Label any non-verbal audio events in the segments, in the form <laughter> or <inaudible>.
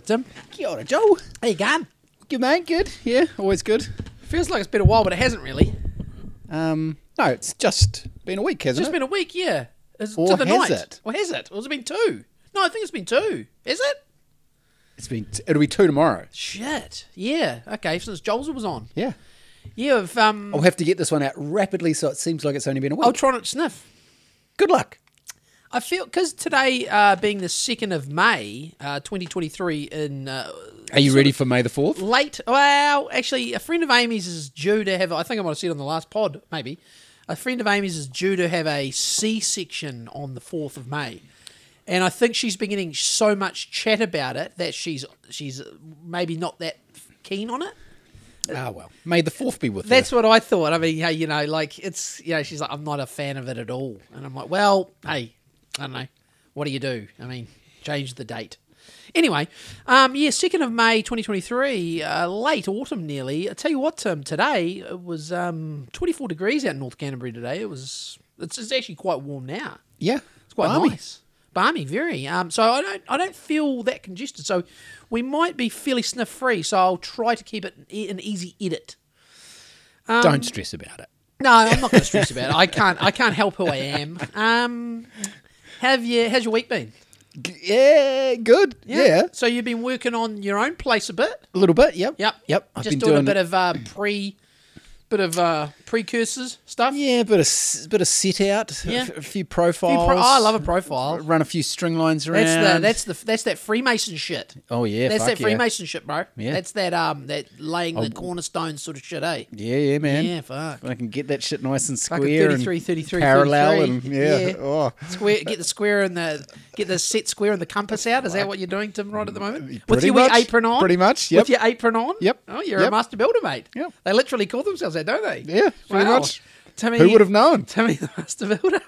Kia ora, Tim. Kia ora, Joe. How you going? Good mate, good. Yeah, always good. Feels like it's been a while, but it hasn't really. Um, no, it's just been a week, hasn't it? just it? been a week, yeah. It's Or to the has night. it? Or has it? Or has it been two? No, I think it's been two. Is it? It's been. It'll be two tomorrow. Shit. Yeah. Okay, since Joel's was on. Yeah. Yeah, if, um, I'll have to get this one out rapidly, so it seems like it's only been a week. I'll try not to sniff. Good luck. I feel because today uh, being the second of May, uh, 2023, in uh, Are you ready for May the fourth? late. Well, actually, a friend of Amy's is due to have. I think I might have said on the last pod, maybe. A friend of Amy's is due to have a C-section on the fourth of May, and I think she's been getting so much chat about it that she's she's maybe not that keen on it. Ah well. May the fourth be with you. That's what I thought. I mean, hey, you know, like it's you know, she's like, I'm not a fan of it at all, and I'm like, well, hey, I don't know, what do you do? I mean, change the date. Anyway, um, yeah, second of May, 2023, uh, late autumn nearly. I tell you what, Tim, today it was um 24 degrees out in North Canterbury today. It was it's, it's actually quite warm now. Yeah. It's quite Balmy. nice. Balmy, very. Um, so I don't, I don't feel that congested. So we might be fairly sniff free. So I'll try to keep it an easy edit. Um, Don't stress about it. No, I'm not going to stress about it. I can't. I can't help who I am. Um, have you? How's your week been? G- Yeah, good. Yeah. So you've been working on your own place a bit. A little bit. Yep. Yep. Yep. I've Just been doing, doing a bit of uh, pre, bit of uh, precursors stuff. Yeah, bit of bit of sit out. Yeah. A, few Few profiles. pro- oh, I love a profile. Run a few string lines around. That's the that's the that's that Freemason shit. Oh yeah. That's fuck that yeah. Freemason shit, bro. Yeah. Oh. That's that um that laying the cornerstone sort of shit, eh? Yeah, yeah, man. Yeah, fuck. I can get that shit nice and Fucking square 33, and 33, parallel 33. and yeah. Yeah. Oh, Square, get the square and the get the set square and the compass out. Is that what you're doing, Tim, right at the moment? With your much. apron on. Pretty much, yep. With your apron on. Yep. Oh, you're a master builder, mate. Yep. They literally call themselves don't they? Yeah, pretty Wow. much. Timmy, Who <laughs> would have known? Timmy, the master builder.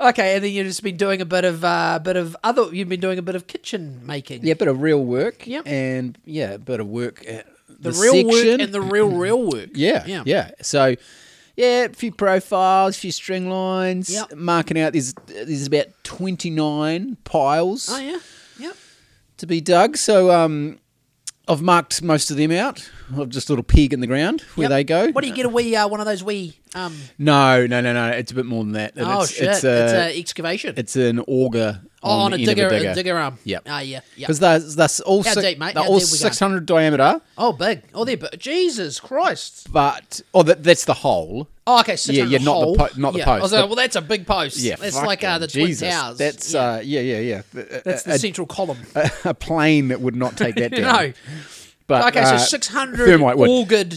okay, and then you've just been doing a bit of uh, bit of other. You've been doing a bit of kitchen making. Yeah, a bit of real work. Yeah, And yeah, a bit of work at The, the, real section. work and the real real work. yeah, Yeah. yeah, So, yeah, a few profiles, a few string lines. Yep. Marking out. There's there's about twenty nine piles Oh yeah. Yep. to be dug. So um, I've marked most of them out. I've just a little peg in the ground where Yep. they go. What do you get a wee uh, one of those wee um No, no, no, no. It's a bit more than that. And oh it's, shit. It's, a, excavation. it's an auger. Oh, on, the a digger, digger. a digger arm. Yep. Ah yeah. Yeah. Because that's that's all six, deep, mate? they're all deep we going? six hundred diameter, Oh, big. Oh, they're big. Jesus Christ. but oh, that, that's the hole. Oh, okay. 600 yeah, not the hole. po- not the yeah. post, I was like, well, that's a big post. Yeah, That's like uh, the Twin Jesus. Towers. That's yeah. uh, yeah, yeah, yeah. that's the a, central column. a, a plane that would not take that <laughs> down. no. but Okay, so uh, 600 thermite would. augured.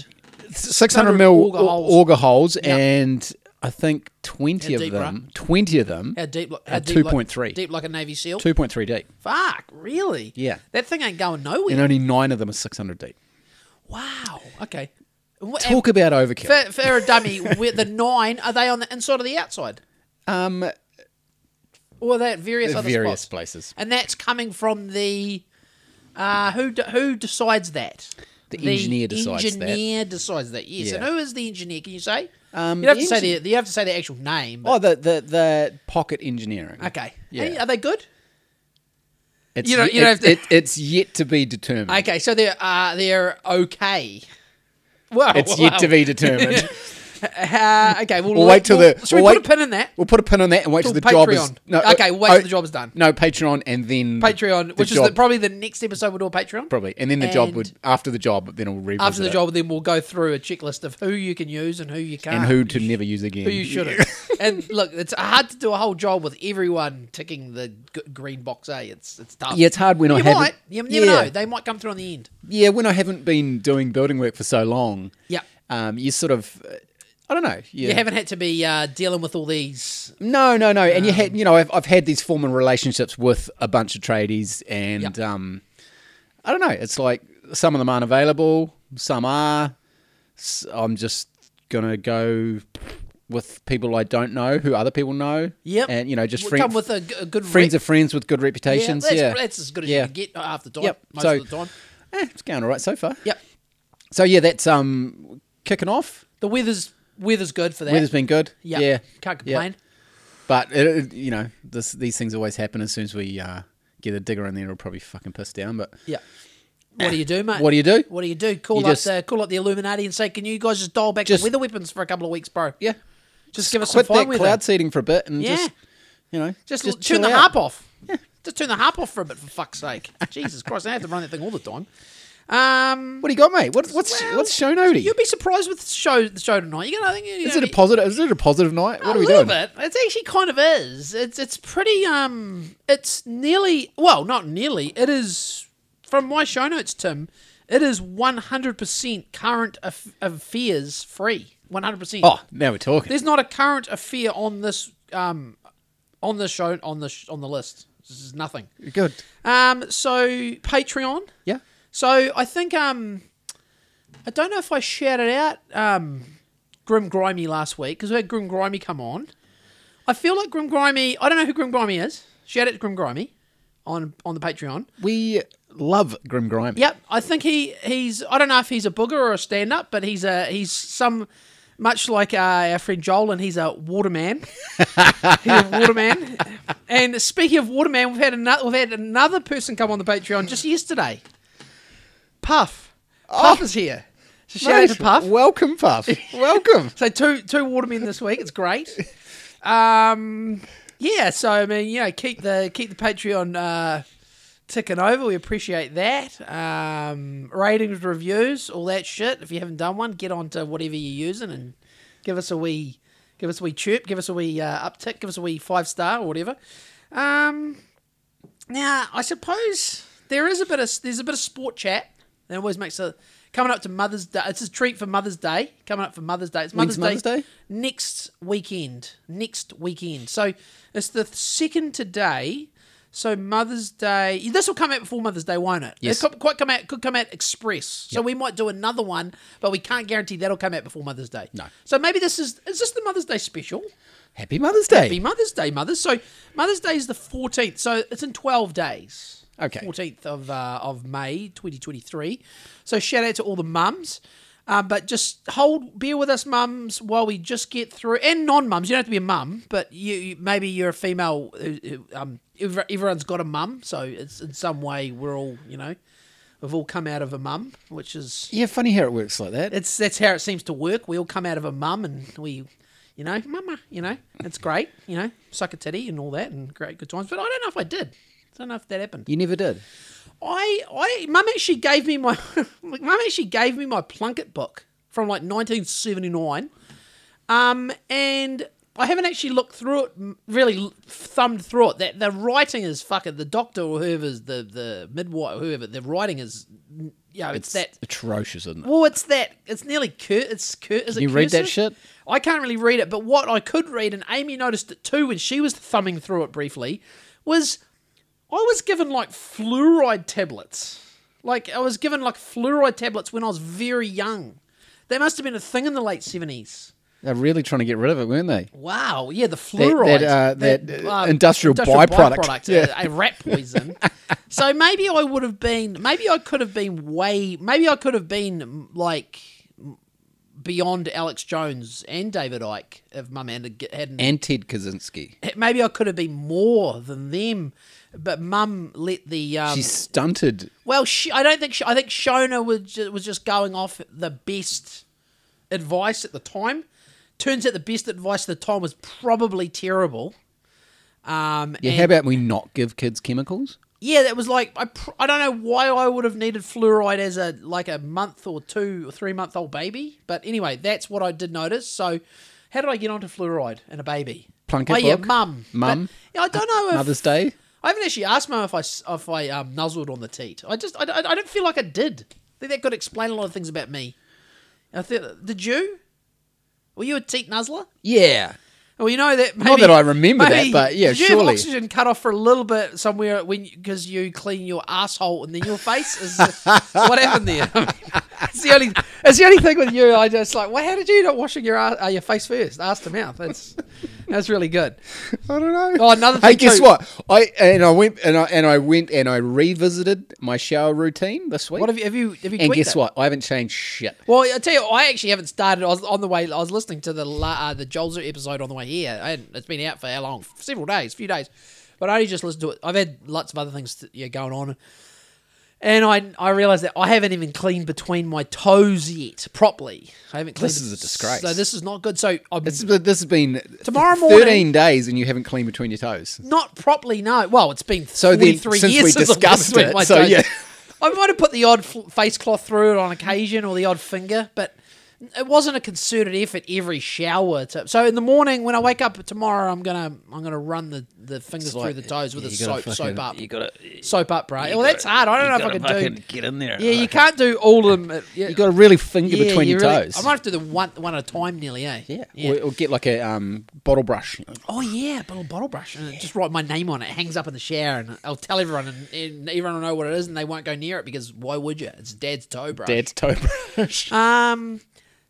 six hundred 600 mil auger holes. auger holes, and I think twenty How of them, twenty of them, How deep? How deep like- 2.3. Deep like a Navy SEAL? two point three deep, Fuck, really? Yeah. That thing ain't going nowhere. and only nine of them are six hundred deep. wow. Okay. Talk about overkill. for, for a dummy, <laughs> where the nine, are they on the inside or the outside? um, Or are they at various other various spots? places. And that's coming from the. Uh, who who decides that? The engineer decides that. engineer decides that. Yes. And who is the engineer? Can you say? Um, you have to say the you have to say the actual name. Oh, the the the pocket engineering. okay. Yeah. Hey, Are they good? It's, You don't- you don't have to- it- it's yet to be determined. Okay, so they're uh, they're okay. Well, it's yet to be determined. <laughs> Uh, okay, we'll, We'll wait till we'll, the- Should we we'll put a pin in that? we'll put a pin on that and wait till Till the job is. Patreon. Okay, we'll wait oh, till the job is done. No, Patreon and then Patreon, the which is the, probably the next episode we'll do a Patreon. probably, and then the job would after the job, then we'll revisit After the it. job, then we'll go through a checklist of who you can use and who you can't. and who to never use again. who you shouldn't. <laughs> and look, it's hard to do a whole job with everyone ticking the g- green box. A, it's it's tough. Yeah, it's hard when I you haven't. might. You never yeah, know. They might come through on the end. yeah, when I haven't been doing building work for so long, Yeah. um, you sort of, uh, I don't know. Yeah. You haven't had to be uh, dealing with all these. No, no, no. And you had, you know, I've, I've had these formal relationships with a bunch of tradies, and Yep. um, I don't know. It's like some of them aren't available, some are. I'm just gonna go with people I don't know who other people know. Yep. and you know, just Will friend, come with a, g- a good friends of friends with good Yeah, reputations. that's, Yeah, that's as good as Yeah. you can get half the time. Yep. Most So- of the time. Eh, it's going all right so far. Yep. So yeah, that's um kicking off. The weather's weather's good for that. Weather's been good. Yep. Yeah, Can't Yeah. complain. But it, it- you know, this, these things always happen as soon as we uh, get a digger in there, it'll probably fucking piss down. But Yeah. What do you do, mate? <laughs> what do you do? What do you do? Call You up just- the call up the Illuminati and say, "Can you guys just dial back Just- the weather weapons for a couple of weeks, bro? Yeah, Just give us some quit fine that weather. cloud seeding for a bit and Yeah. just you know Just, just turn the out. harp off. Yeah. Just turn the harp off for a bit, for fuck's sake. Jesus Christ, I have to run that thing all the time. Um, What do you got, mate? What, what's well, what's show notey? You'll be surprised with the show the show tonight. You're gonna think you Is it a positive? Is it a positive night? What a are we little doing? bit. It's actually kind of is. It's it's pretty um. It's nearly well, not nearly. It is from my show notes, Tim. It is one hundred percent current aff- affairs free. One hundred percent. Oh, now we're talking. There's not a current affair on this um on the show on the sh- on the list. This is nothing. Good. Um. So Patreon. Yeah. So I think um, I don't know if I shouted out um, Grim Grimy last week because we had Grim Grimy come on. I feel like Grim Grimy. I don't know who Grim Grimy is. Shout out to Grim Grimy on on the Patreon. We love Grim Grime. Yep, I think he he's. I don't know if he's a booger or a stand up, but he's a he's some. Much like uh, our friend Joel, and he's a waterman. <laughs> he's a waterman. And speaking of waterman, we've had another we've had another person come on the Patreon just yesterday. Puff. Puff is here. So shout out to Puff. Welcome, Puff. <laughs> welcome. So two two watermen this week. It's great. <laughs> Um, yeah. So I mean, you know, keep the keep the Patreon uh, ticking over. We appreciate that. Um, ratings, reviews, all that shit. If you haven't done one, get on to whatever you're using and give us a wee give us a wee chirp, give us a wee uh, uptick, give us a wee five star or whatever. Um, now I suppose there is a bit of there's a bit of sport chat. That always makes a coming up to Mother's Day. It's a treat for Mother's Day. Coming up for Mother's Day. It's Mother's, When's Mother's Day? next weekend. Next weekend. So it's the second today. So Mother's Day. This will come out before Mother's Day, won't it? Yes. It could quite come out. Could come out express. So we might do another one, but we can't guarantee that'll come out before Mother's Day. No. So maybe this is is this the Mother's Day special? Happy Mother's Day. Happy Mother's Day, mothers. So Mother's Day is the fourteenth. So it's in twelve days. Okay. Fourteenth of uh, of May, twenty twenty three. So shout out to all the mums. Um, but just hold, bear with us, mums, while we just get through, and non-mums. You don't have to be a mum, but you, you maybe you're a female. Um, everyone's got a mum, so it's in some way we're all, you know, we've all come out of a mum, which is yeah, funny how it works like that. it's that's how it seems to work. We all come out of a mum and we, you know, mama, you know, it's great, you know, suck a titty and all that and great good times. But I don't know if I did. I don't know if that happened. you never did. I, I, mum actually gave me my, <laughs> mum actually gave me my Plunket book from like 1979, um, and I haven't actually looked through it, really thumbed through it. That the writing is fucking the doctor or whoever's the the midwife, whoever the writing is, you know, it's, that atrocious, isn't it? well, it's that. It's nearly cur. It's cur. Is it you read that shit? I can't really read it, but what I could read, and Amy noticed it too when she was thumbing through it briefly, was I was given like fluoride tablets. Like I was given like fluoride tablets when I was very young. That must have been a thing in the late seventies. They're really trying to get rid of it, weren't they? Wow, yeah, the fluoride, that, uh, that, uh, industrial byproduct. byproduct, Yeah. a, a rat poison. <laughs> so maybe I would have been, maybe I could have been way, maybe I could have been like beyond Alex Jones and David Icke if Mum had hadn't. And Ted Kaczynski. maybe I could have been more than them, but Mum let the. Um, She's stunted. well, she, I don't think. She, I think Shona was just, was just going off the best advice at the time. Turns out the best advice at the time was probably terrible. Um, Yeah, and- how about we not give kids chemicals? Yeah, that was like I, pr- I don't know why I would have needed fluoride as a like a month or two or three month old baby, but anyway, that's what I did notice. So, how did I get onto fluoride and a baby? Plunkett oh yeah, book? mum, Mum? But, yeah, I don't know if Mother's Day? I haven't actually asked mum if I if I um, nuzzled on the teat. I just I, I, I don't feel like I did. I think that could explain a lot of things about me. I thought, did you? Were you a teat nuzzler? Yeah. Well, you know that. Maybe, that I remember that, but yeah, did you surely. have oxygen cut off for a little bit somewhere when because you clean your asshole and then your face is what happened there? I <laughs> mean, it's the only it's the only thing with you. I just like, well, how did you not washing your ass, uh, your face first, ass to mouth? That's that's really good. I don't know. Oh, another thing. Hey, guess too. what? I and I went and I and I went and I revisited my shower routine this week. What have you have you have you? and guess it? what? I haven't changed shit. Well, I tell you, I actually haven't started. I was on the way. I was listening to the la- uh, the Jolzer episode on the way here. I it's been out for how long? Several days, few days. but I only just listened to it. I've had lots of other things yeah, going on. And I I realized that I haven't even cleaned between my toes yet properly. I haven't cleaned. This is a disgrace. So this is not good. So I'm This, this has been Tomorrow morning, 13 days and you haven't cleaned between your toes. not properly. No. Well, it's been So then, 43 since years we <laughs> since discussed it, my so toes. yeah. I might have put the odd f- face cloth through it on occasion or the odd finger, but it wasn't a concerted effort every shower. To, so in the morning when I wake up tomorrow, I'm gonna I'm gonna run the, the fingers through the toes with a soap soap up. You gotta, soap up, bro. Well, that's hard. I don't know if I can do. get in there. Yeah, you can't do all of them. Yeah, <laughs> You got to really finger yeah, between you your really- toes. I might have to do the one one at a time, nearly. Eh? yeah. Or, or get like a um, bottle brush. Oh yeah, a little bottle brush, and just write my name on it. it. Hangs up in the shower, and I'll tell everyone, and, and everyone will know what it is, and they won't go near it because why would you? It's Dad's toe brush. Dad's toe brush. Um,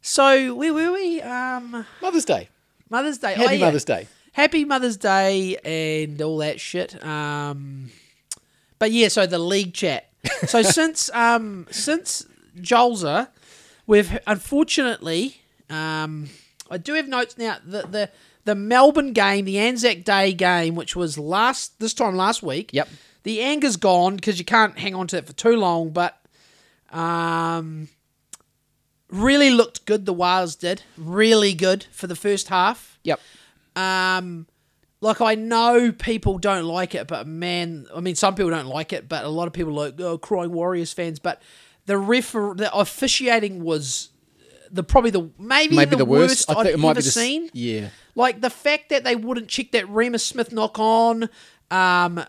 so where were we? Um, Mother's Day. Mother's Day. Happy oh, yeah. Mother's Day. Happy Mother's Day and all that shit. Um, but yeah, so the league chat. So <laughs> since um since Jolza, we've unfortunately um I do have notes now the the the Melbourne game, the Anzac Day game, which was last this time last week. Yep. The anger's gone because you can't hang on to it for too long, but um really looked good the Wales did. Really good for the first half. Yep. Um, like I know people don't like it, but man, I mean, some people don't like it, but a lot of people are like oh, crying Warriors fans. But the refer, the officiating was the probably the maybe, Maybe the, the worst, worst. I might ever be the seen. Yeah. Like the fact that they wouldn't check that Reimis Smith knock on. Um,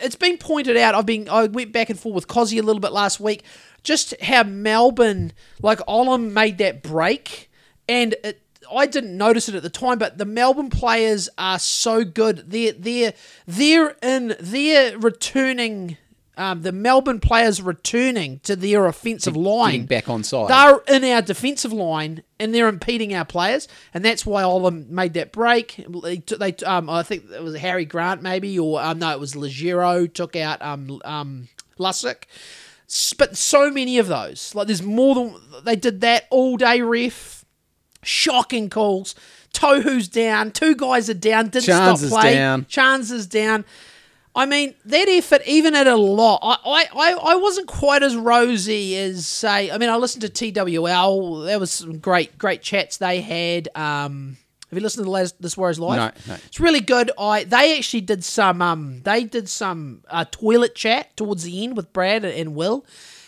it's been pointed out. I've been I went back and forth with Cozzy a little bit last week. Just how Melbourne, like Olam, made that break, and it, I didn't notice it at the time. But the Melbourne players are so good. They're they're they're in they're returning. Um, the Melbourne players returning to their offensive line, back on side. they're in our defensive line and they're impeding our players, and that's why Olam made that break. They, they um, I think it was Harry Grant maybe, or um, no, it was Legero took out um um Lussick. But so many of those, like there's more than they did that all day. Ref, shocking calls. Tohu's down. Two guys are down. Didn't Charnze stop play. down. Charnze is down. I mean, that effort, even at a lot, I, I, I, I wasn't quite as rosy as, say, I mean, I listened to TWL. There was some great, great chats they had. Um, have you listened to the last, This Warriors Live? No, no. It's really good. I They actually did some, um, they did some uh, toilet chat towards the end with Brad and Will.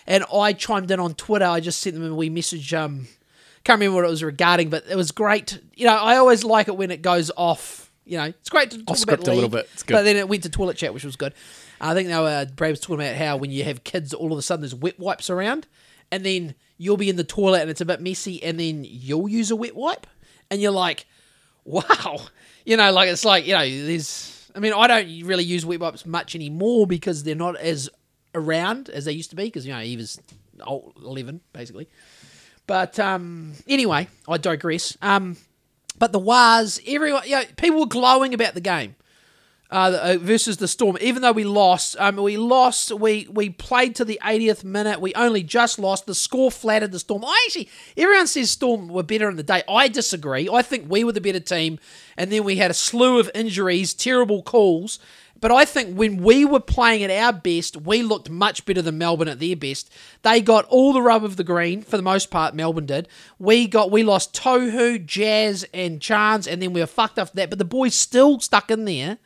And I chimed in on Twitter. I just sent them a wee message. Um, can't remember what it was regarding, but it was great. You know, I always like it when it goes off. You know, it's great to talk Off about script a little bit. It's good. But then it went to toilet chat, which was good. I think now uh, Brad was talking about how when you have kids, all of a sudden there's wet wipes around, and then you'll be in the toilet and it's a bit messy, and then you'll use a wet wipe, and you're like, wow, you know, like it's like you know, there's. I mean, I don't really use wet wipes much anymore because they're not as around as they used to be because you know Eva's old, eleven basically. But um, anyway, I digress. Um, but the Wars, everyone, you know, people were glowing about the game uh, uh, versus the Storm. Even though we lost, um, we lost. We we played to the 80th minute. We only just lost. The score flattered the Storm. I actually, everyone says Storm were better in the day. I disagree. I think we were the better team, and then we had a slew of injuries, terrible calls. But I think when we were playing at our best, we looked much better than Melbourne at their best. They got all the rub of the green for the most part. Melbourne did. We got we lost Tohu, Jazz, and Charnze, and then we were fucked after that. But the boys still stuck in there.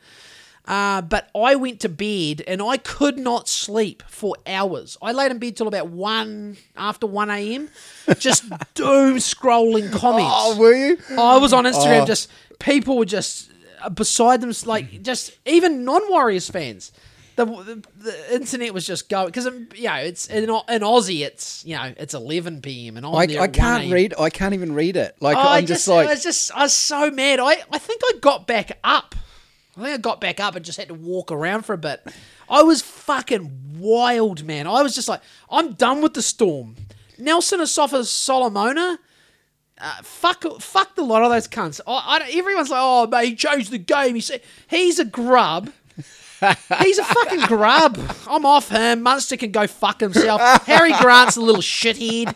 Uh, but I went to bed and I could not sleep for hours. I laid in bed till about one after one a.m. Just <laughs> doom scrolling comments. Oh, were you? I was on Instagram. Oh. Just people were just uh, beside them, like just even non-Warriors fans. The, the, the internet was just going because you know it's in, in Aussie it's you know it's 11 p.m. and I'm I, I can't read. I can't even read it. Like I I'm just, like, I was just I was so mad. I I think I got back up. I think I got back up and just had to walk around for a bit. I was fucking wild, man. I was just like, I'm done with the storm. Nelson Asofa-Solomona. Uh, fuck, fuck the lot of those cunts. I, I everyone's like, oh, mate, he changed the game. He said he's a grub. He's a fucking grub. I'm off him. Munster can go fuck himself. Harry Grant's a little shithead.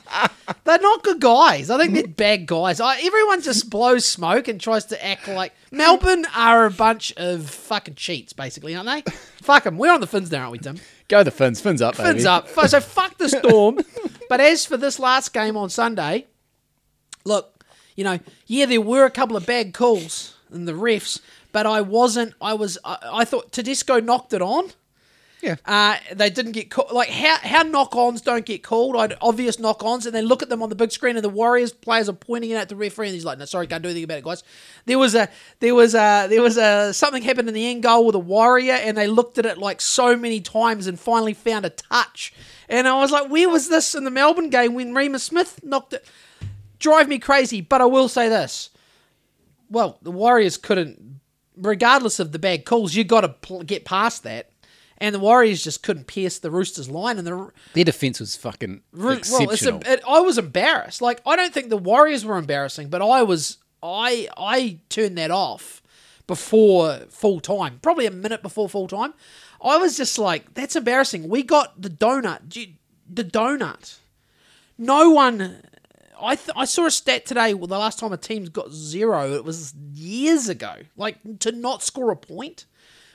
They're not good guys. I think they're bad guys. I, everyone just blows smoke and tries to act like Melbourne are a bunch of fucking cheats, basically, aren't they? <laughs> fuck them. We're on the fins now, aren't we, Tim? Go the fins. Fins up, baby. Fins up. So fuck the <laughs> Storm. but as for this last game on Sunday, look, you know, yeah, there were a couple of bad calls in the refs, but I wasn't. I was. I, I thought Tedesco knocked it on. Yeah. Uh, they didn't get called. Like how how knock ons don't get called? I'd obvious knock ons, and then look at them on the big screen, and the Warriors players are pointing it at the referee, and he's like, "No, sorry, can't do anything about it, guys." There was a there was a there was a something happened in the end goal with a Warrior, and they looked at it like so many times, and finally found a touch. And I was like, "Where was this in the Melbourne game when Reimis Smith knocked it?" Drive me crazy, but I will say this: well, the Warriors couldn't, regardless of the bad calls, you got to pl- get past that. And the Warriors just couldn't pierce the Roosters' line, and the Their defense was fucking Ro- exceptional. well, it's a, it, I was embarrassed. Like I don't think the Warriors were embarrassing, but I was. I I turned that off before full time, probably a minute before full time. I was just like, that's embarrassing. We got the donut, the donut. No one. I th- I saw a stat today. Well, the last time a team's got zero, it was years ago. Like to not score a point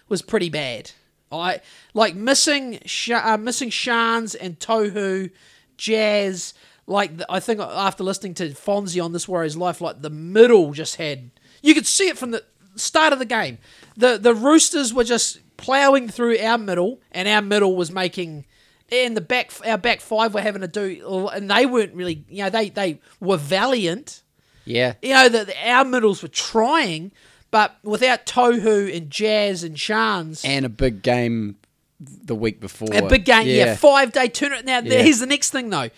was pretty bad. I like missing Sha- uh, missing Charnze and Tohu, Jazz. Like the, I think after listening to Fonzie on this Warriors Life, like the middle just had you could see it from the start of the game. The the Roosters were just plowing through our middle, and our middle was making. And the back, our back five were having to do, and they weren't really, you know, they they were valiant, yeah. you know, that our middles were trying, but without Tohu and Jazz and Charnze, And a big game the week before. a big game, yeah, five day tournament. Now, Yeah. here's the next thing though,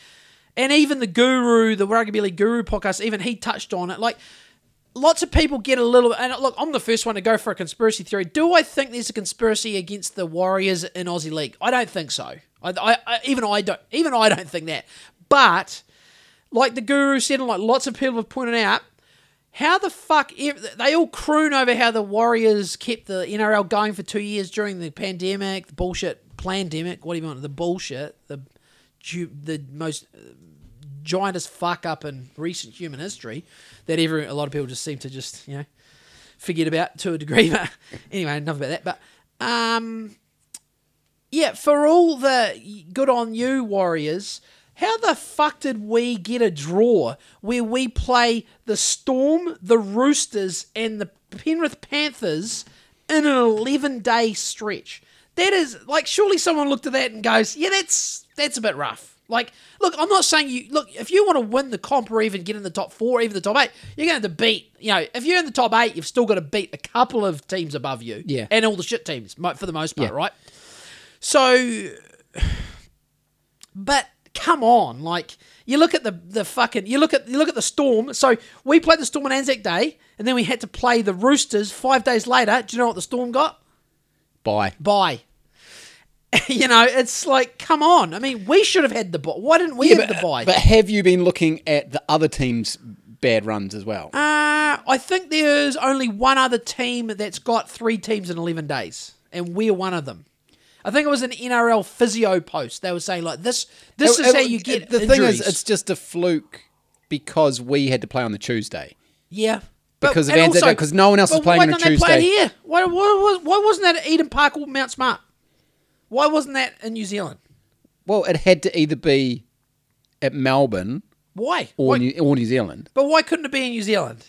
and even the Guru, the Rugby League Guru podcast, even he touched on it. Like, lots of people get a little. And look, I'm the first one to go for a conspiracy theory. Do I think there's a conspiracy against the Warriors in Aussie League? I don't think so. I, I, I even I don't even I don't think that. But like the Guru said, and like lots of people have pointed out. How the fuck ev- they all croon over how the Warriors kept the NRL going for two years during the pandemic, the bullshit pandemic, what do you want? The bullshit, the the most uh, giantest fuck up in recent human history that every a lot of people just seem to just you know forget about to a degree. <laughs> But anyway, enough about that. But um, yeah, for all the good on you Warriors, how the fuck did we get a draw where we play the Storm, the Roosters, and the Penrith Panthers in an 11 day stretch? That is like surely someone looked at that and goes, "Yeah, that's that's a bit rough." Like, look, I'm not saying you look if you want to win the comp or even get in the top four, even the top eight, you're going to have to beat. You know, if you're in the top eight, you've still got to beat a couple of teams above you, Yeah. and all the shit teams for the most part, Yeah. right? So, <sighs> but come on, like you look at the the fucking you look at you look at the Storm. So we played the Storm on Anzac Day, and then we had to play the Roosters five days later. Do you know what the Storm got? Bye. Bye. <laughs> you know, it's like, come on. I mean, we should have had the bye. Why didn't we have the bye? But have you been looking at the other team's bad runs as well? Uh, I think there's only one other team that's got three teams in 11 days, and we're one of them. I think it was an NRL physio post. They were saying like this. This It- is it- how you get The injuries. thing is, it's just a fluke because we had to play on the Tuesday. yeah, Because of and Anzac Day, 'cause no one else was playing why on a don't they play it Tuesday? here? Why, why, why wasn't that at Eden Park or Mount Smart? Why wasn't that in New Zealand? Well, it had to either be at Melbourne Why? or Why- New, or New Zealand. but why couldn't it be in New Zealand?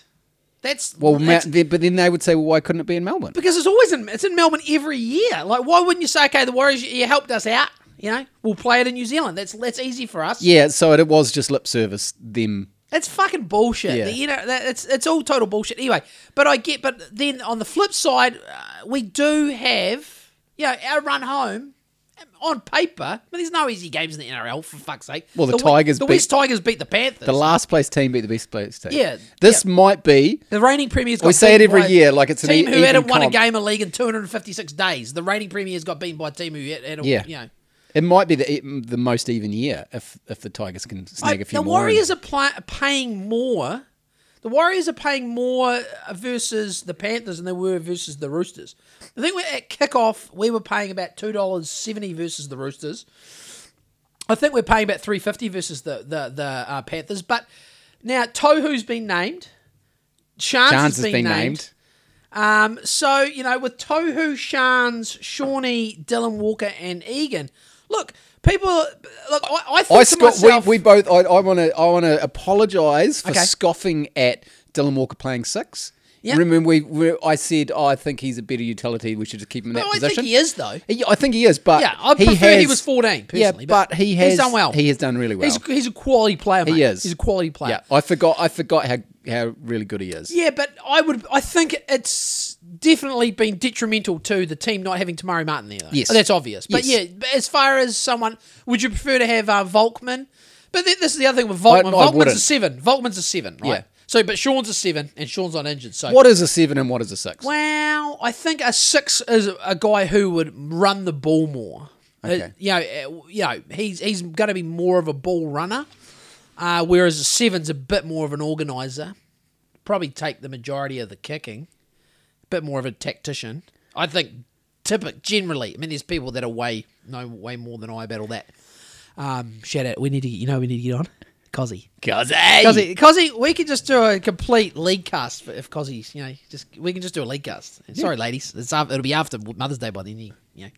That's Well, Ma- that's- they- but then they would say, well, why couldn't it be in Melbourne? because it's always in it's in Melbourne every year. Like, why wouldn't you say, okay, the Warriors, you helped us out. You know, we'll play it in New Zealand. That's that's easy for us. Yeah, so it was just lip service. Them. It's fucking bullshit. Yeah. You know, that, it's it's all total bullshit. Anyway, but I get. But then on the flip side, uh, we do have you know our run home on paper. But there's no easy games in the NRL for fuck's sake. Well, the We- Tigers the beat- West Tigers beat the Panthers. The last place team beat the best place team. Yeah, This might be. The reigning premiers. Got We say it every by year, like it's an team who hadn't won a game of league in 256 days. The reigning premiers got beaten by a team who had, had a, Yeah. you know. It might be the the most even year if if the Tigers can snag I- a few the more. Warriors are pla paying more. The Warriors are paying more versus the Panthers than they were versus the Roosters. I think we're at kickoff we were paying about two dollars seventy versus the Roosters. I think we're paying about three fifty versus the the the uh, Panthers. But now Tohu's been named. Charnze, has been, named. Um, so you know, with Tohu, Charnze, Shawnee, Dylan Walker, and Egan. Look, people. Look, I, I think I to sco- myself, we, we both. I, I want to. I want to apologise for Okay. scoffing at Dylan Walker playing six. Yeah. Remember, we, we I said, oh, I think he's a better utility. We should just keep him in that No, I position. think he is though. He- I think he is, but Yeah, I he prefer has, he was 14 personally. yeah, but, he has he's done well. He has done really well. He's he's a quality player. Mate. is. He's a quality player. yeah, I forgot. I forgot how how really good he is. Yeah, but I would. I think it's definitely been detrimental to the team not having Te Maire Martin there. Though. Yes. that's obvious. But Yes. yeah, as far as someone, would you prefer to have uh, Volkman? But th- this is the other thing with Volkman. I Volkman's a wouldn't. seven. Volkman's a seven, right? Yeah. So, but Shaun's a seven, and Shaun's not injured. So, What is a seven and what is a six? Well, I think a six is a guy who would run the ball more. Uh, Okay. you know, uh, you know, he's he's going to be more of a ball runner, uh, whereas a seven's a bit more of an organizer. Probably take the majority of the kicking. Bit more of a tactician. I think. Typic generally, I mean, there's people that are way know way more than I about all that. Um, shout out. We need to, get, you know, we need to get on. Cozzy. Cause Cozzy, Cozzy, we could just do a complete league cast if Cozzy's, you know, just we can just do a league cast. Sorry, ladies, it's af- it'll be after Mother's Day by then. You, you know.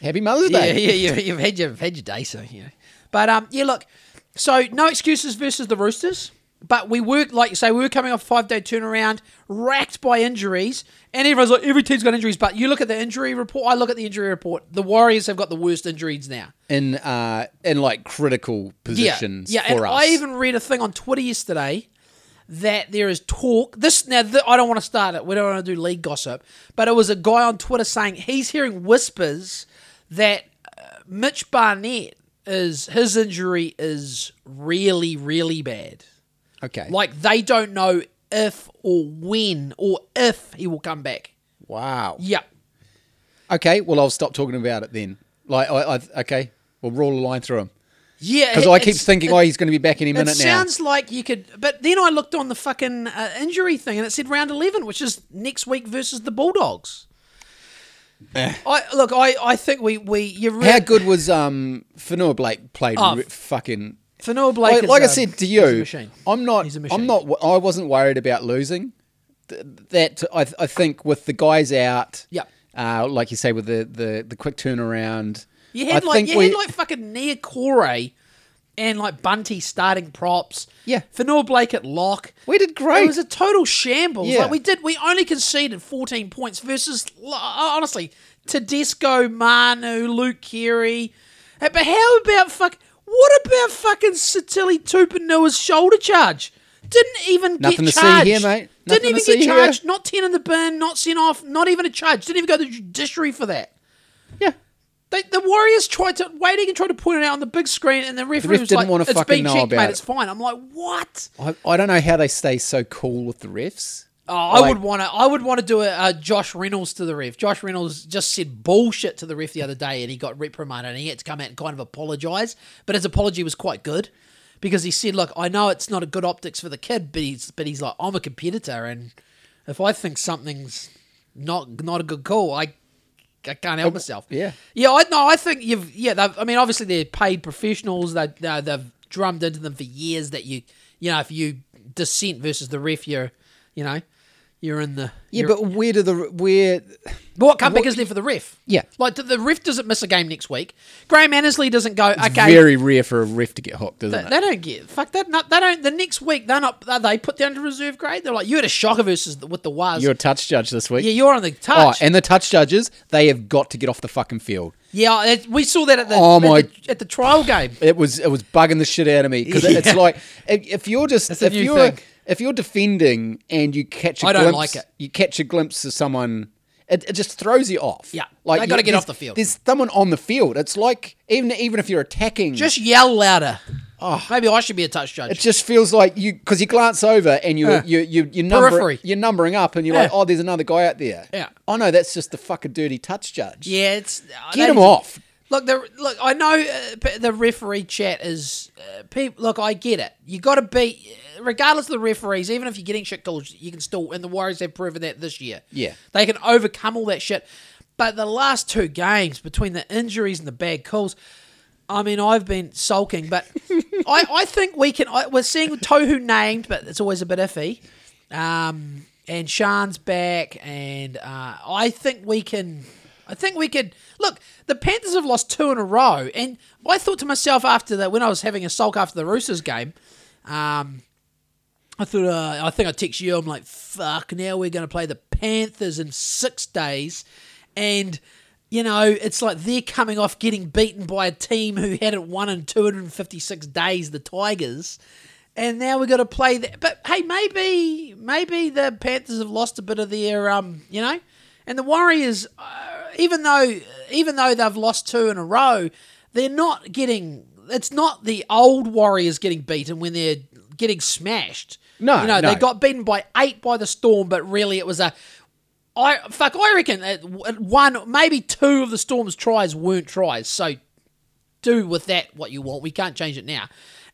Happy Mother's Yeah, Day. yeah, you, you've had your you've had your day, so you know. But um, yeah, look, so no excuses versus the Roosters. But we were, like you say, we were coming off a five day turnaround, racked by injuries, and everyone's like, every team's got injuries. But you look at the injury report. I look at the injury report. The Warriors have got the worst injuries now. In uh in like critical positions Yeah, yeah. for and us. I even read a thing on Twitter yesterday that there is talk. This now, th- I don't want to start it. We don't want to do league gossip, but it was a guy on Twitter saying he's hearing whispers that uh, Mitch Barnett is his injury is really, really bad. Okay. Like they don't know if or when or if he will come back. wow. Yeah. Okay. Well, I'll stop talking about it then. Like, I, I okay. We'll roll a line through him Yeah, because I keep thinking, it- oh, he's going to be back any It minute now. sounds like you could, but then I looked on the fucking uh, injury thing and it said round eleven, which is next week versus the Bulldogs. I look, I, I think we we you re- How good was um Fonua-Blake played? Oh, re- fucking Fonua-Blake. like, like I um, said to you. I'm not. A. I'm not. I wasn't worried about losing. Th- That I, I think with the guys out, Yeah. uh, like you say, with the the, the quick turnaround, You I had like think you we, had like fucking Niukore and like Bunty starting props. Yeah. Fonua-Blake at lock. we did great. It was a total shambles. Yeah. Like we did, we only conceded 14 points versus honestly Tedesco, Manu, Luke Keary. But how about fuck? What about fucking Sitili Tupouniua's shoulder charge? Didn't even Nothing get to see charged. here, mate. Didn't Nothing even to see get here. charged. Not 10 in the bin. Not sent off. Not even a charge. Didn't even go to the judiciary for that. yeah. They, the Warriors tried to waiting and tried to point it out on the big screen, and the referee ref was didn't like, wanna "It's fucking been know checked, about mate. it. It's fine." I'm like, "What?" I, I don't know how they stay so cool with the refs. Oh, I Like- would want to. I would want to do a, a Josh Reynolds to the ref. Josh Reynolds just said bullshit to the ref the other day, and he got reprimanded, and he had to come out and kind of apologise. But his apology was quite good because he said, "Look, I know it's not a good optics for the kid, but he's but he's like, I'm a competitor, and if I think something's not not a good call, I I can't help oh, myself." yeah. yeah. I no, I think you've yeah. I mean, obviously they're paid professionals. They they- they've drummed into them for years that you you know if you dissent versus the ref, you're you know you're in the Yeah, but where do the where? but what comeback what- is there for the ref? Yeah. like the, the ref doesn't miss a game next week. Graham Annesley doesn't go. okay, Very rare for a ref to get hooked, isn't they, it? they don't get fuck that. Not, they don't. The next week they're not. Are they put down to reserve grade? They're like you had a shocker versus the, with the Waz. You're a touch judge this week. yeah, you're on the touch. Oh, and the touch judges, they have got to get off the fucking field. yeah, it, we saw that at the, Oh, at, my- the at the trial game. It was it was bugging the shit out of me because <laughs> Yeah. it's like if, if you're just That's if you're thing. If you're defending and you catch a I don't like it. you catch a glimpse of someone. It, it just throws you off. Yeah. like They gotta get off the field. There's someone on the field. It's like even even if you're attacking, Just yell louder. Oh, maybe I should be a touch judge. it just feels like you because you glance over and you Yeah. you you you number you're numbering up and you're like, oh, there's another guy out there. Yeah. Oh no, that's just the fucking dirty touch judge. yeah, it's uh, get they- him off. Look, the look. I know uh, the referee chat is uh, people. Look, I get it. You got to beat. regardless of the referees, even if you're getting shit calls, you can still. And the Warriors have proven that this year. Yeah. they can overcome all that shit. But the last two games, between the injuries and the bad calls, I mean, I've been sulking, but <laughs> I, I think we can. I, we're seeing Tohu named, but it's always a bit iffy. Um, and Shaun's back, and uh, I think we can. I think we could look. The Panthers have lost two in a row, and I thought to myself after that when I was having a sulk after the Roosters game. Um, I thought uh, I think I text you. I'm like, fuck. Now we're going to play the Panthers in six days, and you know it's like they're coming off getting beaten by a team who hadn't won in 256 days, the Tigers, and now we're going to play that. But hey, maybe maybe the Panthers have lost a bit of their um, you know, and the Warriors, uh, even though even though they've lost two in a row, they're not getting. It's not the old Warriors getting beaten when they're getting smashed. No, you know no. they got beaten by eight by the Storm, but really it was a. I fuck. I reckon one, maybe two of the Storm's tries weren't tries. So do with that what you want. We can't change it now.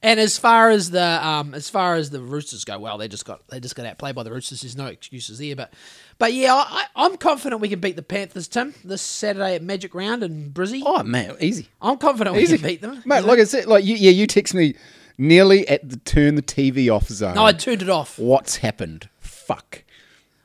And as far as the um, as far as the Roosters go, well, they just got they just got outplayed by the Roosters. There's no excuses there. But but yeah, I, I'm confident we can beat the Panthers, Tim, this Saturday at Magic Round in Brizzy. Oh man, easy. I'm confident we Easy. can beat them. Mate, like I said, like you, yeah, you text me nearly at the turn the TV off zone. no, I turned it off. What's happened? Fuck.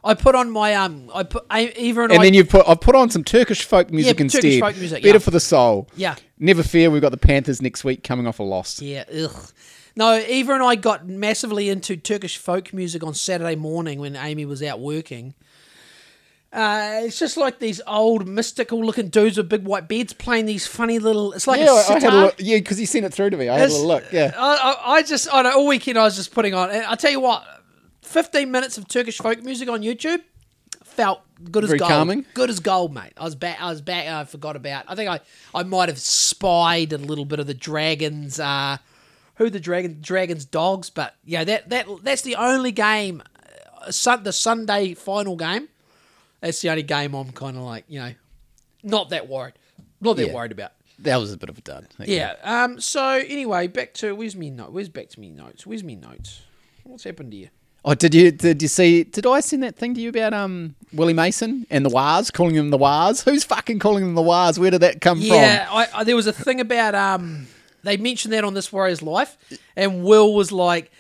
I put on my um. I put I, and, And I. then you put I've put on some Turkish folk music Turkish instead. folk music, Better yeah. for the soul. Yeah. Never fear, we've got the Panthers next week coming off a loss. Yeah, ugh. No, Eva and I got massively into Turkish folk music on Saturday morning when Amy was out working. Uh, it's just like these old mystical looking dudes with big white beards playing these funny little. It's like Yeah, a I, I sitar. had a look. Yeah, because you sent it through to me. I had a It's- little look. Yeah. I, I, I just, I know, all weekend I was just putting on. And I tell you what, 15 minutes of Turkish folk music on YouTube felt good as Very gold. calming? Good as gold, mate. I was back. I was back. I forgot about. I think I, I might have spied a little bit of the dragons. Uh, who the dragon dragons dogs? But yeah, that that that's the only game. Uh, sun, the Sunday final game. That's the only game I'm kind of like you know, not that worried. Not that Yeah. worried about. That was a bit of a dud. Okay. Yeah. Um. So anyway, back to where's me note? Where's back to me notes? Where's me notes? What's happened here? Oh, did you did you see? Did I send that thing to you about um Willie Mason and the Wars calling them the Wars? <laughs> Who's fucking calling them the Wars? Where did that come from? Yeah. I, I, there was a thing about um. They mentioned that on this Warriors Life, and Will was like,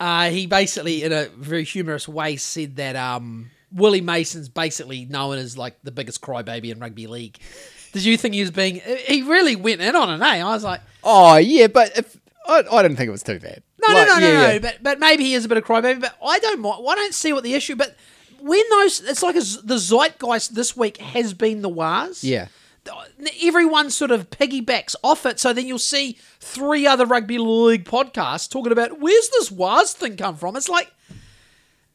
uh, he basically in a very humorous way said that um Willie Mason's basically known as like the biggest crybaby in rugby league. Did you think he was being? He really went in on it, eh? I was like. Oh yeah, but if I, I didn't think it was too bad. No, Like, no, no, yeah, no, yeah. no. But but maybe he is a bit of crybaby. But I don't mind. I don't see what the issue. But when those, it's like a, the zeitgeist this week has been the Wars. Yeah. Everyone sort of piggybacks off it. So then you'll see three other rugby league podcasts talking about where's this Wars thing come from. It's like,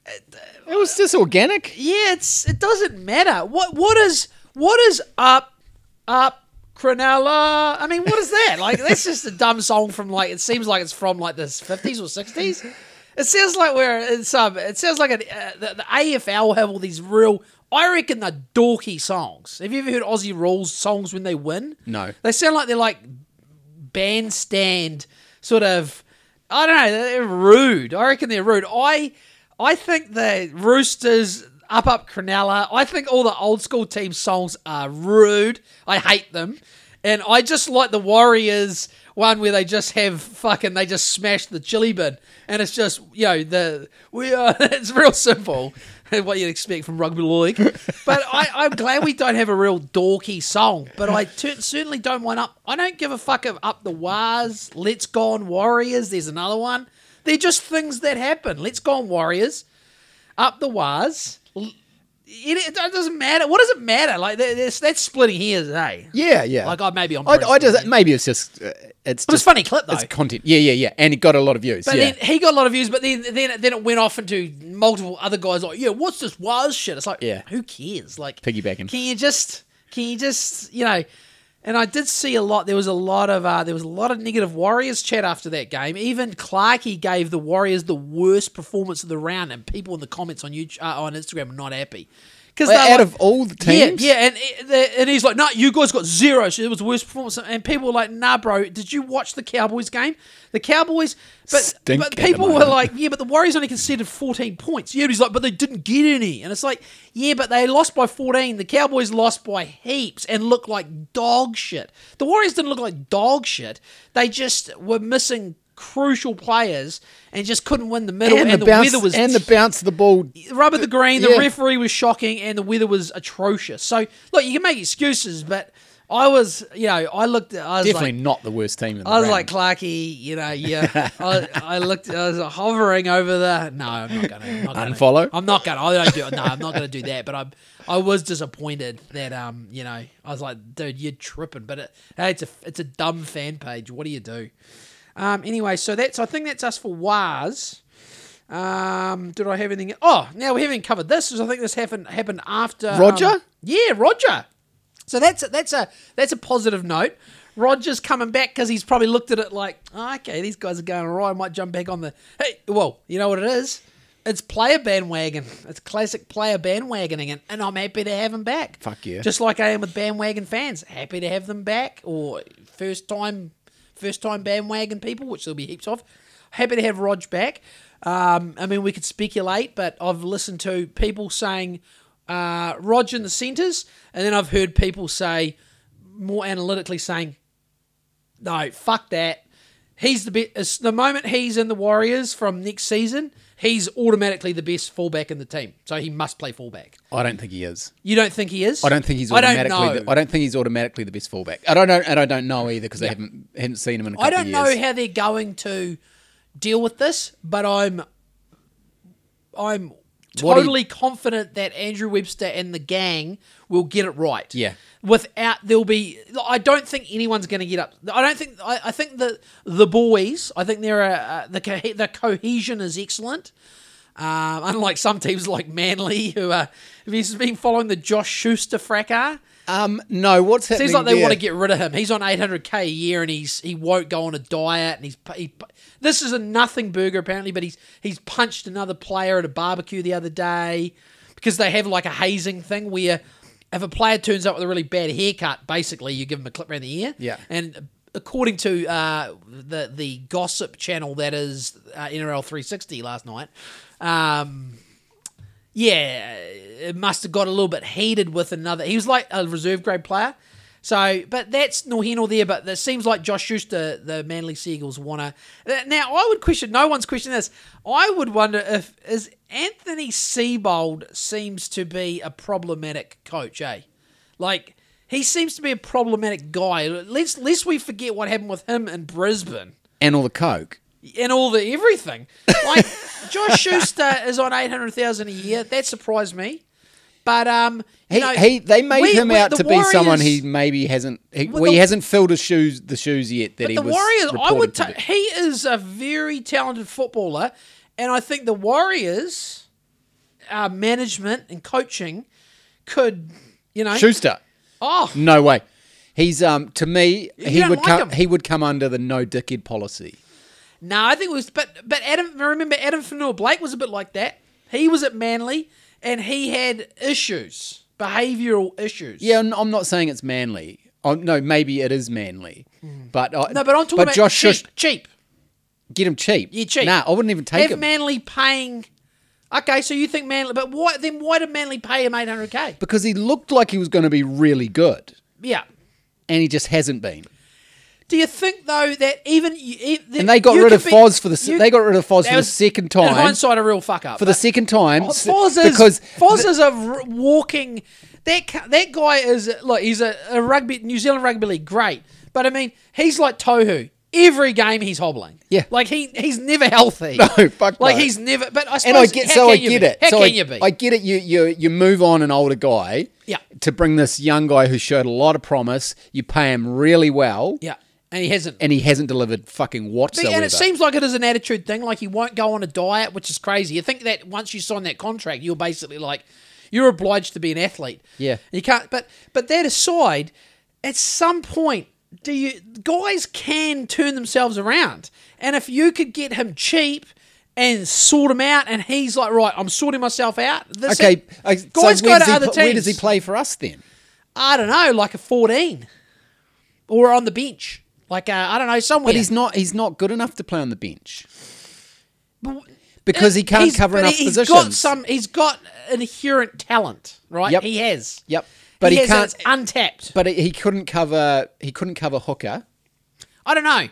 It was just organic. yeah, it's it doesn't matter. What what is what is up up Cronulla? I mean, what is that? Like that's just a dumb song from like it seems like it's from like the fifties or sixties. It sounds like we're it's um it sounds like a, uh, the, the AFL have all these real. I reckon they're dorky songs. Have you ever heard Aussie Rules songs when they win? No. They sound like they're like bandstand sort of I don't know, they're rude. I reckon they're rude. I I think the Roosters up up Cronulla, I think all the old school team songs are rude. I hate them. And I just like the Warriors one where they just have fucking they just smash the chili bin. And it's just you know the we are <laughs> it's real simple <laughs> what you'd expect from rugby league. But I, I'm glad we don't have a real dorky song. But I t- certainly don't want up I don't give a fuck if up the Wars Let's Go on Warriors there's another one. They're just things that happen. Let's Go on Warriors up the Wars it, it doesn't matter what does it matter like that's, splitting hairs hey Yeah, yeah. like I maybe I'm I, I just maybe it's just uh, it's But it's funny clip though It's content. Yeah, yeah, yeah. And it got a lot of views. But yeah. then he got a lot of views, but then then then it went off into multiple other guys like, yeah, what's this Waz shit? It's like, Yeah. who cares? Like Piggybacking. Can you just can you just you know? And I did see a lot. There was a lot of uh, there was a lot of negative Warriors chat after that game. Even Clarkey gave the Warriors the worst performance of the round, and people in the comments on YouTube uh, on Instagram were not happy. Because out of all the teams, yeah, yeah, and eh, and he's like, "No, you guys got zero. So it was the worst performance." And people were like, "Nah, bro, did you watch the Cowboys game? The Cowboys, but Stink but people were like, yeah, but the Warriors only conceded 14 points. Yeah, he's like, but they didn't get any, and it's like, yeah, but they lost by 14. The Cowboys lost by heaps and looked like dog shit. The Warriors didn't look like dog shit. They just were missing crucial players and just couldn't win the middle. and, And, the, the, bounce weather was and the bounce of the ball. rub at the green. The Yeah. referee was shocking, and the weather was atrocious. So look, you can make excuses, but I was, you know, I looked. I was Definitely like, not the worst team in the I was round. like Clarky, you know, <laughs> yeah. I, I looked, I was hovering over the. No, I'm not gonna. I'm not gonna Unfollow? I'm not gonna. I don't do. No, I'm not gonna do that. But I, I was disappointed that, um, you know, I was like, dude, you're tripping. But it, hey, it's a, it's a dumb fan page. What do you do? Um, anyway, so that's. I think that's us for Waz. Um, did I have anything? Oh, now we haven't covered this. I think this happened happened after um, Roger? yeah, Roger. So that's a, that's a that's a positive note. Roger's coming back because he's probably looked at it like, oh, okay, these guys are going all right. I might jump back on the. Hey, well, you know what it is? It's player bandwagon. It's classic player bandwagoning, and, and I'm happy to have him back. Fuck yeah. Just like I am with bandwagon fans, happy to have them back, or first time, first time bandwagon people, which there'll be heaps of. Happy to have Rog back. Um, I mean, we could speculate, but I've listened to people saying uh, Rog in the centres, and then I've heard people say more analytically saying, no, fuck that. He's the best. The moment he's in the Warriors from next season, he's automatically the best fullback in the team. So he must play fullback. I don't think he is. You don't think he is? I don't think he's I don't automatically. know. the, I don't think he's automatically the best fullback. I don't know, and I don't know either because I haven't haven't seen him in a couple I don't of know how they're going to deal with this, but I'm I'm Do you- totally confident that Andrew Webster and the gang will get it right. Yeah. Without there'll be I don't think anyone's going to get up. I don't think I, I think that the boys, I think they're uh, the co- the cohesion is excellent. Um, unlike some teams like Manly, who are have you been following the Josh Schuster fracas? Um, no, what's happening? Seems like they there? want to get rid of him. He's on 800k a year, and he's he won't go on a diet. And he's he, this is a nothing burger apparently, but he's he's punched another player at a barbecue the other day because they have like a hazing thing where if a player turns up with a really bad haircut, basically you give him a clip around the ear. Yeah. and according to uh, the the gossip channel that is uh, NRL 360 last night. Um, yeah, it must have got a little bit heated with another. He was like a reserve grade player. So, but that's nor here nor there. But it seems like Josh Schuster, the Manly Seagulls, want to. Now, I would question. No one's questioning this. I would wonder if is Anthony Seibold seems to be a problematic coach, eh? Like he seems to be a problematic guy. Let's lest we forget what happened with him in Brisbane and all the coke. And all the everything. Like <laughs> Josh Schuster is on eight hundred thousand a year. That surprised me. But um, He, know, he they made we- him we- out to be someone he maybe hasn't. He, Well, he hasn't filled his shoes the shoes yet that But he the was. Warriors, I would. ta- he is a very talented footballer, and I think the Warriors, uh, management and coaching, could you know. Schuster. Oh, No way. He's um to me he would like come him? he would come under the no dickhead policy. No, I think it was, but but Adam. Remember, Adam Fonua-Blake was a bit like that. He was at Manly, and he had issues, behavioural issues. Yeah, I'm not saying it's manly. Oh, no, maybe it is manly, but uh, No, but I'm talking but about Josh cheap. Cheap. get him cheap. Yeah, cheap. Nah, I wouldn't even take Have him Manly paying. Okay, so you think Manly, but why then? Why did Manly pay him eight hundred k? because he looked like he was going to be really good, Yeah. and he just hasn't been. Do you think though that even you, that And they got rid of be- Foz for the you- they got rid of Foz for the was, second In time. hindsight, a real fuck up for the second time Oh, Foz is because Foz is a walking. That that guy is look. He's a, a rugby New Zealand rugby league great, but I mean he's like Tohu. Every game he's hobbling. Yeah. like he he's never healthy. <laughs> No, fuck Like no. he's never. But I suppose and I get so I get be? it. How so can I, you be? I get it. You you you move on an older guy. Yeah. To bring this young guy who showed a lot of promise, you pay him really well. yeah, and he hasn't. And he hasn't delivered fucking whatsoever. and it seems like it is an attitude thing. Like he won't go on a diet, which is crazy. You think that once you sign that contract, you're basically like you're obliged to be an athlete. Yeah. you can't. But but that aside, at some point, do you guys can turn themselves around? And if you could get him cheap. and sort him out. And he's like, right, I'm sorting myself out. This Okay, uh, guys where go to he other pl- Where does he play for us then? I don't know, like a 14 or on the bench. Like, uh, I don't know, somewhere. But he's not. He's not good enough to play on the bench But- because he can't cover enough he's positions. got some. He's got inherent talent, right? Yep. He has. Yep, but he, has, can't. It's untapped. But he couldn't cover. He couldn't cover hooker. I don't know.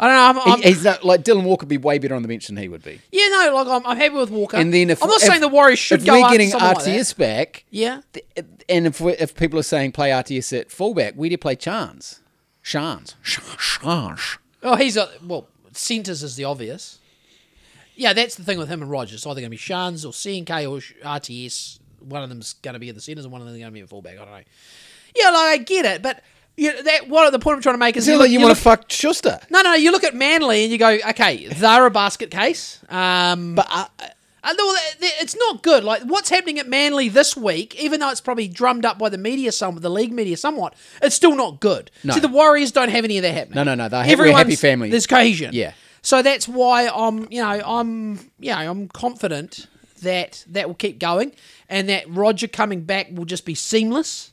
I don't know. I'm, I'm, he's not, like Dylan Walker would be way better on the bench than he would be. yeah, no. Like I'm, I'm happy with Walker. And then if I'm not if- saying the Warriors should if go we're getting someone like. RTS back, Yeah. th- and if we if people are saying play RTS at fullback, where do you play Charnze? Charnze. Charnze. Oh, he's a well. Centers is the obvious. Yeah, that's the thing with him and Rogers. It's either going to be Charnze or CNK or RTS. One of them's going to be in the centers, and one of them's going to be at fullback. I don't know. Yeah, like I get it, but you know, that what the point I'm trying to make is Is it you like look- you you want to fuck Schuster? No, no, you look at Manly and you go, okay, they're a basket case. Um, But uh, uh, th- it's not good. Like what's happening at Manly this week, even though it's probably drummed up by the media, some the league media somewhat, it's still not good. No. See, the Warriors don't have any of that happening. No, no, no, they're Everyone's- happy family. There's cohesion. Yeah. So that's why I'm, you know, I'm, you know, I'm confident that that will keep going, and that Roger coming back will just be seamless.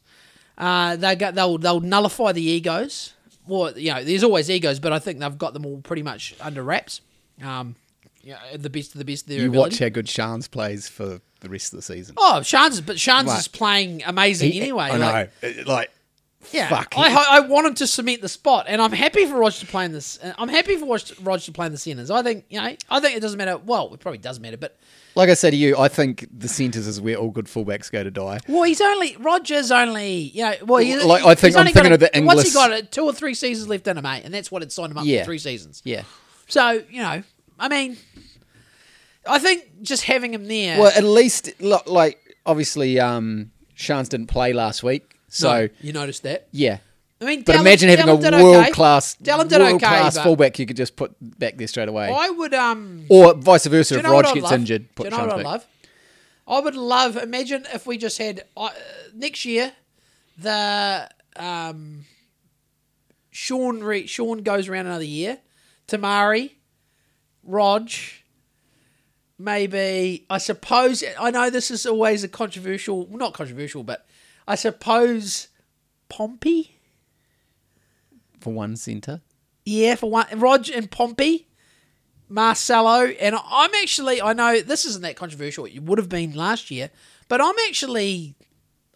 Uh, they go, they'll they'll nullify the egos. Well, you know, there's always egos, but I think they've got them all pretty much under wraps. Um, yeah, the best of the best of their you ability. watch how good Charnze plays for the rest of the season. Oh, Charnze, but Charnze Right. is playing amazing anyway. I like, know. It- Like, yeah, Fuck. I, I want him to cement the spot, and I'm happy for Roger to play in this. uh, I'm happy for Roger to play in the centers. I think you know, I think it doesn't matter. Well, it probably does matter, but like I said to you, I think the centres is where all good fullbacks go to die. well, he's only Roger's only you know. Well, he, Like, I think he's I'm only thinking got of the What's he Inglis- got? it, Two or three seasons left in him, mate, and that's what it signed him up Yeah. for three seasons. Yeah. So you know, I mean, I think just having him there. Well, at least, lo- like, obviously, um, Charnze didn't play last week. So, no, you noticed that. yeah. I mean, But Dallin- imagine having Dallin a okay. world class, okay, world class fullback you could just put back there straight away. I would um. or vice versa, you if know Rog gets love? injured, Do put you know what back. love? I would love. Imagine if we just had uh, next year, the um, Shaun Re- Shaun goes around another year. Te Maire, Rog, maybe I suppose I know this is always a controversial, not controversial, but I suppose Pompey. For one centre. Yeah, for one, Rog and Pompey, Marcelo, and I'm actually. I know this isn't that controversial. It would have been last year, but I'm actually.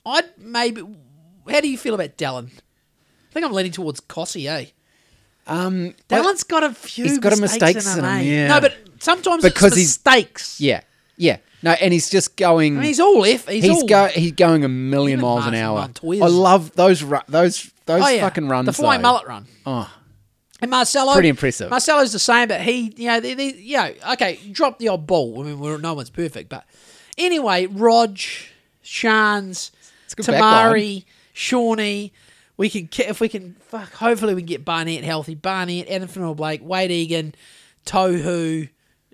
I'd maybe. How do you feel about Dallin? I think I'm leaning towards Cossey, eh? Um, that one's got a few. He's got a mistakes mistakes in him, in him, eh? yeah. No, but sometimes Because it's he's- mistakes. yeah, yeah. No, and he's just going. I mean, he's all if He's, he's all. go, he's going a million miles an hour. Montoya's- I love those ru- those those oh, yeah. fucking runs. The flying though. mullet run. Oh, And Marcelo, Pretty impressive. Marcelo's the same, but he, you know, they, they, you know, okay, drop the odd ball. I mean, we're, no one's perfect, but anyway, Rog, Charnze, Tamari, Shawnee. We can if we can. Fuck, hopefully we can get Barnett healthy. Barnett, Adam Blake, Wayde Egan, Tohu,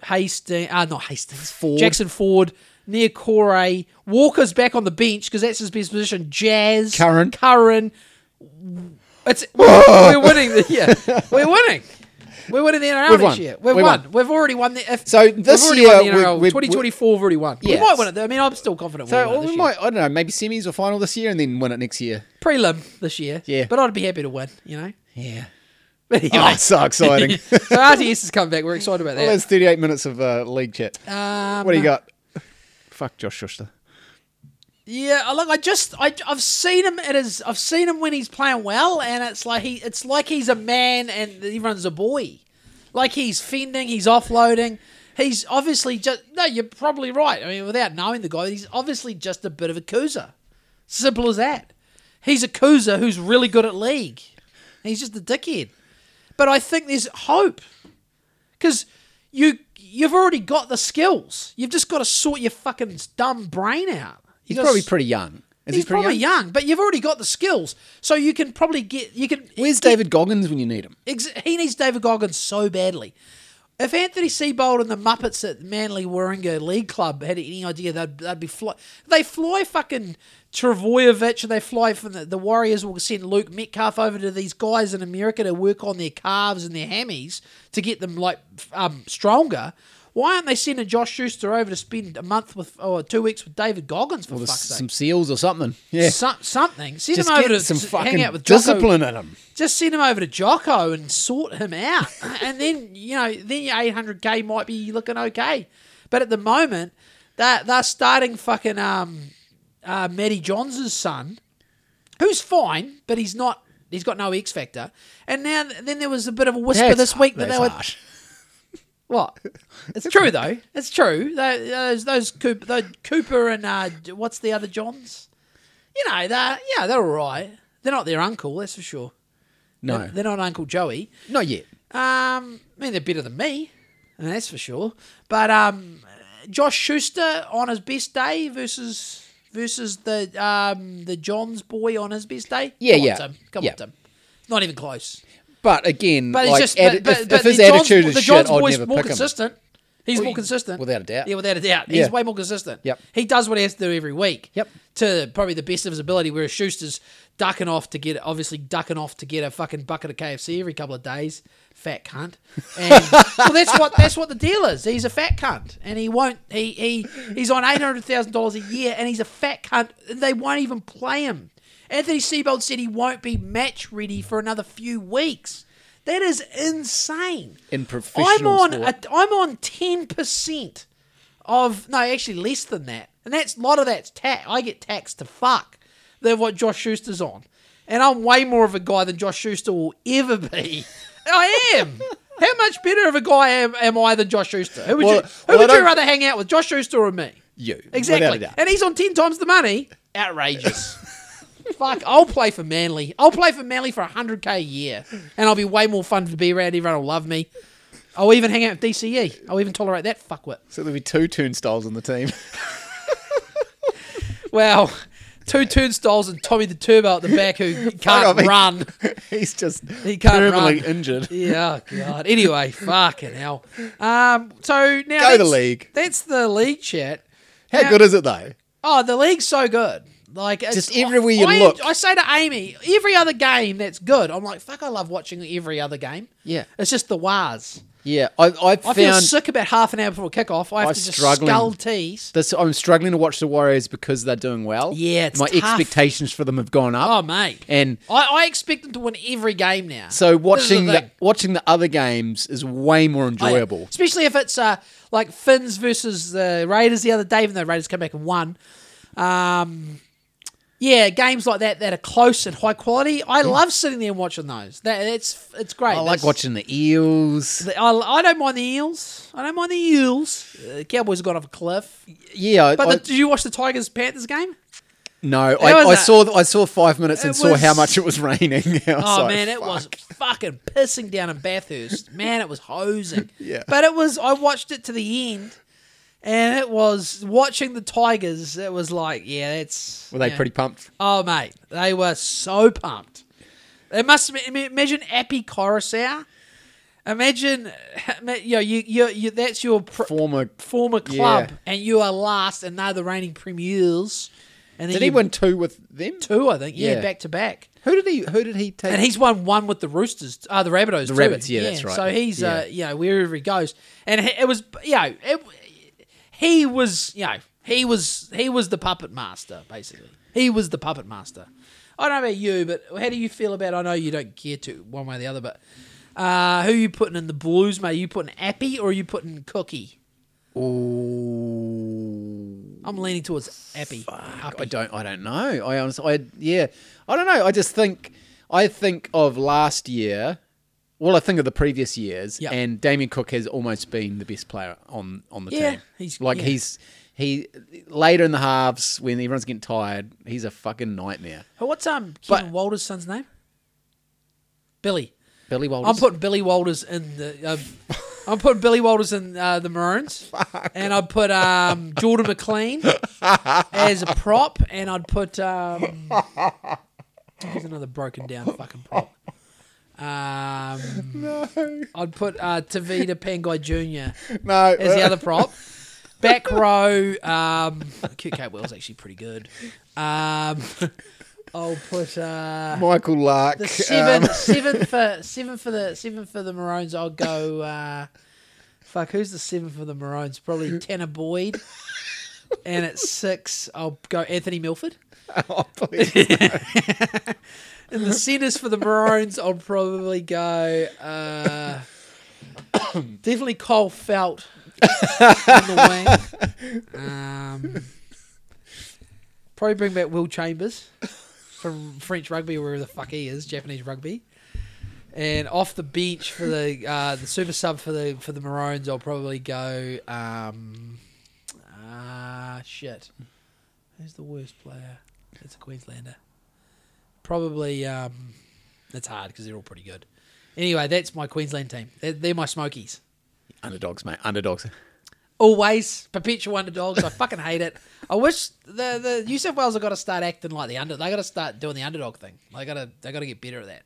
Hastings. Ah, not Hastings. Ford. Jackson Ford. Niukore, Walker's back on the bench because that's his best position. Jazz, Curran. Curran, it's <laughs> we're winning. The, yeah, we're winning. We're winning the NRL We've this won. year. We've We won. won. We've already won the. If, So we've this already year, won the we- NRL. we- 2024, we've already won. We might win it. Though. I mean, I'm still confident. so we'll win we might. I don't know. Maybe semis or final this year, and then win it next year. year. prelim this year. Yeah. but I'd be happy to win. You know. Yeah. <laughs> Anyway, Oh, so exciting. <laughs> so RTS has come back. We're excited about that. well, that. that's 38 minutes of uh, league chat. Um, What do you got? Fuck Josh Schuster. Yeah, look, I just I, I've seen him at his I've seen him when he's playing well, and it's like he it's like he's a man and everyone's a boy, like he's fending, he's offloading, he's obviously just no. You're probably right. I mean, without knowing the guy, he's obviously just a bit of a coozer. Simple as that. He's a coozer who's really good at league. He's just a dickhead. But I think there's hope because you you've already got the skills. You've just got to sort your fucking dumb brain out. He's probably pretty young. Is He's he probably young? young? but you've already got the skills, so you can probably get. You can. Where's get- David Goggins when you need him? Ex- he needs David Goggins so badly. If Anthony Seibold and the Muppets at Manly Warringah League Club had any idea, they'd, they'd be fly. They fly fucking Trbojevic and they fly from the, the Warriors will send Luke Metcalf over to these guys in America to work on their calves and their hammies to get them like um, stronger. Why aren't they sending Josh Schuster over to spend a month with or two weeks with David Goggins for Or fuck's sake? some seals or something. Yeah. Some- something. Send Just him over to some fucking hang out with Jocko. discipline in him. Just send him over to Jocko and sort him out, <laughs> and then you know, then your 800k might be looking okay. But at the moment, they're, they're starting fucking um, uh, Matty Johns' son, who's fine, but he's not. He's got no X factor. And now, then there was a bit of a whisper That's- this week that they were harsh. What? <laughs> It's true though. It's true. Those those Cooper, those Cooper and uh, what's the other Johns? You know, they're yeah, they're all right. They're not their uncle, that's for sure. No, They're, they're not Uncle Joey. not yet. Um, I mean, they're better than me, and that's for sure. But um, Josh Schuster on his best day versus versus the um the Johns boy on his best day. Yeah, Come on, yeah. Tim. Come Yeah. on, Tim. Not even close. But again, But like, just, but, but, if, but if his Johns, attitude is the shit, Johns I'd never more pick him. consistent. He's Well, more consistent, without a doubt. Yeah, without a doubt, Yeah. he's way more consistent. Yep. he does what he has to do every week. Yep. to probably the best of his ability. Whereas Schuster's ducking off to get, obviously ducking off to get a fucking bucket of KFC every couple of days. Fat cunt. And <laughs> well, that's what that's what the deal is. He's a fat cunt, and he won't. He he he's on eight hundred thousand dollars a year, and he's a fat cunt. They won't even play him. Anthony Seibold said he won't be match ready for another few weeks. That is insane. In I'm professional on sport. a, I'm on ten percent of no, actually less than that, and that's a lot of that's tax. I get taxed to fuck than what Josh Schuster's on, and I'm way more of a guy than Josh Schuster will ever be. <laughs> I am. How much better of a guy am, am I than Josh Schuster? Who would Well- you Who well, would you rather hang out with, Josh Schuster or me? You Exactly. And he's on 10 times the money. Outrageous. <laughs> Fuck, I'll play for Manly. I'll play for Manly for 100k a year. And I'll be way more fun to be around. Everyone will love me. I'll even hang out with DCE. I'll even tolerate that fuckwit. So there'll be two turnstiles on the team. <laughs> Well, two turnstiles and Tommy the Turbo at the back who <laughs> can't off, he- run. <laughs> He's just He can't permanently run. injured. Yeah, God. Anyway, fucking hell. Um, so now Go the league. That's the league chat. How Now- good is it though? Oh, the league's so good. Like it's- Just everywhere you I, look. I say to Amy, every other game that's good. I'm like, fuck, I love watching every other game. Yeah. It's just the wars. Yeah, I, I I feel sick about half an hour before kickoff. I have I'm to just skull tease. this. I'm struggling to watch the Warriors because they're doing well. Yeah, it's my tough. expectations for them have gone up. Oh, mate. And I, I expect them to win every game now. so watching the, thing. watching the other games is way more Oh, enjoyable. Especially if it's uh, like Finns versus the Raiders the other day, even though Raiders came back and won. Um, yeah, games like that that are close and high quality. I love sitting there and watching those. That it's it's great. I like That's- watching the Eels. The- I, I don't mind the Eels. I don't mind the Eels. Uh, Cowboys have gone off a cliff. Yeah, But I- the, did you watch the Tigers Panthers game? no, I, was I saw I saw five minutes and It saw how much it was raining. <laughs> Was Oh like, man, it fuck. was fucking pissing down in Bathurst. Man, it was hosing. <laughs> Yeah. But it was. I watched it to the end, and it was watching the Tigers. It was like, yeah, it's. Were they yeah. pretty pumped? Oh mate, they were so pumped. It must have been. Imagine Api Koroisau. Imagine, <laughs> you know, you you, you that's your pr- Former. former club, Yeah. and you are last, and they're the reigning premiers. And then Did he win two with them? two? I think, yeah, Yeah. back to back. Who did he? Who did he take? And he's won one with the Roosters, uh, the Rabbitohs. The Rabbits, yeah, that's right. So he's, uh, Yeah. you know, wherever he goes, and it was, you know, it, he was, you know, he was, he was the puppet master, basically. He was the puppet master. I don't know about you, but how do you feel about? I know you don't care to one way or the other, but uh, who are you putting in the Blues, mate? Are you putting Api or are you putting Cookie? Ooh. I'm leaning towards Api. I don't. I don't know. I honestly. I yeah. I don't know. I just think. I think of last year. Well, I think of the previous years, Yep. and Damien Cook has almost been the best player on on the Yeah, team. he's- like yeah. he's he later in the halves when everyone's getting tired. He's a fucking nightmare. What's um But- Kevin Walters' son's name? Billy. Billy Walters. I'm putting Billy Walters in the. Uh, <laughs> I'm putting Billy Walters in uh, the Maroons, and I'd put um, Jordan McLean as a prop, and I'd put. Um, <laughs> here's another broken down fucking prop. Um, <laughs> I'd put uh, Tevita Pangai Jr. <laughs> no. as the other prop. <laughs> Back row, um, QK Will's actually pretty good. Um, I'll put. Uh, Michael Lark. the seven, um, seven for seven for the seven for the Maroons. I'll go. Uh, fuck, who's the seven for the Maroons? Probably Tanah Boyd. and at six, I'll go Anthony Milford. oh, please. In the centres for the Maroons, I'll probably go uh, <coughs> definitely Kyle Feldt on the wing. Um, probably bring back Will Chambers from French rugby, or wherever the fuck he is, Japanese rugby. And off the bench for the uh, the super sub for the for the Maroons, I'll probably go. Um, ah, shit. Who's the worst player? It's a Queenslander. Probably. Um, it's hard because they're all pretty good. Anyway, that's my Queensland team. They're, they're my Smokies. Underdogs, mate. Underdogs. Always perpetual underdogs. I fucking hate it. I wish the the New South Wales have got to start acting like the under. They got to start doing the underdog thing. They got to they got to get better at that.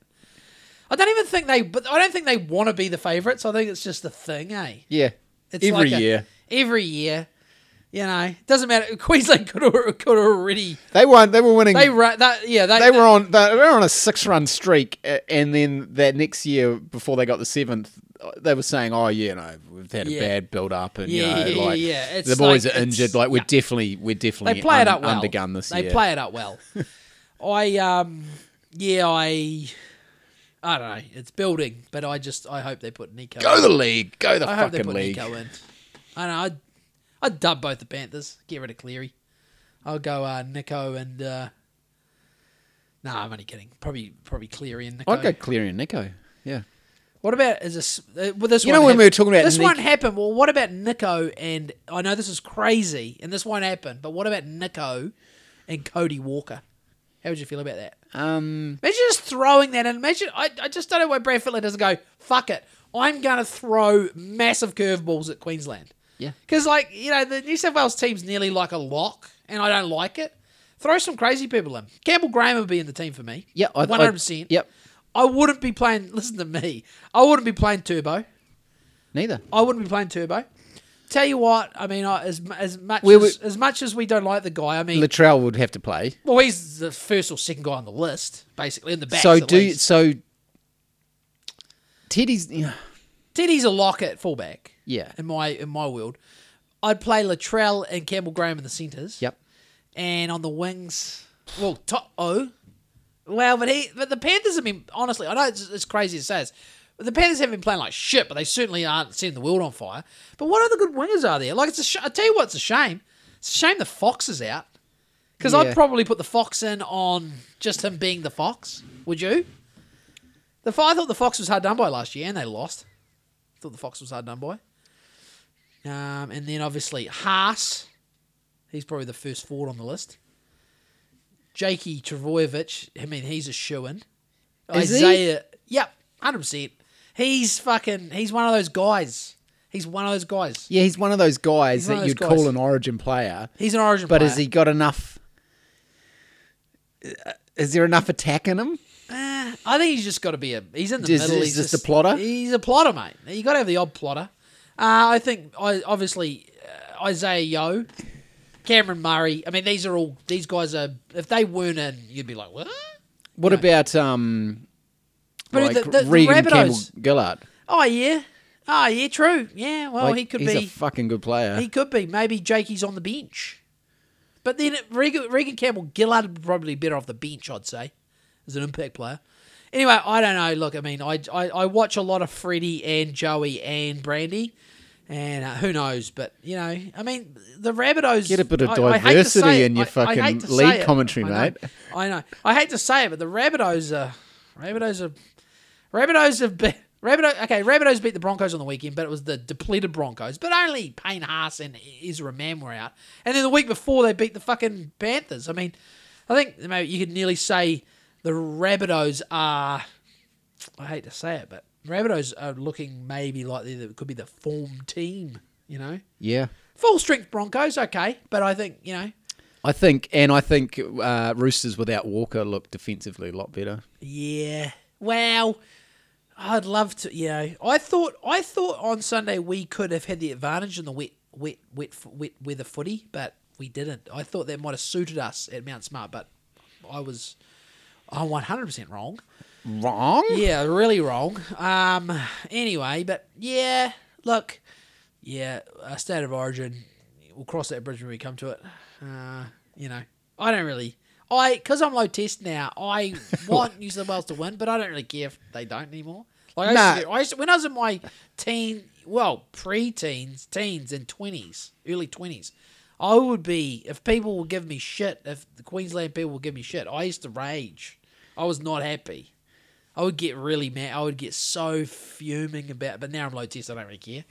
I don't even think they, but I don't think they want to be the favourites. I think it's just a thing, eh? Yeah. It's Every like a- year. Every year, you know, it doesn't matter. <laughs> Queensland could have could already They won. They were winning. they ra- that yeah they, they were on they were on a six run streak, and then that next year before they got the seventh, they were saying, "Oh, you know, we've had a Yeah. bad build up, and Yeah, you know, yeah, yeah, like yeah. The boys like- are injured. Like we're yeah. definitely we're definitely they play it up well. undergun this they year. play it up well. <laughs> I um yeah I I don't know. It's building, but I just I hope they put Nicho. Go the league. Go the I hope they fucking put league. Nicho in. I don't know. I'd, I'd dub both the Panthers. Get rid of Cleary. I'll go uh, Nicho and. Uh, nah, I'm only kidding. Probably probably Cleary and Nicho. I'd go Cleary and Nicho. Yeah. What about is this? Uh, well, this You know when we were talking about this Nick- won't happen. Well, what about Nicho and I know this is crazy and this won't happen, but what about Nicho and Cody Walker? How would you feel about that? Um. Imagine just throwing that in. Imagine I, I just don't know why Brad Fittler doesn't go fuck it. I'm gonna throw massive curveballs at Queensland. Yeah. Because like you know the New South Wales team's nearly like a lock, and I don't like it. Throw some crazy people in. Campbell Graham would be in the team for me. Yeah. I- I- one hundred percent. Yep. I wouldn't be playing. <laughs> Listen to me. I wouldn't be playing Turbo. Neither. I wouldn't be playing Turbo. Tell you what, I mean, I, as as much We as, as much as we don't like the guy, I mean, Latrell would have to play. well, he's the first or second guy on the list, basically in the back. so do you- so. Teddy's. Yeah. Teddy's a lock at fullback. Yeah. in my in my world, I'd play Latrell and Campbell Graham in the centres. Yep. and on the wings, well, top O. Well, but he, but the Panthers have been honestly. I know it's, it's crazy to say this, but the Panthers haven't been playing like shit. But they certainly aren't setting the world on fire. But what other good wingers are there? Like it's a. Sh- I tell you what, it's a shame. It's a shame the Fox is out because Yeah. I'd probably put the Fox in on just him being the Fox. Would you? The I thought the Fox was hard done by last year, and they lost. I thought the Fox was hard done by. Um, and then obviously Haas. He's probably the first forward on the list. Jakey Trbojevic. I mean, he's a shoe in. Is he? Isaah. Yep, hundred percent. He's fucking. He's one of those guys. He's one of those guys. Yeah, he's one of those guys that of you'd those call an Origin player. He's an Origin But player. has he got enough? uh, Is there enough attack in him? Eh, I think he's just got to be a. He's in the Is- middle. is he's just a plotter? He's a plotter, mate. You got to have the odd plotter. Uh, I think I obviously uh, Isaah Yeo, Cameron Murray. I mean, these are all these guys are. If they weren't in, you'd be like, what? What about um, But like the- the- the Reagan Campbell Rabbitohs- Gillard? Oh yeah, oh yeah, true. Yeah, well, Like, he could he's be. a fucking good player. He could be. Maybe Jakey's on the bench. But then Reagan, Reagan Campbell Gillard would probably be better off the bench, I'd say, as an impact player. Anyway, I don't know. Look, I mean, I, I, I watch a lot of Freddie and Joey and Brandy, and uh, who knows? But, you know, I mean, the Rabbitohs. Get a bit of I- I diversity say in your I- I fucking it. commentary, I know. mate. I know. I hate to say it, but the Rabbitohs are. Rabbitohs are. Rabbitohs have been. Rabbitohs, okay, Rabbitohs beat the Broncos on the weekend, but it was the depleted Broncos. But only Payne Haas and Ezra Mam were out. And then the week before, they beat the fucking Panthers. I mean, I think maybe you could nearly say the Rabbitohs are. I hate to say it, but Rabbitohs are looking maybe like they could be the form team, you know? yeah, Full strength Broncos, okay. But I think, you know, I think, and I think uh, Roosters without Walker look defensively a lot better. Yeah. Well, I'd love to. You know, I thought I thought on Sunday we could have had the advantage in the wet, wet, wet, wet weather footy, but we didn't. I thought that might have suited us at Mount Smart, but I was, I'm 100 percent wrong. Wrong? Yeah, really wrong. Um. Anyway, but yeah, look, yeah, a state of origin. We'll cross that bridge when we come to it. Uh, you know, I don't really. I because I'm low test now. I <laughs> want New South Wales to win, but I don't really care if they don't anymore. Like I used, to, I used to, when I was in my teen, well, pre-teens, teens, and twenties, early twenties, I would be if people would give me shit. If the Queensland people would give me shit, I used to rage. I was not happy. I would get really mad. I would get so fuming about. But now I'm low test. I don't really care.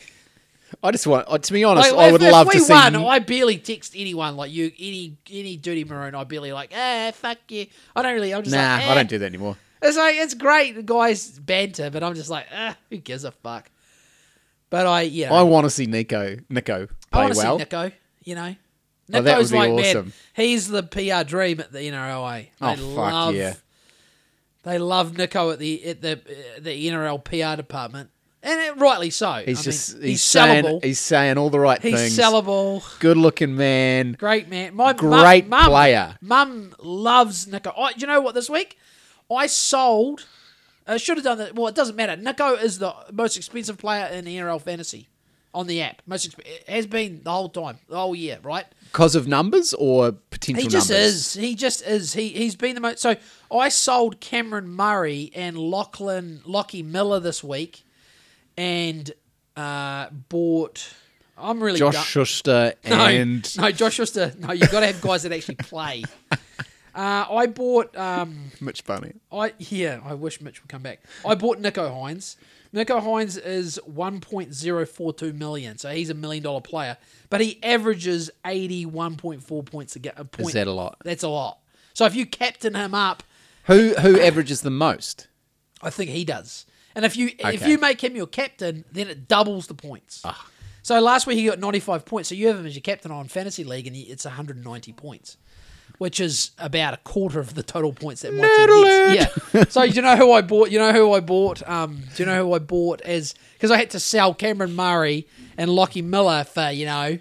I just want, uh, to be honest, Like, I would love to see. won, I barely text anyone like you, any any dirty maroon. I barely like, ah, fuck you. I don't really. I'm just nah, like, I eh. don't do that anymore. It's like it's great, the guys banter, but I'm just like, ah, who gives a fuck? But I, yeah, I want to see Nicho Nicho I play want to well. see Nicho. You know, Oh, Nicho's that would be like man, awesome. he's the PR dream at the NRLA. Oh, They fuck love, yeah. They love Nicho at the at the uh, the NRL PR department, and it, rightly so. He's I just mean, he's, he's saying sellable. he's saying all the right things. He's things. sellable. Good looking man. Great man. My Great mum, player. Mum loves Nicho. Do you know what? This week, I sold. I should have done that. Well, it doesn't matter. Nicho is the most expensive player in NRL fantasy on the app. Most exp- it has been the whole time, the whole year, right? Because of numbers or potential He just numbers? is. He just is. He he's been the most. So I sold Cameron Murray and Lachlan Lockie Miller this week, and uh, bought. I'm really Josh done- Schuster <laughs> no, and no, Josh Schuster. No, you've got to have guys that actually play. <laughs> Uh, I bought. Um, Mitch Bunny. I yeah. I wish Mitch would come back. I bought Nicho Hynes. Nicho Hynes is 1.042 million, so he's a million dollar player, but he averages 81.4 points a, ga- a point. Is that a lot? That's a lot. So if you captain him up, Who who averages the most? I think he does. And if you if you make him your captain, then it doubles the points. Ah. So last week he got 95 points. So you have him as your captain on fantasy league, and it's 190 points, which is about a quarter of the total points that my team gets. Yeah. so you know who I bought? You know who I bought? Um, do you know who I bought as because I had to sell Cameron Murray and Lockie Miller for you know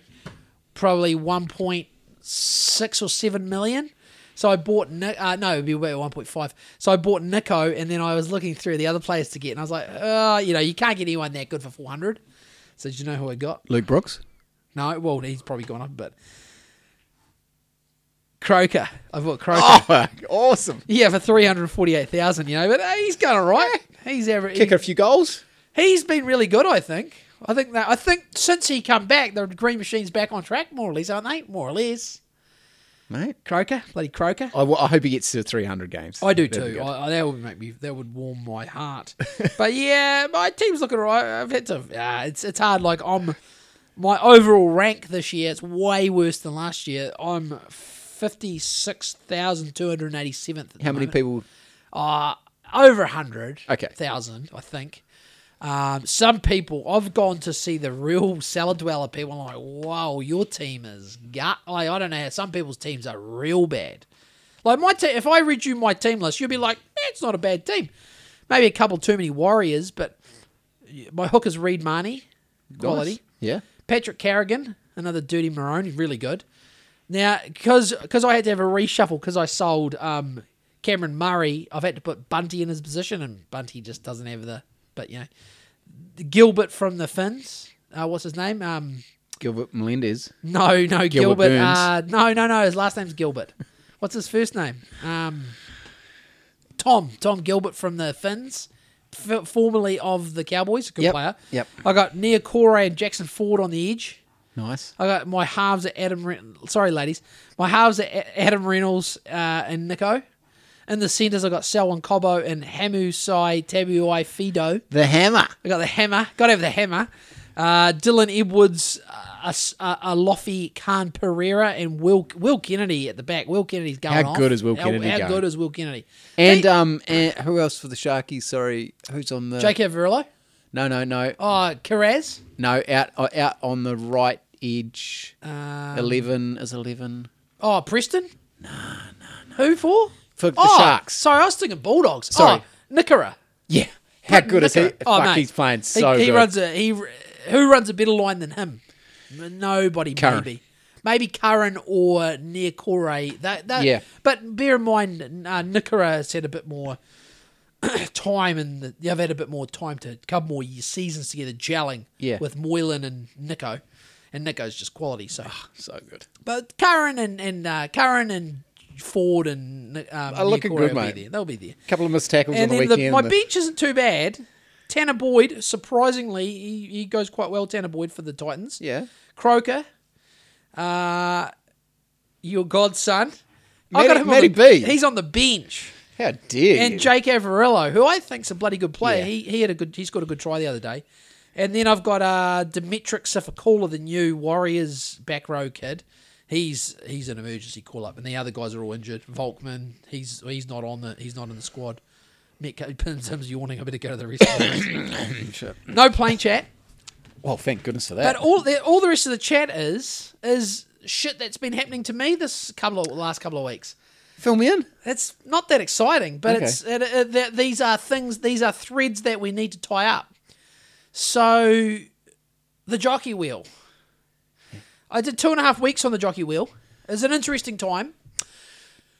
probably 1.6 or 7 million. So I bought uh, no, it'd be about 1.5. So I bought Nicho, and then I was looking through the other players to get, and I was like, uh, you know, you can't get anyone that good for 400. So did you know who I got? Luke Brooks. No, well, he's probably gone up a bit. Croker. I bought Croker. Oh, awesome! Yeah, for 348,000, you know, but uh, he's going all right. He's ever, Kick a few goals. he's been really good, I think. I think that I think since he come back, the Green Machine's back on track, more or less, aren't they? More or less. Mate, Croker, bloody Croker. I, I hope he gets to 300 games. I do That'd too. I, that would make me. That would warm my heart. <laughs> but yeah, my team's looking alright. I've had to. Yeah, it's it's hard. Like I'm, my overall rank this year is way worse than last year. I'm fifty six thousand two hundred eighty seventh. How many people? Uh over a hundred. Okay. thousand, I think. Um, some people I've gone to see the real cellar dweller people. I'm like, wow, your team is gut. Like, I don't know. Some people's teams are real bad. Like my team, if I read you my team list, you'd be like, eh, it's not a bad team. Maybe a couple too many warriors, but my hook is Reed Mahoney, quality. Nice. Yeah. Patrick Carrigan, another dirty maroon, really good. Now, because because I had to have a reshuffle because I sold um, Cameron Murray, I've had to put Bunty in his position, and Bunty just doesn't have the. But you know, Gilbert from the Finns. Uh, what's his name? Um, Gilbert Melendez. no, no, Gilbert Gilbert. Uh, no, no, no. His last name's Gilbert. What's his first name? Um, Tom. Tom Gilbert from the Finns, f- formerly of the Cowboys. Good Yep, player. yep. I got Niukore and Jackson Ford on the edge. Nice. I got my halves at Adam. Re- Sorry, ladies. My halves at Adam Reynolds uh, and Nicho. In the centres, I got Selwyn Cobo and Hamu Sai Tabuai Fido. The hammer. I got the hammer. Got to have the hammer. Uh, Dylan Edwards, uh, a, Lofi Khan Pereira, and Will Will Kennedy at the back. Will Kennedy's going How off. good is Will How- Kennedy How, going? good is Will Kennedy? And um, and who else for the Sharkies? Sorry, who's on the? Jake Averillo. No, no, no, Oh, Carraz. no. Out, uh, out on the right edge. Um, Eleven is eleven. Oh, Preston. No, no, no. Who for? for the oh, Sharks. Sorry, I was thinking Bulldogs. Sorry. Oh, Nikora. Yeah. How good is he? Oh, Fuck, mate. he's playing He, so he good. runs a he. Who runs a better line than him? Nobody, Curran. maybe. Maybe Curran or Niukore. That, that, Yeah. But bear in mind, uh, Nikora has had a bit more <clears throat> time and the, you've had a bit more time to couple more seasons together gelling Yeah. with Moylan and Nicho. And Nicho's just quality. So, So good. but Curran and and uh, Curran and Ford and um, Are looking good, will be mate. there. They'll be there. A couple of missed tackles And on the then the, weekend. my the- bench isn't too bad. Tanah Boyd, surprisingly, he, he goes quite well. Tanah Boyd for the Titans. yeah. Croker, uh, your godson. I got him on the, B. He's on the bench. How dare And you? Jake Averillo, who I think's a bloody good player. Yeah. He he had a good. He's got a good try the other day. And then I've got uh, Demitric Sifakula, the new Warriors back row kid. He's he's an emergency call up, and the other guys are all injured. Volkman, he's he's not on the he's not in the squad. Metcalf, Tim's yawning. I better go to the rest. Of the <coughs> no plane chat. Well, thank goodness for that. But all the all the rest of the chat is is shit that's been happening to me this couple of last couple of weeks. Fill me in. It's not that exciting, but Okay. it's it, it, that these are things, these are threads that we need to tie up. So, the jockey wheel. I did two and a half weeks on the jockey wheel. It was an interesting time.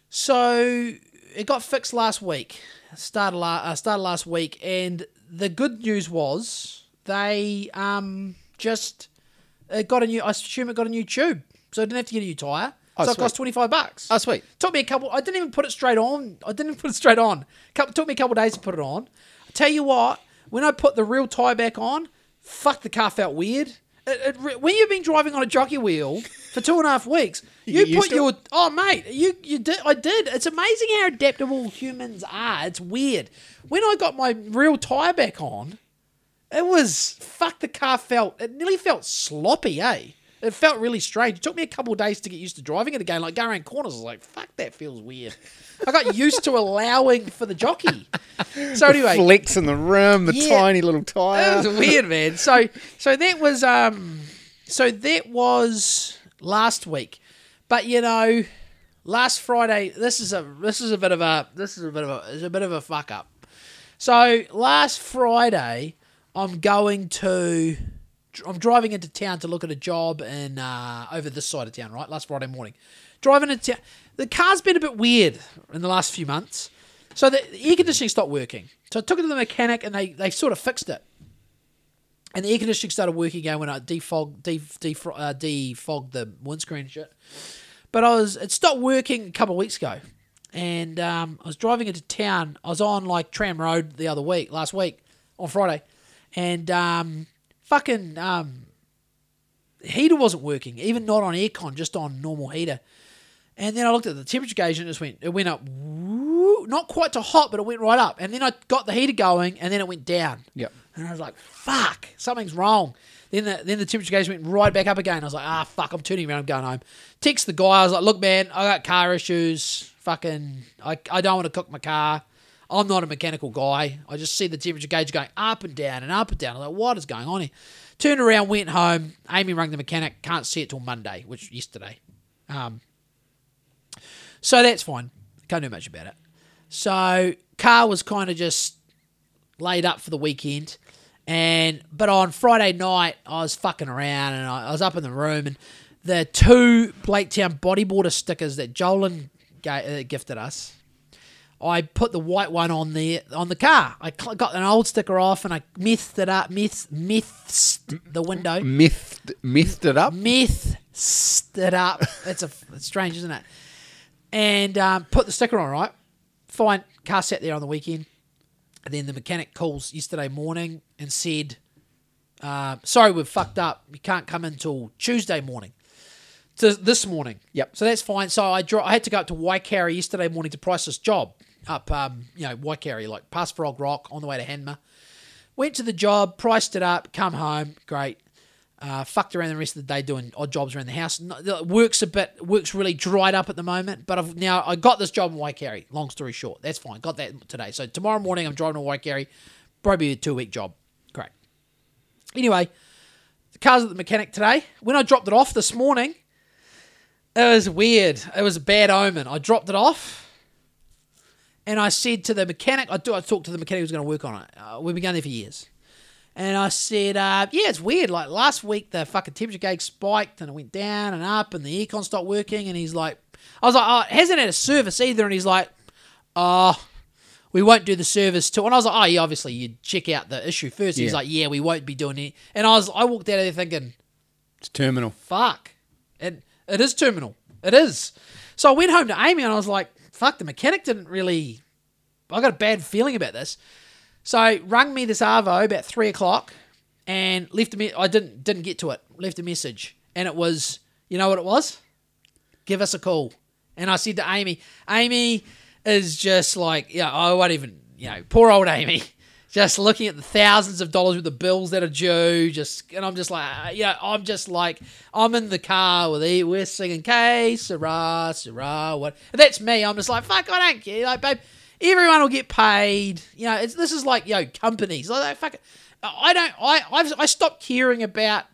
So, it got fixed last week. Started la- uh, started last week, and the good news was they um just it got a new. I assume it got a new tube, so I didn't have to get a new tire. Oh, so it cost twenty five bucks. Oh, sweet. Took me a couple. I didn't even put it straight on. I didn't put it straight on. Couple, took me a couple days to put it on. I tell you what, when I put the real tie back on, fuck, the car felt weird. It, it, when you've been driving on a jockey wheel for two and a half weeks, <laughs> you, used put your oh mate, you you did. I did. It's amazing how adaptable humans are. It's weird. When I got my real tire back on, it was fuck. The car felt. It nearly felt sloppy, eh? It felt really strange. It took me a couple of days to get used to driving it again. Like going around corners, I was like, "Fuck, that feels weird." I got used to allowing for the jockey. So anyway, Flex in the rim, the Yeah. tiny little that tire. was weird, man. So so that was um so that was last week. But you know, last Friday this is a this is a bit of a this is a bit of a it's a bit of a fuck up. So last Friday I'm going to I'm driving into town to look at a job in uh, over this side of town, right? Last Friday morning. Driving into town. The car's been a bit weird in the last few months. So the air conditioning stopped working. So I took it to the mechanic and they, they sort of fixed it. And the air conditioning started working again when I defog, def, def, uh, defogged the windscreen and shit. But I was it stopped working a couple of weeks ago. And um, I was driving into town. I was on like Tram Road the other week, last week, on Friday. And um, fucking um, heater wasn't working, even not on aircon, just on normal heater. And then I looked at the temperature gauge and it just went it went up woo, not quite to hot, but it went right up. And then I got the heater going and then it went down. Yep. And I was like, fuck, something's wrong. Then the then the temperature gauge went right back up again. I was like, ah fuck, I'm turning around, I'm going home. Text the guy, I was like, look man, I got car issues. Fucking I, I don't want to cook my car. I'm not a mechanical guy. I just see the temperature gauge going up and down and up and down. I'm like, what is going on here? Turned around, went home. Amy rang the mechanic. Can't see it till Monday, which yesterday. Um, so that's fine. Can't do much about it. So car was kind of just laid up for the weekend. And but on Friday night I was fucking around and I, I was up in the room and the two Blaketown bodyboarder stickers that Jolin ga- uh, gifted us. I put the white one on the on the car. I cl- got an old sticker off and I methed it up, meth meths the window, Mythed, mythed it up. meths it up. It's a it's strange, isn't it? And um, put the sticker on. Right, fine. Car sat there on the weekend. And then the mechanic calls yesterday morning and said, uh, "Sorry, we've fucked up. You can't come until Tuesday morning." To this morning. Yep. So that's fine. So I dro- I had to go up to Waikari yesterday morning to price this job up, um, you know, Waikari, like past Frog Rock on the way to Hanmer. Went to the job, priced it up, come home, great. Uh, fucked around the rest of the day doing odd jobs around the house. Works a bit, works really dried up at the moment. But I've now I got this job in Waikari. Long story short, that's fine. Got that today. So tomorrow morning I'm driving to Waikari. Probably a two week job. Great. Anyway, the car's at the mechanic today. When I dropped it off this morning, it was weird. It was a bad omen. I dropped it off, and I said to the mechanic, I, do, I talked to the mechanic who's going to work on it. Uh, we've been going there for years. And I said, uh, yeah, it's weird. Like last week, the fucking temperature gauge spiked and it went down and up, and the aircon stopped working. And he's like, I was like, oh, it hasn't had a service either. And he's like, oh, we won't do the service till. And I was like, oh, yeah, obviously you check out the issue first. He's Yeah. like, yeah, we won't be doing it. And I was, I walked out of there thinking, It's terminal. fuck, and it is terminal. It is. So I went home to Amy and I was like, fuck, the mechanic didn't really. I got a bad feeling about this. So rung me this Arvo about three o'clock and left a me- I didn't didn't get to it. Left a message and it was, you know what it was? Give us a call. And I said to Amy, Amy is just like, yeah, I won't even, you know, poor old Amy, just looking at the thousands of dollars with the bills that are due. Just, and I'm just like, you know, I'm just like, I'm in the car with E, we're singing K, Sarah, Sarah, what? And that's me. I'm just like, fuck, I don't care. Like, babe, everyone will get paid. You know, it's, this is like, yo, know, companies. Like, fuck it. I don't, I, I've, I stopped caring about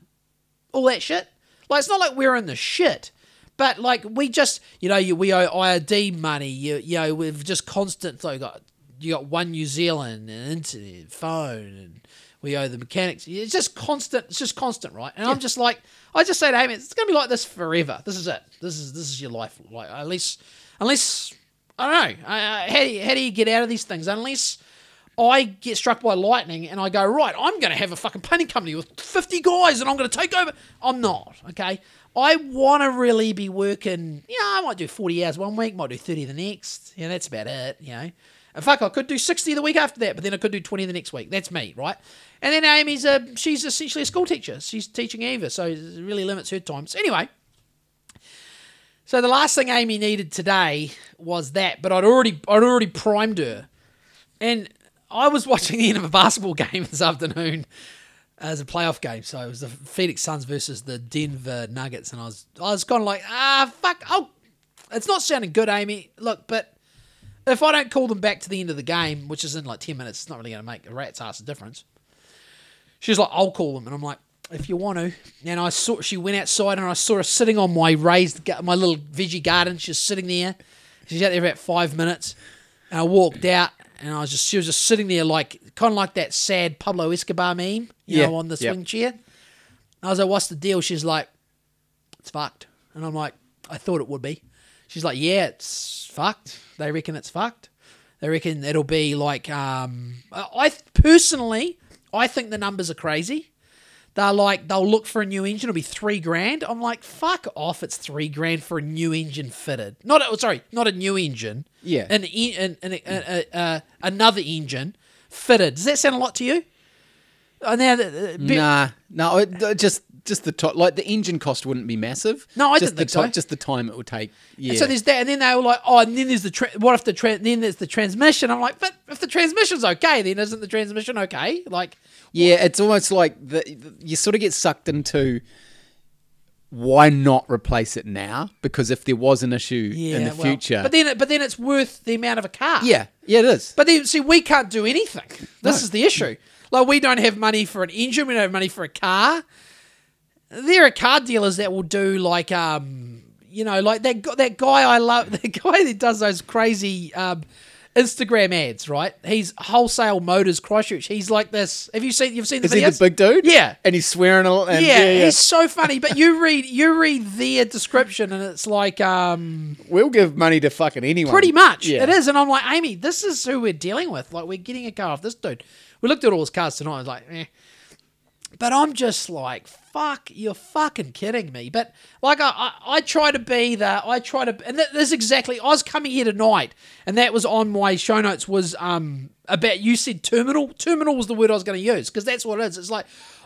all that shit. Like it's not like we're in the shit, but like we just you know you, we owe IRD money. You you know we've just constant. So got you got one New Zealand and internet, phone, and we owe the mechanics. It's just constant. It's just constant, right? And I'm just like I just say to Amy, it's gonna be like this forever. This is it. This is this is your life. Like at least unless I don't know. Uh, how do you, how do you get out of these things? Unless I get struck by lightning and I go, right, I'm going to have a fucking painting company with 50 guys and I'm going to take over. I'm not, okay? I want to really be working, you know, I might do 40 hours one week, might do 30 the next. Yeah, that's about it, you know. And fuck, I could do 60 the week after that, but then I could do 20 the next week. That's me, right? And then Amy's a, she's essentially a school teacher. She's teaching Eva, so it really limits her time. So anyway, so the last thing Amy needed today was that, but I'd already I'd already primed her. And I was <laughs> watching the end of a basketball game this afternoon as a playoff game. So it was the Phoenix Suns versus the Denver Nuggets, and I was I was kind of like, ah, fuck, oh, it's not sounding good, Amy. Look, but if I don't call them back to the end of the game, which is in like ten minutes, it's not really going to make a rat's ass difference. She's like, I'll call them, and I'm like, if you want to. And I saw she went outside, and I saw her sitting on my raised, my little veggie garden. She's sitting there. She's out there about five minutes, and I walked out, and I was just she was just sitting there like kind of like that sad Pablo Escobar meme, you Yeah, know, on the yep. swing chair. I was like, "What's the deal?" She's like, "It's fucked," and I'm like, "I thought it would be." She's like, "Yeah, it's fucked. They reckon it's fucked. They reckon it'll be like um, I personally, I think the numbers are crazy. They're like they'll look for a new engine. It'll be three grand. I'm like, fuck off. It's three grand for a new engine fitted. Not a, sorry, not a new engine. Yeah. an, an, an, an uh, another engine fitted. Does that sound a lot to you? Oh, uh, uh, now, the, the, Nah, no, it, it just just the top, like the engine cost wouldn't be massive. No, I just didn't the think so. Just the time it would take. Yeah. So there's that, and then they were like, "Oh, and then there's the tra- what if the tra- then there's the transmission?" I'm like, "But if the transmission's okay, then isn't the transmission okay?" Like, yeah, it's almost like the, the- you sort of get sucked into why not replace it now? Because if there was an issue yeah, in the well, future, but then but then it's worth the amount of a car. yeah, yeah, it is. But then, see, we can't do anything. This No. is the issue. Like, we don't have money for an engine. We don't have money for a car. There are car dealers that will do like, um, you know, like that that guy I love, <laughs> the guy that does those crazy um, Instagram ads, right? He's wholesale motors Christchurch. He's like this. Have you seen? You've seen the Is he the big dude? Yeah. and he's swearing a lot. And yeah, yeah, yeah. he's so funny. But you read you read their description, and it's like, um, We'll give money to fucking anyone. Pretty much. Yeah. It is. And I'm like, Amy, this is who we're dealing with. Like, we're getting a car off this dude. We looked at all his cards tonight. I was like, eh. But I'm just like, fuck, you're fucking kidding me. But like, I, I, I try to be the, I try to, and that, that's exactly, I was coming here tonight, and that was on my show notes was um about, you said terminal. Terminal was the word I was going to use, because that's what it is. It's like,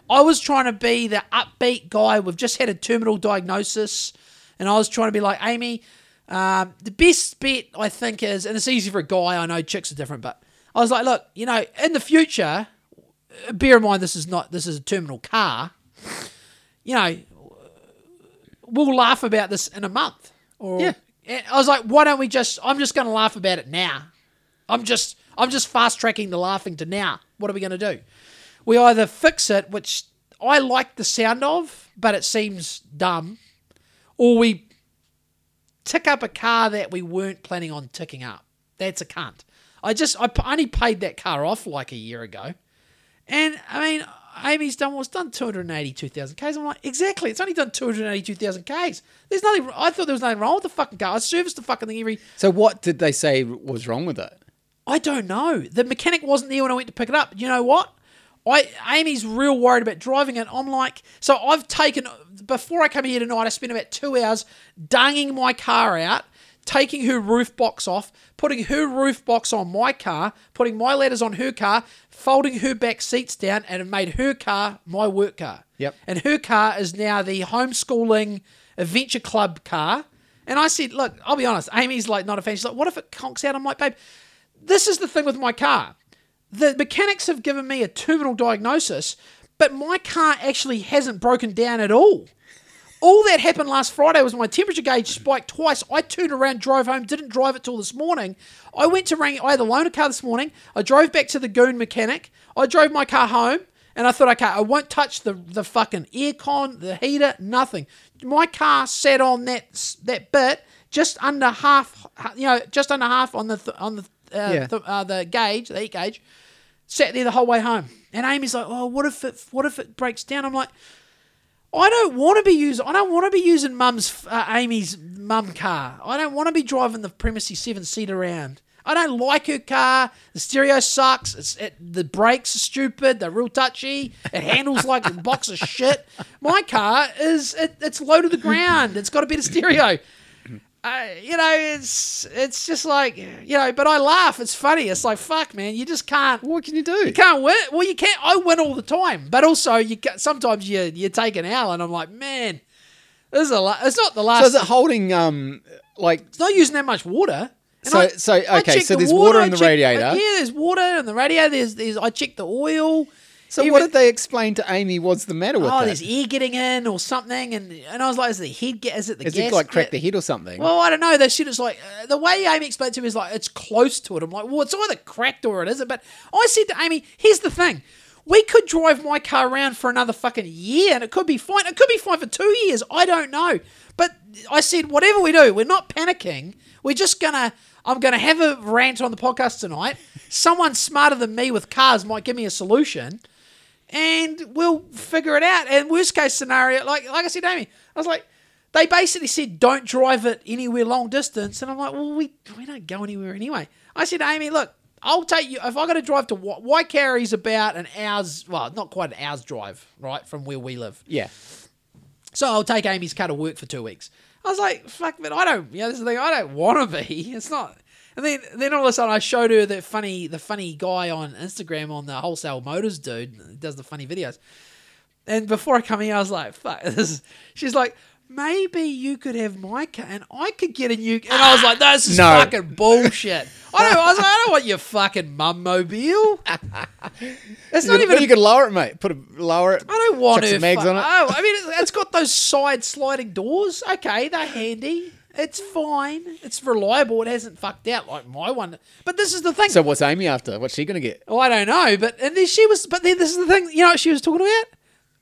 I was trying to be the upbeat guy. We've just had a terminal diagnosis, and I was trying to be like, Amy, um, the best bet I think is, and it's easy for a guy. I know chicks are different, but I was like, look, you know, in the future, bear in mind this is not this is a terminal car. You know, we'll laugh about this in a month. Or Yeah. I was like, why don't we just? I'm just going to laugh about it now. I'm just I'm just fast tracking the laughing to now. What are we going to do? We either fix it, which I like the sound of, but it seems dumb, or we tick up a car that we weren't planning on ticking up. That's a cunt. I just I only paid that car off like a year ago, and I mean Amy's done done hundred eighty two thousand k's. I'm like exactly. It's only done two hundred eighty two thousand k's. There's nothing. I thought there was nothing wrong with the fucking car. I serviced the fucking thing every. So what did they say was wrong with it? I don't know. The mechanic wasn't there when I went to pick it up. You know what? I Amy's real worried about driving it. I'm like, so I've taken before I come here tonight. I spent about two hours dunging my car out, taking her roof box off, putting her roof box on my car, putting my letters on her car, folding her back seats down, and have made her car my work car. Yep. And her car is now the homeschooling adventure club car. And I said, look, I'll be honest. Amy's like not a fan. She's like, what if it conks out? I'm like, babe, this is the thing with my car. The mechanics have given me a terminal diagnosis, but my car actually hasn't broken down at all. All that happened last Friday was my temperature gauge spiked twice. I turned around, drove home, didn't drive it till this morning. I went to ring. I had a loaner car this morning. I drove back to the goon mechanic. I drove my car home, and I thought, okay, I won't touch the the fucking aircon, the heater, nothing. My car sat on that that bit just under half, you know, just under half on the th- on the uh, Yeah. th- uh, the gauge, the heat gauge. Sat there the whole way home, and Amy's like, "Oh, what if it what if it breaks down?" I'm like. I don't want to be using. I don't want to be using Mum's uh, Amy's mum car. I don't want to be driving the Premacy seven seat around. I don't like her car. The stereo sucks. It, the brakes are stupid. They're real touchy. It handles like a box of shit. My car is it, it's low to the ground. It's got a bit of stereo. Uh, you know, it's it's just like you know. But I laugh. It's funny. It's like fuck, man. You just can't. What can you do? You can't win. Well, you can't. I win all the time, but also you sometimes you you take an L, and I'm like, man, this is a. La- it's not the last. So is it holding um like it's not using that much water. And So- I- so, okay, so the there's water I in the check- radiator. yeah, there's water in the radiator. There's there's. I check the oil. So Even- what did they explain to Amy what's the matter with Oh, there's air getting in or something, and and I was like, is the head get? Is it the Is it like cracked the head or something? Well, I don't know. That shit is like uh, the way Amy explained to me is like it's close to it. I'm like, well, it's either cracked or it isn't. But I said to Amy, here's the thing: we could drive my car around for another fucking year, and it could be fine. It could be fine for two years. I don't know. But I said, whatever we do, we're not panicking. We're just gonna. I'm gonna have a rant on the podcast tonight. Someone smarter than me with cars might give me a solution and we'll figure it out. And worst case scenario, like like I said, Amy, I was like, they basically said don't drive it anywhere long distance, and I'm like, well, we we don't go anywhere anyway. I said, Amy, look, I'll take you if I got to drive to Wa- Waikari's about an hour's, well, not quite an hour's drive, right, from where we live. yeah. So I'll take Amy's car to work for two weeks. I was like, fuck, but I don't, you know, this is the thing, I don't want to be. <laughs> It's not. And then, then all of a sudden, I showed her that funny, the funny guy on Instagram on the wholesale motors dude, does the funny videos. And before I come here, I was like, fuck, <laughs> this is, she's like, maybe you could have my car and I could get a new, and I was like, no, this is <laughs> No. fucking bullshit. I don't, I was like, I don't want your fucking mum mobile. <laughs> It's not even, you could lower it, mate. Put a lower it. I don't want chuck her. some mags fu- on it. Oh, I mean, it's, it's got those side sliding doors. Okay, they're handy. It's fine. It's reliable. It hasn't fucked out like my one. But this is the thing. So what's Amy after? What's she gonna get? oh, I don't know. But and then she was. But then this is the thing. You know what she was talking about?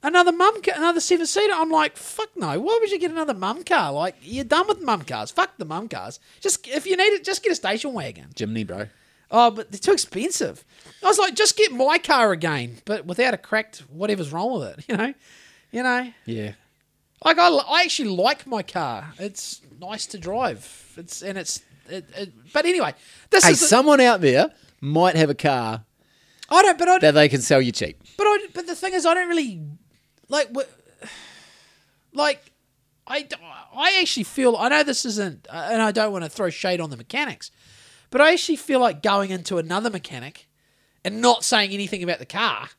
Another mum, ca- another seven seater. I'm like, fuck no. Why would you get another mum car? Like you're done with mum cars. Fuck the mum cars. Just if you need it, just get a station wagon. Jimny, bro. Oh, but they're too expensive. I was like, just get my car again, but without a cracked whatever's wrong with it. <laughs> You know, you know. Yeah. Like I, I actually like my car. It's nice to drive. It's and it's. It, it, but anyway, this Hey, is. someone out there might have a car I don't. But I. that they can sell you cheap. But I. But the thing is, I don't really like. <sighs> Like, I actually feel. I know this isn't, uh, and I don't want to throw shade on the mechanics, but I actually feel like going into another mechanic and not saying anything about the car.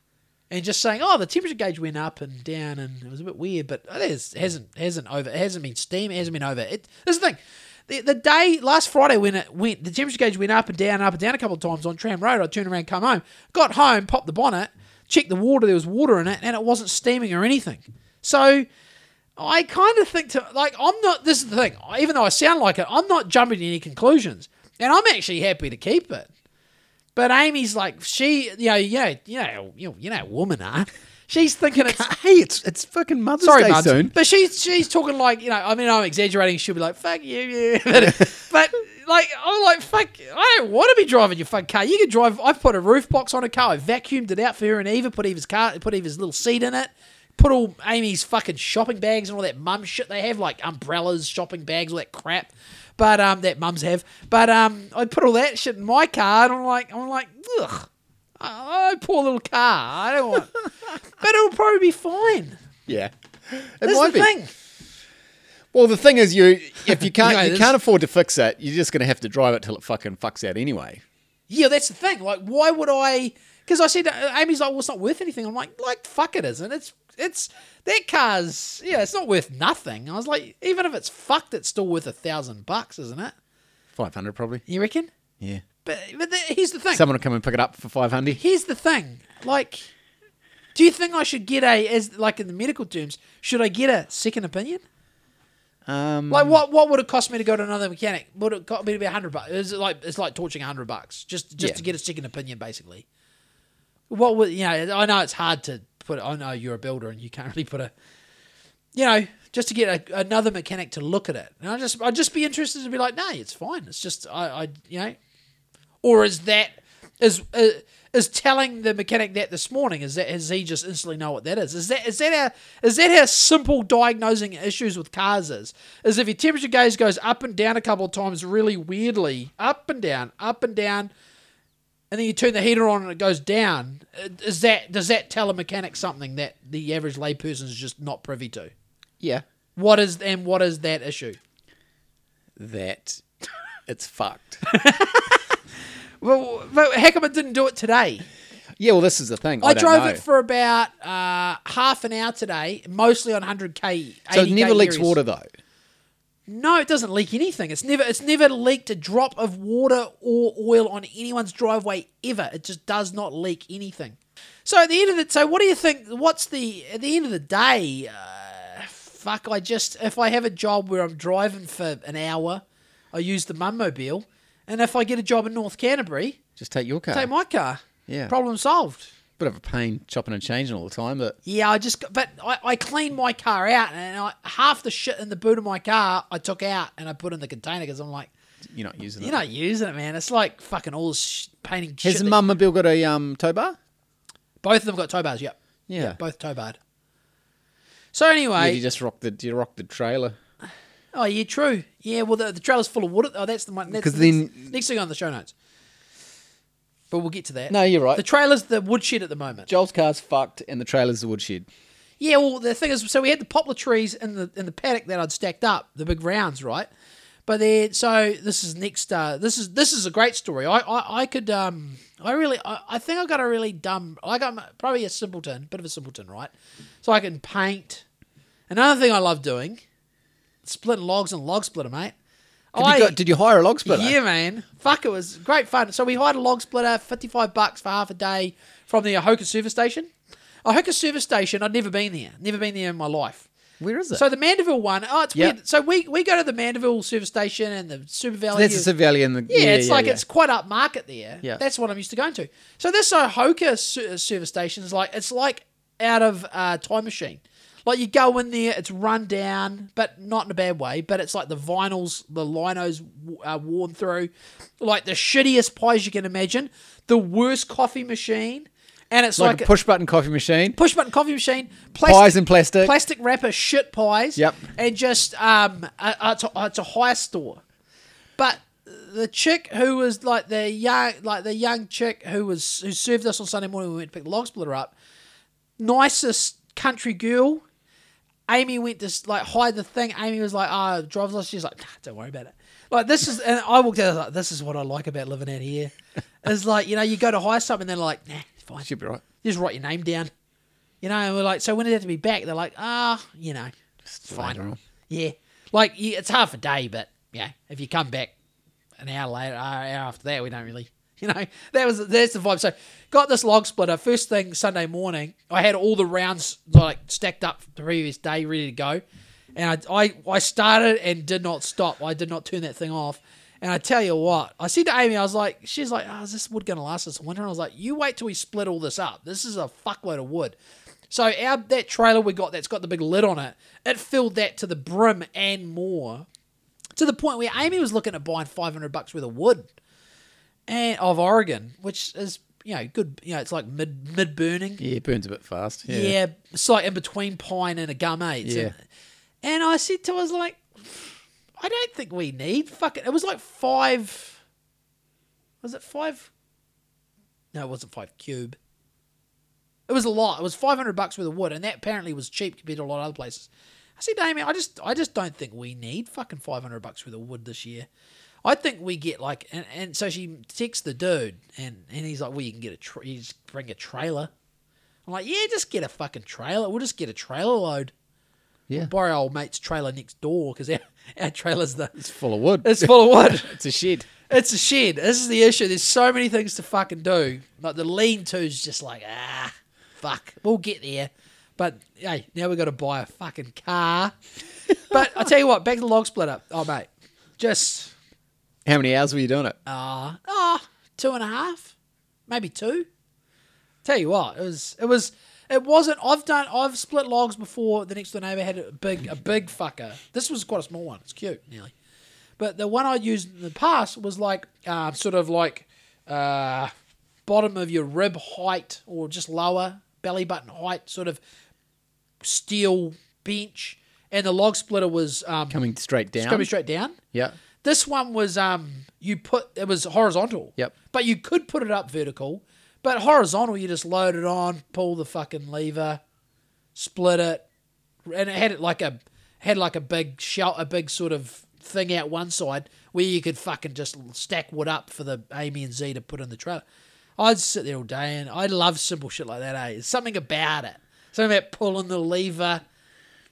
And just saying, oh, the temperature gauge went up and down, and it was a bit weird, but it is- hasn't hasn't over, it hasn't been steam, it hasn't been over. It, this is the thing, the, the day last Friday when it went, the temperature gauge went up and down, up and down a couple of times on Tram Road. I turned around, come home, got home, popped the bonnet, checked the water, there was water in it, and it wasn't steaming or anything. So I kind of think to like I'm not. This is the thing. Even though I sound like it, I'm not jumping to any conclusions, and I'm actually happy to keep it. But Amy's like she, you know, you know, you know, you know, you know, woman are. She's thinking it's <laughs> Hey, it's it's fucking Mother's sorry, Day Muds, soon. but she's she's talking like you know. I mean, I'm exaggerating. She'll be like, "Fuck you," yeah. <laughs> but, but like I'm like, "Fuck," I don't want to be driving your fucking car. You can drive. I've put a roof box on a car. I vacuumed it out for her and Eva. Put Eva's car. Put Eva's little seat in it. put all Amy's fucking shopping bags and all that mum shit they have, like umbrellas, shopping bags, all that crap. But um, that mums have. But um, I put all that shit in my car, and I'm like, I'm like, ugh, oh, poor little car. I don't want, <laughs> but it'll probably be fine. Yeah. It That's might the be. thing. Well, the thing is, you if you <laughs> can't You know, you can't afford to fix it, you're just going to have to drive it till it fucking fucks out anyway. Yeah, that's the thing. Like, why would I? Because I said, uh, Amy's like, well, it's not worth anything. I'm like, like, fuck it isn't. It's, it's that car's, yeah, it's not worth nothing. I was like, even if it's fucked, it's still worth a thousand bucks, isn't it? Five hundred probably. You reckon? Yeah. But, but the, here's the thing. Someone will come and pick it up for five hundred. Here's the thing. Like, do you think I should get a, as like in the medical terms, should I get a second opinion? Um, Like, what what would it cost me to go to another mechanic? Would it cost me to be a hundred bucks? Is it like it's like torching a hundred bucks just just Yeah. to get a second opinion, basically? What would you know? I know it's hard to put. I know you're a builder and you can't <laughs> really put a, you know, just to get a, another mechanic to look at it. And I just I'd just be interested to be like, no, it's fine. It's just I, I you know, or is that is uh, is telling the mechanic that this morning is that has he just instantly know what that is? Is that is that how is that how simple diagnosing issues with cars is? Is if your temperature gauge goes up and down a couple of times really weirdly, up and down, up and down, and then you turn the heater on and it goes down. uh, Is that does that tell a mechanic something that the average layperson is just not privy to? yeah. What is and what is that issue? That <laughs> it's fucked. <laughs> Well, but how come it didn't do it today? yeah. Well, this is the thing. I, I, don't drove know. it for about uh, half an hour today, mostly on 100k. so it 80K never leaks areas. water though. No, it doesn't leak anything. It's never it's never leaked a drop of water or oil on anyone's driveway ever. It just does not leak anything. So at the end of the so what do you think? What's the at the end of the day? Uh, fuck, I just if I have a job where I'm driving for an hour, I use the mummobile, and if I get a job in North Canterbury, Just take your car. take my car. Yeah. problem solved. Bit of a pain chopping and changing all the time, but Yeah, I just, but I, I cleaned my car out, and I, half the shit in the boot of my car I took out and I put in the container because I'm like, you're not using it. you're not using it, man. It's like fucking all this sh- painting Has shit. the that- mum mobile got a um tow bar? both of them got tow bars. Yep. Yeah. both tow barred. So Yeah, anyway, you just rock the you rock the trailer. oh yeah, true. Yeah, well the, the trailer's full of wood. Oh, that's the one. That's 'Cause the then- next, next thing on the show notes. But we'll get to that. No, you're right. The trailer's the woodshed at the moment. Joel's car's fucked, and the trailer's the woodshed. Yeah, well, the thing is, so we had the poplar trees in the in the paddock that I'd stacked up, the big rounds, right? But then, so this is next. Uh, this is this is a great story. I I, I could um I really I, I think I've got a really dumb. Like I got probably a simpleton, bit of a simpleton, right? So I can paint. Another thing I love doing, splitting logs and log splitter, mate. Did, I, you, did you hire a log splitter? yeah, man. Fuck, it was great fun. So we hired a log splitter, 55 bucks for half a day from the Ohoka service station. Ohoka service station, I'd never been there. Never been there in my life. Where is it? So the Mandeville one, oh, it's Yep. weird. So we, we go to the Mandeville service station and the Super Valley. That's the Valley and The, yeah, it's like yeah. it's quite upmarket there. Yeah. That's what I'm used to going to. So this Ohoka service station is like it's like out of uh, Time Machine. Like you go in there, it's run down, but not in a bad way. But it's like the vinyls, the linos uh, worn through, like the shittiest pies you can imagine, the worst coffee machine, and it's like, like, a push button coffee machine. push button coffee machine, plastic, Pies in plastic. plastic wrapper shit pies. Yep. And just um, it's, a, it's a high store, but the chick who was like the young, like the young chick who was who served us on Sunday morning, when we went to pick the log splitter up. Nicest country girl. Amy went to like hide the thing. Amy was like, "Ah, driver's license." She's like, nah, "Don't worry about it." Like this is, and I walked out I was like, "This is what I like about living out here." <laughs> It's like you know, you go to hire something, they're like, "Nah, it's fine." Should be right. just write your name down. You know, and we're like, so when did it have to be back? They're like, ah, you know, it's fine. on. Yeah, like yeah, it's half a day, but yeah, if you come back an hour later, uh, hour after that, we don't really, <laughs> you know, that was that's the vibe. So got this log splitter first thing Sunday morning. I had all the rounds like stacked up the previous day, ready to go, and I I, I started and did not stop. I did not turn that thing off. And I tell you what, I said to Amy, I was like, she's like, oh, is this wood going to last us winter? And I was like, you wait till we split all this up. This is a fuckload of wood. So our that trailer we got that's got the big lid on it, it filled that to the brim and more, to the point where Amy was looking at buying five hundred bucks worth of wood, and of Oregon, which is you know, good. You know, it's like mid mid burning. Yeah, it burns a bit fast. Yeah. Yeah. it's like in between pine and a gum? It's Yeah. in- and I said to I was like, I don't think we need fucking. It was like five. Was it five? No, it wasn't five cube. It was a lot. It was five hundred bucks worth of wood, and that apparently was cheap compared to a lot of other places. I said, Damien, I just, I just don't think we need fucking five hundred bucks worth of wood this year. I think we get like, and, and so she texts the dude, and and he's like, well, you can get a, tra- you just bring a trailer. I'm like, yeah, just get a fucking trailer. We'll just get a trailer load. Yeah. Borrow our old mate's trailer next door because our, our trailer's the It's full of wood. it's full of wood. <laughs> it's a shed. It's a shed. This is the issue. There's so many things to fucking do. Like the lean to's just like ah, fuck. We'll get there. But hey, now we got to buy a fucking car. <laughs> but I tell you what, back to the log splitter. Oh mate, just How many hours were you doing it? uh ah two and a half, maybe two. Tell you what, it was it was it wasn't. I've done I've split logs before. The next door neighbor had a big a big fucker. This was quite a small one. It's cute, nearly. But the one I used in the past was like uh, sort of like uh, bottom of your rib height or just lower belly button height, sort of steel bench, and the log splitter was um, Coming straight down. coming straight down. Yeah. This one was um you put it was horizontal. Yep. But you could put it up vertical. But horizontal you just load it on, pull the fucking lever, split it, and it had it like a had like a big shell a big sort of thing out one side where you could fucking just stack wood up for the Amy and Z to put in the trailer. I'd sit there all day and I love simple shit like that, eh? There's something about it. Something about pulling the lever,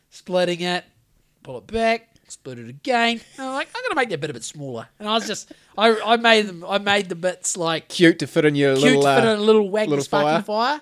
splitting it, pull it back, split it again. And I'm like, I'm gonna make that bit a bit smaller. And I was just, I, I made them, I made the bits like Cute to fit in your cute little. to fit uh, in a little wagon little sparking fire. fire.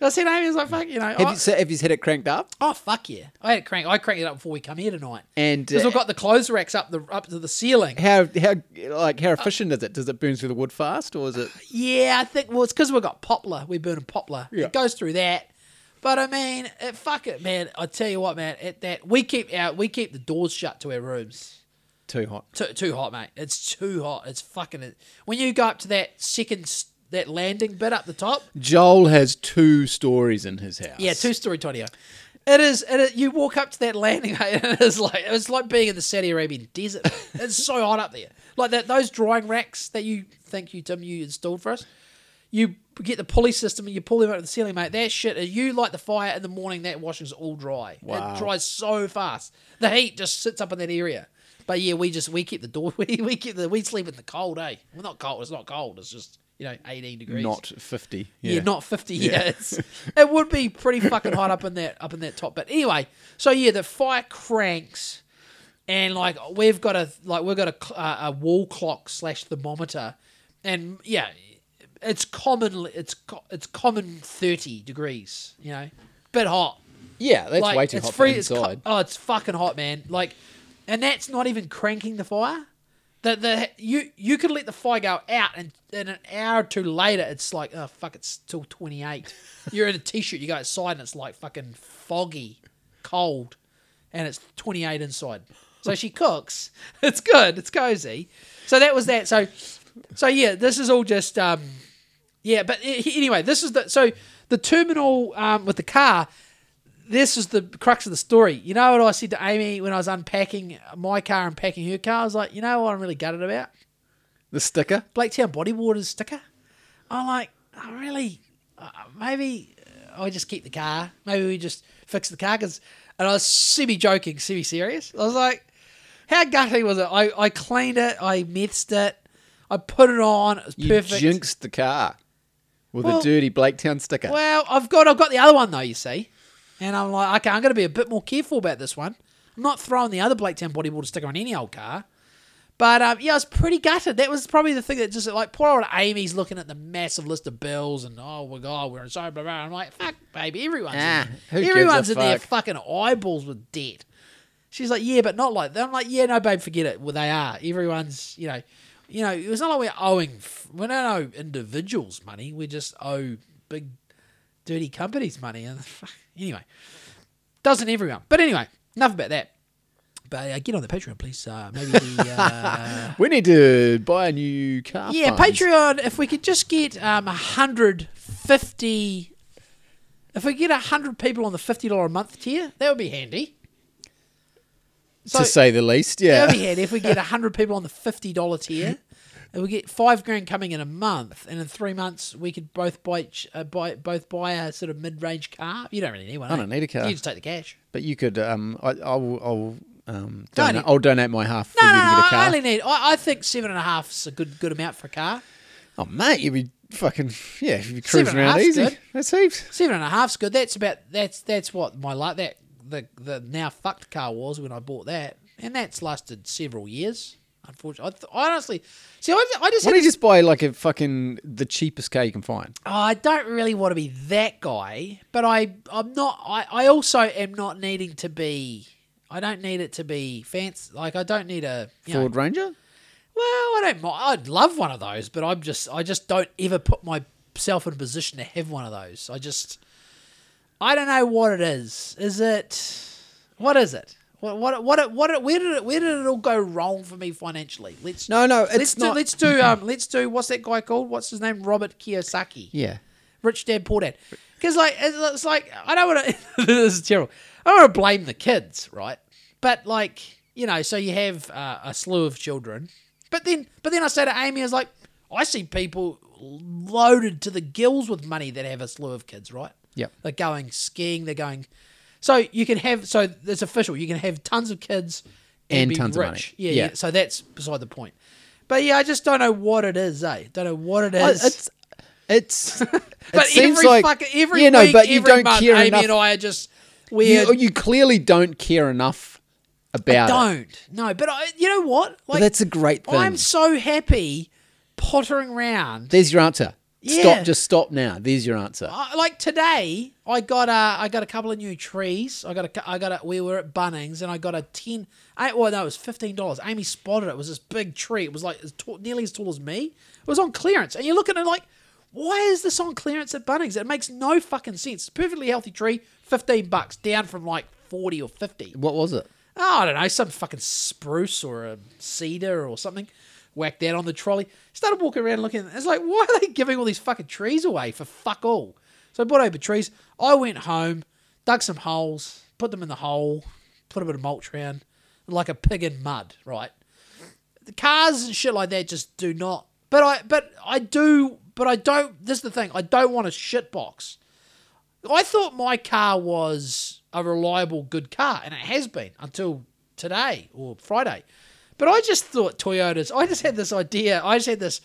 And I said, Amy was like, fuck, you know, have, I- you, so have you had it cranked up? oh fuck yeah, I had it crank, I cranked it up before we come here tonight And because uh, I've got the clothes racks up the up to the ceiling. how how like how efficient is it? Does it burn through the wood fast, or is it? Yeah, I think well, it's because we've got poplar. We're burning poplar. Yeah. It goes through that. But I mean, it, fuck it, man. I tell you what, man. At that we keep our we keep the doors shut to our rooms. Too hot. Too, too hot, mate. It's too hot. It's fucking. When you go up to that second that landing bit up the top, Joel has two stories in his house. yeah, two story Tonio. It is. It is. You walk up to that landing, <laughs> mate, and it is like it's like being in the Saudi Arabian desert. it's so hot up there. Like that. Those drying racks that you thank you Tim you installed for us. You get the pulley system and you pull them out of the ceiling, mate. That shit. You light the fire in the morning. That washing's all dry. Wow. It dries so fast. The heat just sits up in that area. But yeah, we just we keep the door. <laughs> We we keep the we sleep in the cold. Eh? Well, not cold. It's not cold. It's just you know eighteen degrees. Not fifty. Yeah, Yeah. not fifty years. it would be pretty fucking hot up in that up in that top. But anyway, so yeah, the fire cranks, and like we've got a like we've got a uh, a wall clock slash thermometer, and yeah, it's commonly it's co- it's common thirty degrees. You know, bit hot. Yeah, that's like, way too it's hot free, for it's co- inside. oh, it's fucking hot, man. Like, and that's not even cranking the fire. The the you you could let the fire go out, and, and an hour or two later, it's like oh fuck, it's still twenty eight. <laughs> You're in a t-shirt, you go outside, and it's like fucking foggy, cold, and it's twenty eight inside. So she cooks. <laughs> It's good. It's cozy. So that was that. So so yeah, this is all just um yeah. But anyway, this is the so the terminal um with the car this is the crux of the story. You know what I said to Amy when I was unpacking my car and packing her car? I was like, you know what I'm really gutted about? The sticker. Blaketown Bodyboarders sticker. I'm like, I really, uh, maybe I just keep the car. Maybe we just fix the car. Cause, and I was semi joking, semi serious. I was like, how gutty was it? I, I cleaned it, I methsed it, I put it on, it was You perfect. jinxed the car with Well- a dirty Blaketown sticker. Well, I've got I've got the other one though, you see. And I'm like, okay, I'm going to be a bit more careful about this one. I'm not throwing the other Blaketown bodyboarder sticker on any old car. But um, yeah, I was pretty gutted. That was probably the thing that just like poor old Amy's looking at the massive list of bills and oh my god, we're in so blah blah. I'm like, fuck, baby, everyone's Ah, in, gives everyone's a in their fucking eyeballs with debt. She's like, yeah, but not like that. I'm like, yeah, no, babe, forget it. Well, they are. Everyone's, you know, you know. It's not like we're owing. We don't owe individuals money. We just owe big, dirty companies money. And <laughs> anyway, doesn't everyone? But anyway, enough about that. But uh, get on the Patreon, please. Uh, maybe the uh, <laughs> We need to buy a new car. yeah fund. Patreon. If we could just get um hundred fifty, if we get hundred people on the fifty dollar a month tier, that would be handy. So to say the least. Yeah. handy if we get hundred people on the fifty dollar tier. And we get five grand coming in a month, and in three months we could both buy, uh, buy both buy a sort of mid range car. You don't really need one. I eh? don't need a car. You just take the cash. But you could. Um. I, I'll. I'll. Um. Donate, need- I'll donate my half for No, you no, to no. get a I car. only need. I, I think seven and a half is a good good amount for a car. Oh mate, you'd be fucking yeah. You'd be cruising around easy. good. That's heaps. Seven and a half's good. That's about that's that's what my like that the the now fucked car was when I bought that, and that's lasted several years. Unfortunately, I th- honestly see. I, I just Why don't you just buy like a fucking the cheapest car you can find? oh, I don't really want to be that guy, but I I'm not. I I also am not needing to be. I don't need it to be fancy. Like I don't need a you know, Ford Ranger. Well, I don't. mi- I'd love one of those, but I'm just. I just don't ever put myself in a position to have one of those. I just. I don't know what it is. Is it? What is it? What? What? What? what where did it? Where did it all go wrong for me financially? Let's. No, no, it's let's do. Let's do. Um. Let's do. What's that guy called? What's his name? Robert Kiyosaki. yeah. Rich Dad Poor Dad. Because like it's, it's like I don't want to. <laughs> this is terrible. I don't want to blame the kids, right? But like you know, so you have uh, a slew of children, but then but then I say to Amy, I was like, I see people loaded to the gills with money that have a slew of kids, right? Yep. They're going skiing. They're going. So you can have. So it's official. You can have tons of kids And be tons of rich. money. Yeah, Yeah. yeah. So that's beside the point. But yeah, I just don't know what it is, eh? Don't know what it I- It's. It's. <laughs> But it seems every like fucking every yeah, no, week, but you every don't month, care Amy enough. and I are just weird. you, you clearly don't care enough about it. don't no, but I, you know what? But Like that's a great thing. I'm so happy pottering around. There's your answer. Yeah. Stop. Just stop now. There's your answer. I, like today, I got a I got a couple of new trees. I got a I got a we were at Bunnings and I got a ten. I, well, no, it was fifteen dollars. Amy spotted it. It was this big tree. It was like as tall, nearly as tall as me. It was on clearance, and you're looking at it like, why is this on clearance at Bunnings? It makes no fucking sense. Perfectly healthy tree, fifteen bucks, down from like forty or fifty. What was it? Oh, I don't know, some fucking spruce or a cedar or something. Whacked that on the trolley. Started walking around looking. It's like, why are they giving all these fucking trees away for fuck all? So I bought over trees. I went home, dug some holes, put them in the hole, put a bit of mulch around, like a pig in mud, right? The cars and shit like that just do not. But I, but I do. But I don't. This is the thing. I don't want a shit box. I thought my car was a reliable, good car, and it has been until today or Friday. But I just thought Toyotas. I just had this idea. I just had this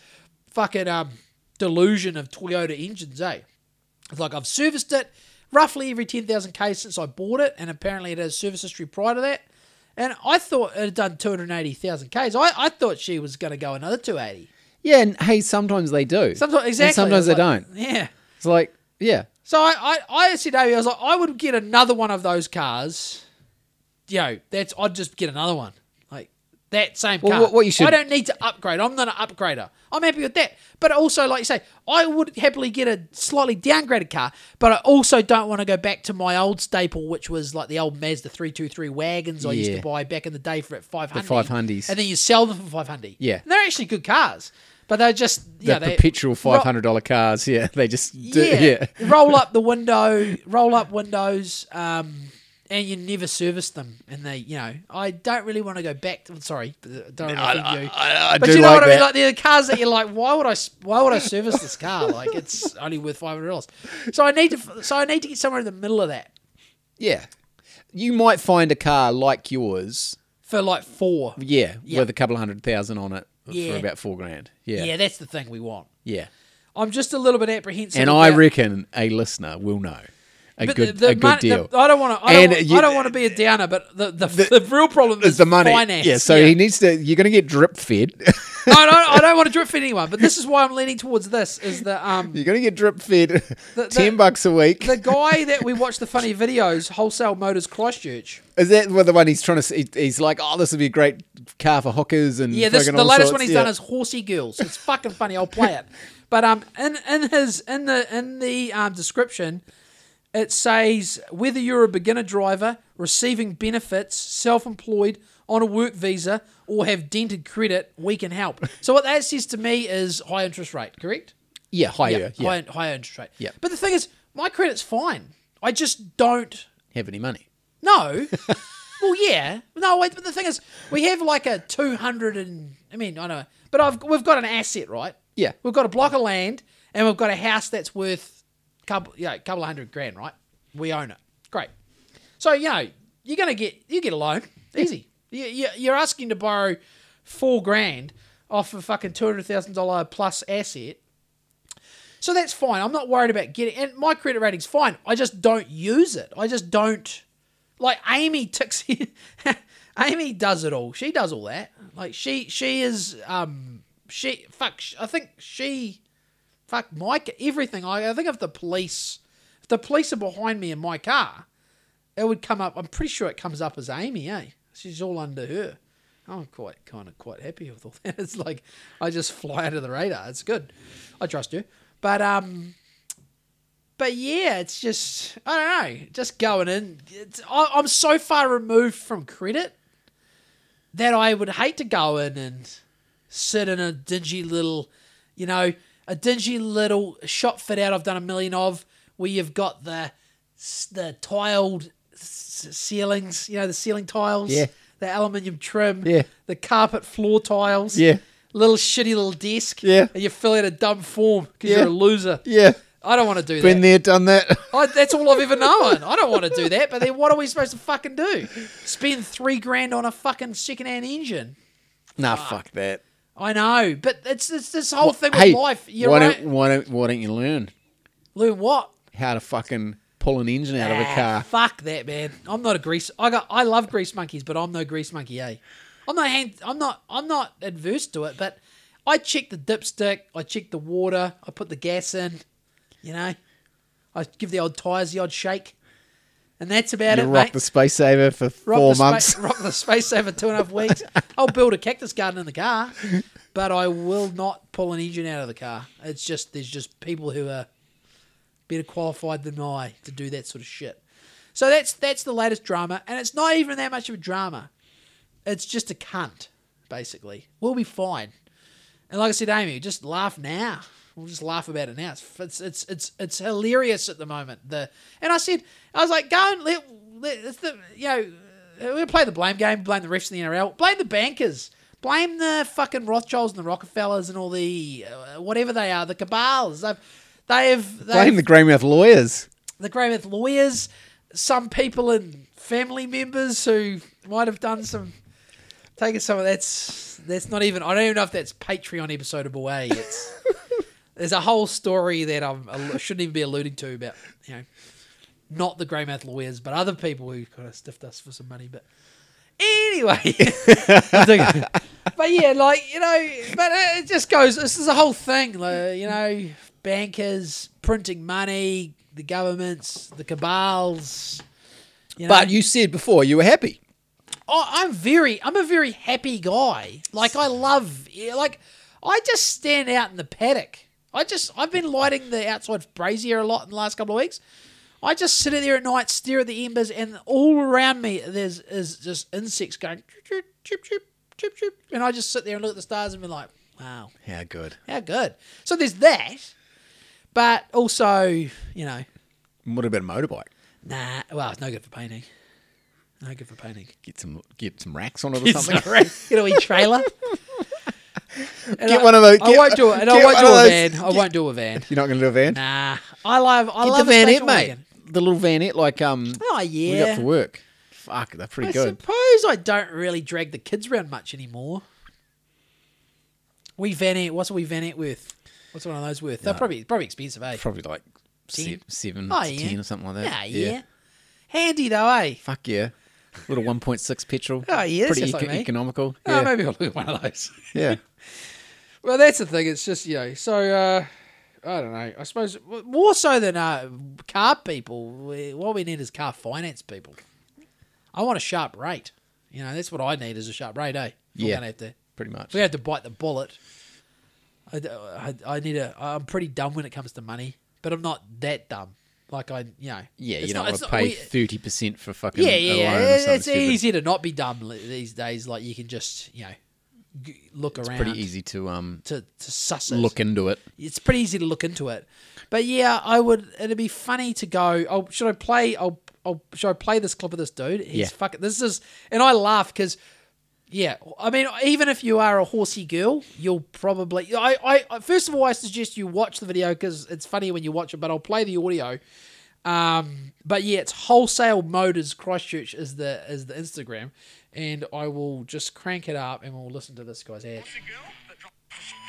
fucking um, delusion of Toyota engines. Eh? It's like I've serviced it roughly every ten thousand k since I bought it, and apparently it has service history prior to that. And I thought it had done two hundred eighty thousand k's. I, I thought she was going to go another two eighty. Yeah, and hey, sometimes they do. Sometimes exactly. And sometimes they like- don't. Yeah. It's like, yeah, So I, I, I said, Davey, I was like, I would get another one of those cars. Yo, that's I'd just get another one, that same Well, car. what- what you should- I don't need to upgrade. I'm not an upgrader. I'm happy with that. But also, like you say, I would happily get a slightly downgraded car. But I also don't want to go back to my old staple, which was like the old Mazda three two three wagons I used to buy back in the day for at five hundred. 500s. and then you sell them for five hundred. Yeah. and they're actually good cars, but they're just the yeah, they, perpetual five hundred dollar cars. Yeah, <laughs> they just do, yeah. yeah. roll up the window, roll up windows, um, and you never service them. And they, you know, I don't really want to go back. To, sorry, uh, don't want to offend you. I, I but you know like what I mean? that. Like the cars that you're like, <laughs> why would I? Why would I service this car? Like it's only worth five hundred dollars. So I need to. So I need to get somewhere in the middle of that yeah, you might find a car like yours. for like four. Yeah, Yeah. with a couple of hundred thousand on it Yeah. for about four grand. Yeah. Yeah, that's the thing we want. yeah. I'm just a little bit apprehensive. And I reckon a listener will know a but good the, the a good mon- the- deal. I don't want to. I don't, you- I don't want to be a downer, but the the, the, real problem is the money. Finance. Yeah, so he needs to. You're going to get drip fed. <laughs> I don't. I don't want to drip feed anyone, but this is why I'm leaning towards this. Is that um you're going to get drip fed. the- <laughs> Ten bucks a week. the guy that we <laughs> watch the funny videos, Wholesale Motors Christchurch. Is that the one he's trying to? he- He's like, oh, this would be a great car for hookers and Yeah, this the latest sorts." one he's Yeah. done is Horsey Girls. It's fucking funny. I'll play it. But um, in in his in the in the um, description, it says whether you're a beginner driver, receiving benefits, self-employed, on a work visa or have dented credit, we can help. so what that says to me is high interest rate, correct? Yeah, higher. Yeah. High, high interest rate. Yeah. But the thing is, my credit's fine. I just don't Have any money? no. <laughs> well, yeah. No, wait, but the thing is, we have like a 200 and, I mean, I don't know, but I've, we've got an asset, right? Yeah. We've got a block of land and we've got a house that's worth couple, yeah, a couple of hundred grand, right? We own it. Great. So, you know, you're going to get, you get a loan. Easy. you, you, you're asking to borrow four grand off a fucking $200,000 plus asset. So that's fine. I'm not worried about getting, and my credit rating's fine. I just don't use it. I just don't, like Amy ticks, <laughs> Amy does it all. She does all that. Like she, she is, um, she, fuck, I think she, fuck, Mike, everything. I, I think if the police, if the police are behind me in my car, it would come up. I'm pretty sure it comes up as Amy, eh? She's all under her. I'm quite kind of quite happy with all <laughs> that. It's like I just fly under the radar. It's good. I trust you. But um, but yeah, it's just I don't know. Just going in. I, I'm so far removed from credit that I would hate to go in and sit in a dingy little, you know, a dingy little shop fit out I've done a million of, where you've got the the tiled s- ceilings, you know, the ceiling tiles, Yeah. the aluminium trim, Yeah. the carpet floor tiles, Yeah. little shitty little desk, Yeah. and you fill out a dumb form because Yeah. you're a loser. Yeah. I don't want to do Been that. Been there, done that. I, that's all I've ever known. I don't want to do that. But then what are we supposed to fucking do? Spend three grand on a fucking second-hand engine? nah, fuck that. I know, but it's, it's this whole thing with Hey, life. You're why right. don't why don't why don't you learn Learn what? how to fucking pull an engine out of a Ah, car? Fuck that, man. I'm not a grease. I got. I love grease monkeys, but I'm no grease monkey. Eh? I'm not. Hand, I'm not. I'm not adverse to it, but I check the dipstick. I check the water. I put the gas in. You know, I give the old tires the odd shake, and that's about You it, rock mate. the space saver for rock four the spa- months. <laughs> rock the space saver two and a half weeks. I'll build a cactus garden in the car, but I will not pull an engine out of the car. It's just there's just people who are better qualified than I to do that sort of shit. So that's that's the latest drama, and it's not even that much of a drama. It's just a cunt, basically. We'll be fine. And like I said, Amy, just laugh now. We'll just laugh about it now. It's it's it's it's, it's hilarious at the moment. The and I said I was like, go and let, let the you know we play the blame game, blame the refs in the NRL, blame the bankers, blame the fucking Rothschilds and the Rockefellers and all the uh, whatever they are, the cabals. They've they have they've, Blame the Greymouth lawyers. the Greymouth lawyers, some people and family members who might have done some taken some of that's that's not even I don't even know if that's Patreon episode away. It's <laughs> there's a whole story that I'm, I shouldn't even be alluding to about you know not the Greymouth lawyers, but other people who kind of stiffed us for some money. But anyway, <laughs> but yeah, like you know, but it just goes. This is a whole thing, like, you know, bankers printing money, the governments, the cabals. You know, But you said before you were happy. Oh, I'm very, I'm a very happy guy. Like I love, like I just stand out in the paddock. I just, I've been lighting the outside brazier a lot in the last couple of weeks. I just sit there at night, stare at the embers, and all around me there's is just insects going chip chip chip chip chip, and I just sit there and look at the stars and be like, wow, How good. how good. So there's that, but also, you know, What about a motorbike? nah, well, it's no good for painting. No good for painting. Get some get some racks on it or something. Sorry. Get a wee trailer. <laughs> And Get I- one of those- I won't do it. And I won't do a van. I won't do a van. You're not going to do a van? Nah. I love. I Get love the vanette, mate. wagon. The little vanette, like um, Oh yeah. we got for work. Fuck, they're pretty I good. suppose I don't really drag the kids around much anymore. We vanette. What's we wee vanette worth? What's one of those worth? They're probably probably expensive, eh? Probably like Ten? se- seven Oh, to yeah. ten or something like that. Yeah, yeah. Handy though, eh? Fuck yeah. Little 1.6 petrol. Oh, yeah, Pretty like economical. Oh, Yeah. maybe I'll look at one of those. <laughs> yeah. Well, that's the thing. It's just you know. So uh, I don't know. I suppose more so than uh, car people, we, what we need is car finance people. I want a sharp rate. You know, that's what I need is a sharp rate, eh? If We're gonna have to. Pretty much. We have to bite the bullet. I, I, I need a. I'm pretty dumb when it comes to money, but I'm not that dumb. Like I, you know, Yeah, you don't want to pay thirty percent for fucking. yeah, yeah, or yeah. It's stupid. easier to not be dumb these days. Like you can just, you know, g- look around. Pretty easy to um to to suss it. look into it. It's pretty easy to look into it. But yeah, I would. It'd be funny to go. Oh, should I play? I'll. I'll. Should I play this clip of this dude? He's Yeah. fucking. This is. And I laugh because. Yeah, I mean, even if you are a horsey girl, you'll probably. I, I first of all, I suggest you watch the video because it's funny when you watch it. But I'll play the audio. Um, but yeah, it's wholesale motors Christchurch is the is the Instagram, and I will just crank it up and we'll listen to this guy's ad.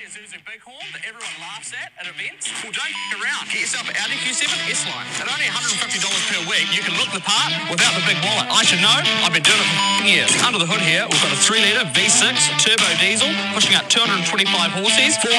Bighorn that everyone laughs at at events. Well, don't f around. Get yourself an Audi Q7 S-Line. At only $150 per week, you can look the part without the big wallet. I should know. I've been doing it for f***ing years. Under the hood here, we've got a 3-litre V6 turbo diesel pushing out 225 horses, 408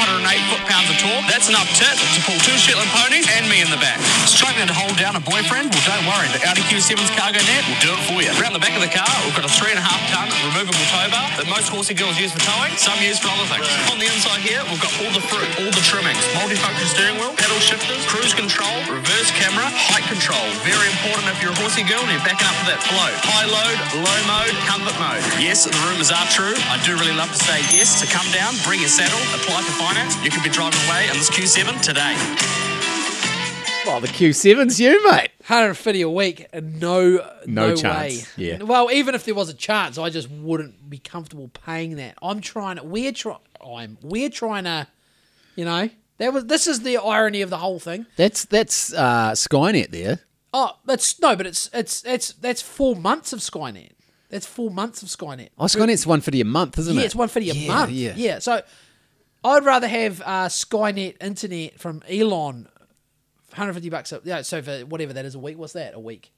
foot-pounds of torque. That's enough to pull two Shetland ponies and me in the back. Struggling to hold down a boyfriend? Well, don't worry. The Audi Q7's cargo net will do it for you. Around the back of the car, we've got a 3.5 tonne removable tow bar that most horsey girls use for towing, some use for other things. On the inside here, we've got all the fruit, all the trimmings, multifunction steering wheel, pedal shifters, cruise control, reverse camera, height control. Very important if you're a horsey girl and you're backing up for that flow. High load, low mode, comfort mode. Yes, the rumours are true. I do really love to say yes. So come down, bring your saddle, apply for finance. You could be driving away on this Q7 today. Well, the Q7's you, mate. 150 a week, and no, no, No chance, way. yeah. Well, even if there was a chance, I just wouldn't be comfortable paying that. I'm trying. We're trying. I'm. We're trying to. You know, that was. This is the irony of the whole thing. That's that's uh, Skynet there. Oh, that's no, but it's it's it's that's four months of Skynet. That's four months of Skynet. Oh, Skynet's one fifty a month, isn't yeah, it? Yeah, it's one fifty a Yeah, month. Yeah, yeah. So I'd rather have uh, Skynet internet from Elon, 150 bucks. A, yeah, so for whatever that is a week. What's that a week?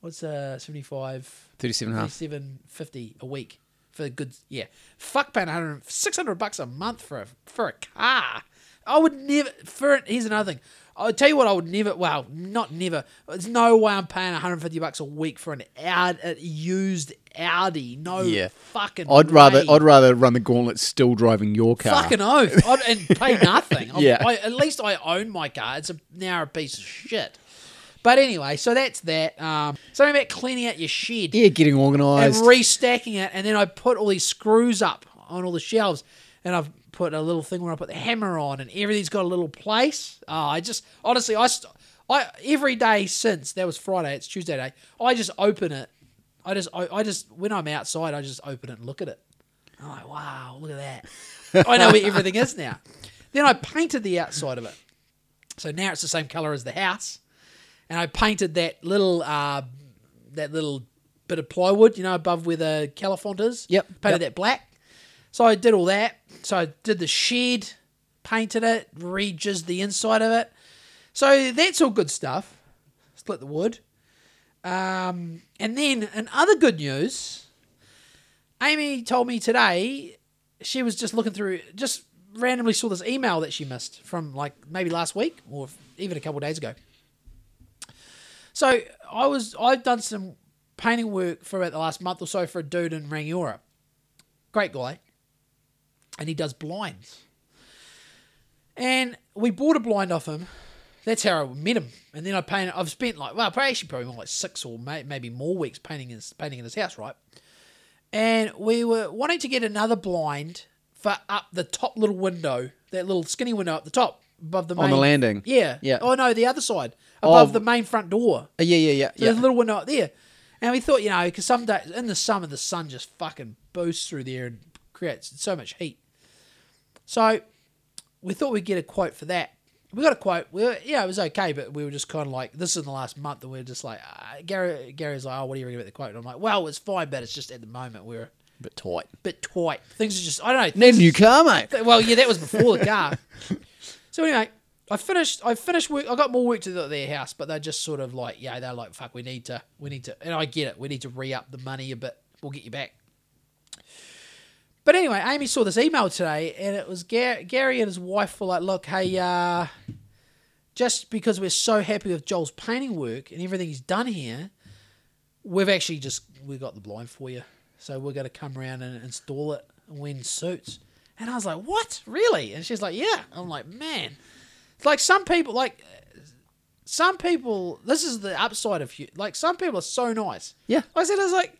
What's uh 75? Thirty-seven and a half. 37.50 a week for good. Yeah, fuck paying 100, 600 bucks a month for a for a car. I would never. For here's another thing. I'll tell you what. I would never. Well, not never. There's no way I'm paying 150 bucks a week for an Audi, a used Audi. No Yeah. fucking. I'd rather. I'd rather run the gauntlet still driving your car. Fucking oath. I'd, and pay <laughs> nothing. Yeah. I, at least I own my car. It's a, now a piece of shit. But anyway, so that's that. Um, something about cleaning out your shed yeah, getting organised. and restacking it, and then I put all these screws up on all the shelves, and I've put a little thing where I put the hammer on, and everything's got a little place. Oh, I just honestly, I, st- I every day since that was Friday, it's Tuesday day. I just open it. I just, I, I just when I'm outside, I just open it and look at it. I'm like, wow, look at that. I know where everything is now. Then I painted the outside of it, so now it's the same color as the house and I painted that little uh, that little bit of plywood, you know, above where the califont is. Yep, Painted yep. that black. So I did all that. So I did the shed, painted it, rejizzed the inside of it. So that's all good stuff. Split the wood. Um, and then in other good news, Amy told me today she was just looking through, just randomly saw this email that she missed from like maybe last week or even a couple of days ago. So I was I've done some painting work for about the last month or so for a dude in Rangiora. Great guy. And he does blinds. And we bought a blind off him. That's how I met him. And then I painted. I've spent like well, probably actually probably more like six or may, maybe more weeks painting his painting in his house, right? And we were wanting to get another blind for up the top little window, that little skinny window up the top above the main On the landing. Yeah, Yeah. Oh no, the other side above Oh. the main front door. Uh, yeah, yeah, yeah, So yeah. There's a little window up there. And we thought, you know, because some days in the summer, the sun just fucking boosts through there and creates so much heat. So we thought we'd get a quote for that. We got a quote. We were, yeah, it was okay, but we were just kind of like, this is in the last month, and we are just like, uh, Gary, Gary's like, oh, what do you reckon about the quote? And I'm like, well, it's fine, but it's just at the moment we're a bit tight. bit tight. Things are just, I don't know. Need a new car, mate. Well, yeah, that was before the car. <laughs> so anyway, I finished. I finished work. I got more work to do at their house, but they're just sort of like, yeah, they're like, fuck, we need to, we need to, and I get it. We need to re up the money a bit. We'll get you back. But anyway, Amy saw this email today, and it was Gary, Gary and his wife were like, look, hey, uh, just because we're so happy with Joel's painting work and everything he's done here, we've actually just we got the blind for you. So we're going to come around and install it when suits. And I was like, what? Really? And she's like, yeah. I'm like, man. Like some people, like, some people. This is the upside of you. Like some people are so nice. Yeah. I said I was like,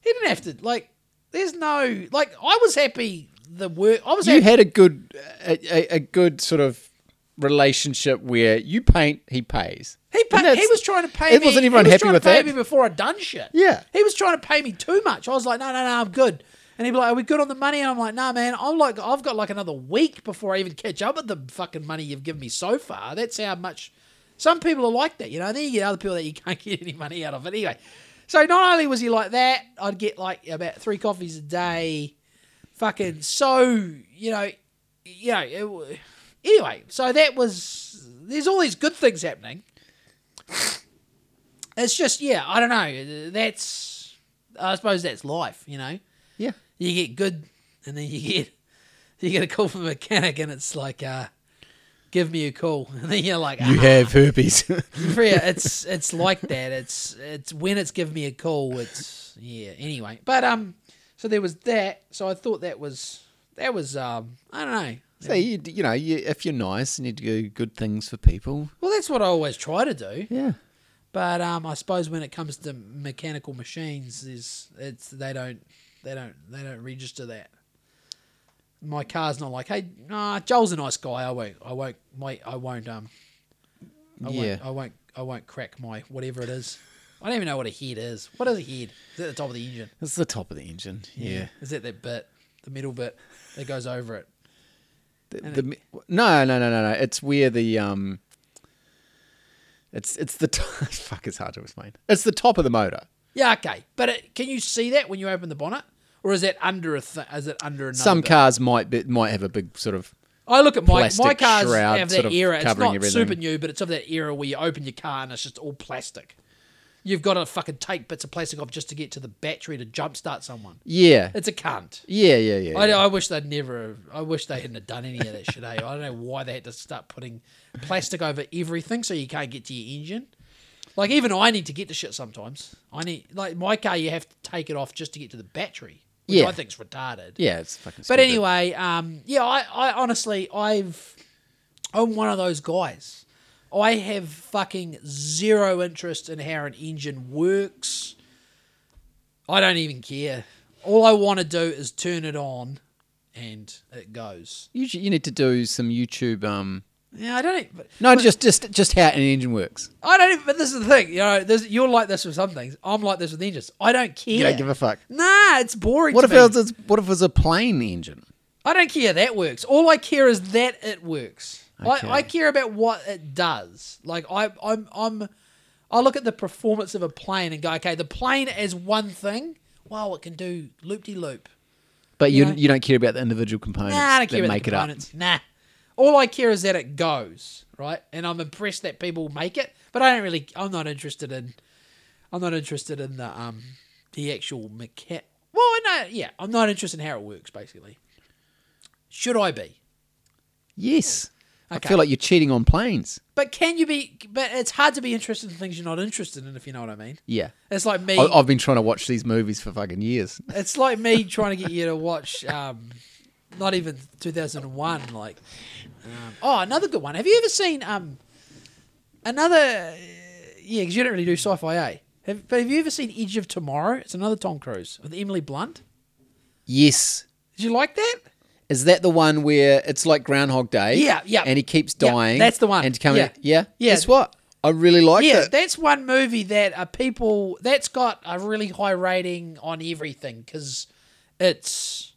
he didn't have to. Like, there's no like. I was happy. The work. I was. You happy. had a good, a, a, good sort of relationship where you paint, he pays. He, pay, he was trying to pay it me. Wasn't everyone he was happy with that? me before I'd done shit. Yeah. He was trying to pay me too much. I was like, no, no, no, I'm good. And he'd be like, are we good on the money? And I'm like, nah, man. I'm like, I've got like another week before I even catch up with the fucking money you've given me so far. That's how much. Some people are like that, you know. Then you get other people that you <laughs> can't get any money out of. But anyway, so not only was he like that, I'd get like about three coffees a day. Fucking so, you know, you know. It, anyway, so that was. There's all these good things happening. It's just, yeah, I don't know. That's, I suppose that's life, you know. Yeah. You get good, and then you get, <laughs> you get a call from a mechanic, and it's like, uh, give me a call, <laughs> and then you're like, You ah. have herpes. <laughs> Yeah, it's it's like that. It's it's when it's give me a call. It's yeah. Anyway, but um, so there was that. So I thought that was that was um, I don't know. so you, you know, you, if you're nice and you do good things for people, Well, that's what I always try to do. yeah. But um, I suppose when it comes to mechanical machines, is it's they don't they don't they don't register that. My car's not like, hey, nah, Joel's a nice guy. I won't, I won't, wait, I won't, um, I Yeah. won't, I won't, I won't crack my whatever it is. I don't even know what a head is. What is a head? Is that the top of the engine? It's the top of the engine. Yeah. Is that that bit, the middle bit that goes over it? The, the, mi- no, no, no, no, no. It's where the um. It's it's the t- <laughs> fuck. It's hard to explain. It's the top of the motor. Yeah, okay. But it, can you see that when you open the bonnet, or is that under a? Th- is it under another? Some bit? cars might be, might have a big sort of I look at my my cars have sort that of era. It's not everything. super new, but it's of that era where you open your car and it's just all plastic. You've got to fucking take bits of plastic off just to get to the battery to jumpstart someone. yeah, It's a cunt. yeah, yeah, yeah. I, yeah. I wish they'd never. I wish they hadn't have done any of that shit. Eh? I don't know why they had to start putting plastic over everything so you can't get to your engine. Like even I need to get to shit sometimes. I need like my car. You have to take it off just to get to the battery, which Yeah. I think think's retarded. yeah, it's fucking. But anyway, um, yeah, I, I honestly, I've, I'm one of those guys. I have fucking zero interest in how an engine works. I don't even care. All I want to do is turn it on, and it goes. you you need to do some YouTube. Um, Yeah, I don't. But, no, just just just how an engine works. I don't. even- But this is the thing. You know, you're like this with some things. I'm like this with engines. I don't care. You don't give a fuck. Nah, it's boring. What to if me. it was what if it was a plane engine? I don't care that works. All I care is that it works. Okay. I, I care about what it does. Like I, I'm, I'm, I look at the performance of a plane and go, okay, the plane as one thing. Wow, it can do loop de loop. But You you know? you don't care about the individual components Nah, I don't that care about make the it up. components. Nah. All I care is that it goes right, and I'm impressed that people make it. But I don't really. I'm not interested in. I'm not interested in the um the actual mechan. Well, no, yeah, I'm not interested in how it works. Basically, should I be? Yes, I feel like you're cheating on planes. But can you be? But it's hard to be interested in things you're not interested in, if you know what I mean. Yeah, It's like me. I, I've been trying to watch these movies for fucking years. It's like me trying to get you to watch. Um, not even 2001. Like, um, oh, another good one. Have you ever seen um, another? Yeah, because you don't really do sci-fi, eh? Have, but have you ever seen Edge of Tomorrow? It's another Tom Cruise with Emily Blunt. Yes, Did you like that? is that the one where it's like Groundhog Day? Yeah, yeah. and he keeps Yeah, dying. that's the one. And coming, Yeah. yeah, Yeah. Guess what? I really like yeah, it. that's one movie that uh, people that's got a really high rating on everything because it's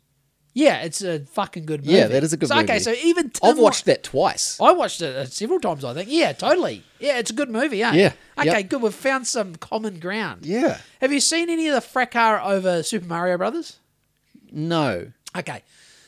yeah, it's a fucking good movie. Yeah, that is a good So, Okay, so even Tim I've watched that twice. I watched it uh, several times. I think. Yeah, totally. Yeah, it's a good movie. Yeah. Yeah, Okay, yep. good. We've found some common ground. Yeah. Have you seen any of the fracas over Super Mario Brothers? No, Okay.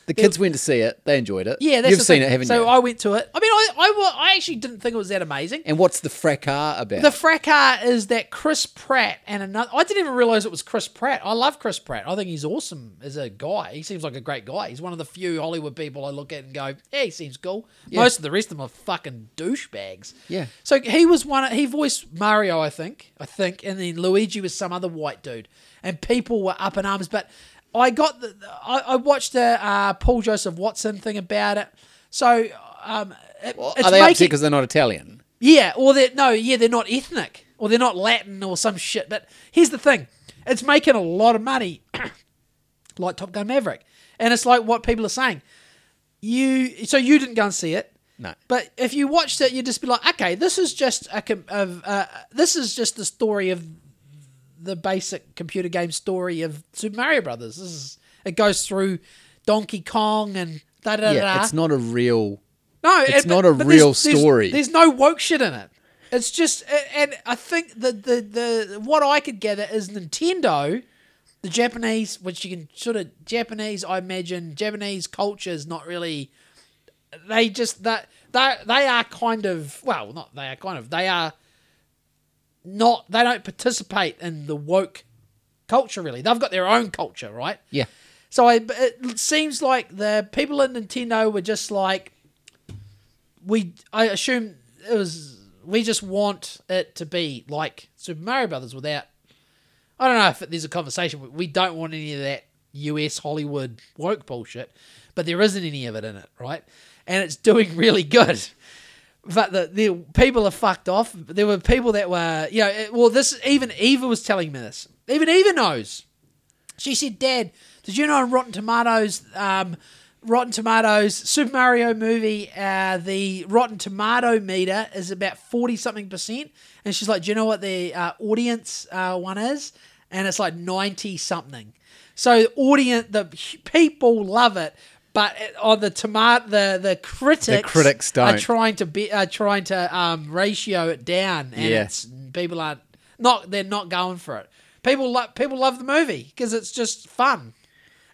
The kids went to see it. They enjoyed it. Yeah, that's you've the seen thing. it, haven't so you? I went to it. I mean, I, I, I actually didn't think it was that amazing. and what's the fracas about? The fracas is that Chris Pratt and another. I didn't even realize it was Chris Pratt. I love Chris Pratt. I think he's awesome as a guy. He seems like a great guy. He's one of the few Hollywood people I look at and go, "Yeah, he seems cool." Most of the rest of them are fucking douchebags. Yeah. So he was one. Of, He voiced Mario, I think. I think, and then Luigi was some other white dude, and people were up in arms. But I got the. I, I watched the uh, Paul Joseph Watson thing about it. So um, it, Well, it's Are they upset making, because they're not Italian? Yeah, or they're no, yeah, they're not ethnic or they're not Latin or some shit. But here's the thing: it's making a lot of money, <coughs> like Top Gun Maverick, and it's like what people are saying. You so you didn't go and see it, No. but if you watched it, you'd just be like, okay, this is just a of uh, this is just the story of the basic computer game story of Super Mario Brothers. This is it goes through Donkey Kong and da da da. Yeah, it's not a real. No, It's it- not but- a but real there's- there's- story. There's, no woke shit in it. It's just, and I think the, the the what I could gather is Nintendo, the Japanese, which you can sort of Japanese. I imagine Japanese culture is not really. They just that they they are kind of well, not they are kind of they are not they don't participate in the woke culture really. They've got their own culture, right? Yeah. So I, it seems like the people at Nintendo were just like, we. I assume it was. We just want it to be like Super Mario Brothers without. I don't know if there's a conversation. but We don't want any of that U.S. Hollywood woke bullshit, but there isn't any of it in it, right? And it's doing <laughs> really good. But the, the people are fucked off. There were people that were, you know, well, this even Eva was telling me this. Even Eva knows. She said, "Dad, did you know on Rotten Tomatoes, um, Rotten Tomatoes Super Mario movie, uh, the Rotten Tomato meter is about forty something percent?" And she's like, "Do you know what the uh, audience uh, one is?" And it's like ninety something. So the audience, the people love it, but on the tomato, the the critics, the critics are don't. trying to be are trying to um, ratio it down, and Yeah. it's people aren't not they're not going for it. People love people love the movie because it's just fun.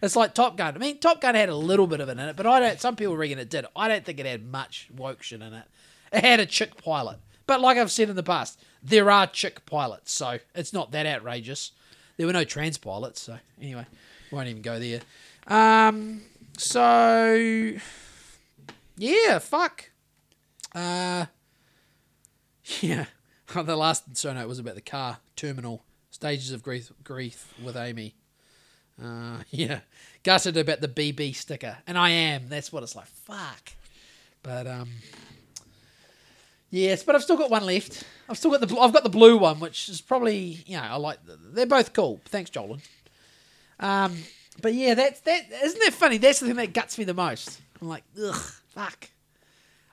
It's like Top Gun. I mean, Top Gun had a little bit of it in it, but I don't. Some people reckon it did. I don't think it had much woke shit in it. It had a chick pilot, but like I've said in the past, there are chick pilots, so it's not that outrageous. There were no trans pilots, so anyway, won't even go there. Um, so yeah, fuck. Uh, yeah. <laughs> the last show note was about the car terminal stages of grief, grief with Amy. Uh, <laughs> yeah, gutted about the BB sticker, and I am. That's what it's like. Fuck. But um, yes, but I've still got one left. I've still got the I've got the blue one, which is probably you know I like. They're both cool. Thanks, Jolan. Um, but yeah, that's that. Isn't that funny? That's the thing that guts me the most. I'm like, ugh, fuck.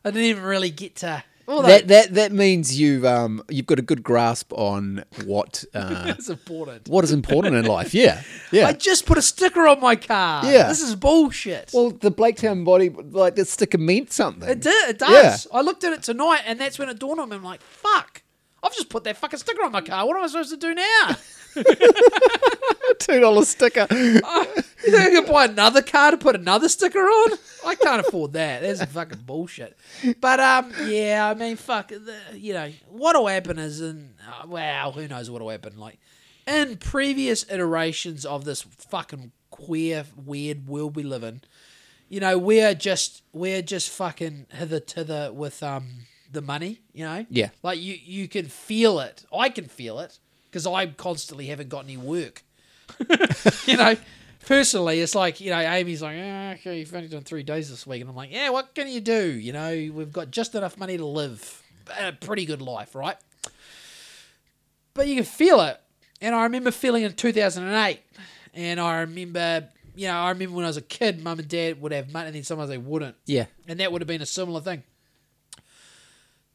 I didn't even really get to. All That that that means you've um you've got a good grasp on what <laughs> uh, that's important. what is important in life. Yeah, <laughs> yeah. I just put a sticker on my car. Yeah. This is bullshit. well, the Blaketown body like the sticker meant something. it did. It does. I looked at it tonight, and that's when it dawned on me. I'm like, fuck. I've just put that fucking sticker on my car. What am I supposed to do now? <laughs> Two dollar sticker. You think I can buy another car to put another sticker on? I can't afford that. That's fucking bullshit. But um, yeah, I mean, fuck. The, you know, what'll happen is, and uh, wow, who knows what'll happen? Like in previous iterations of this fucking queer, weird world we live in, you know, we're just we're just fucking hither tither with um the money. You know, Yeah. like you you can feel it. I can feel it because I constantly haven't got any work <laughs> you know, personally, it's like, you know, Amy's like, "Ah, okay, you've only done three days this week. And I'm like, yeah, what can you do? You know, we've got just enough money to live a pretty good life, right? But you can feel it. And I remember feeling in 2008. And I remember, you know, I remember when I was a kid, mum and dad would have money and then sometimes they wouldn't. Yeah, And that would have been a similar thing.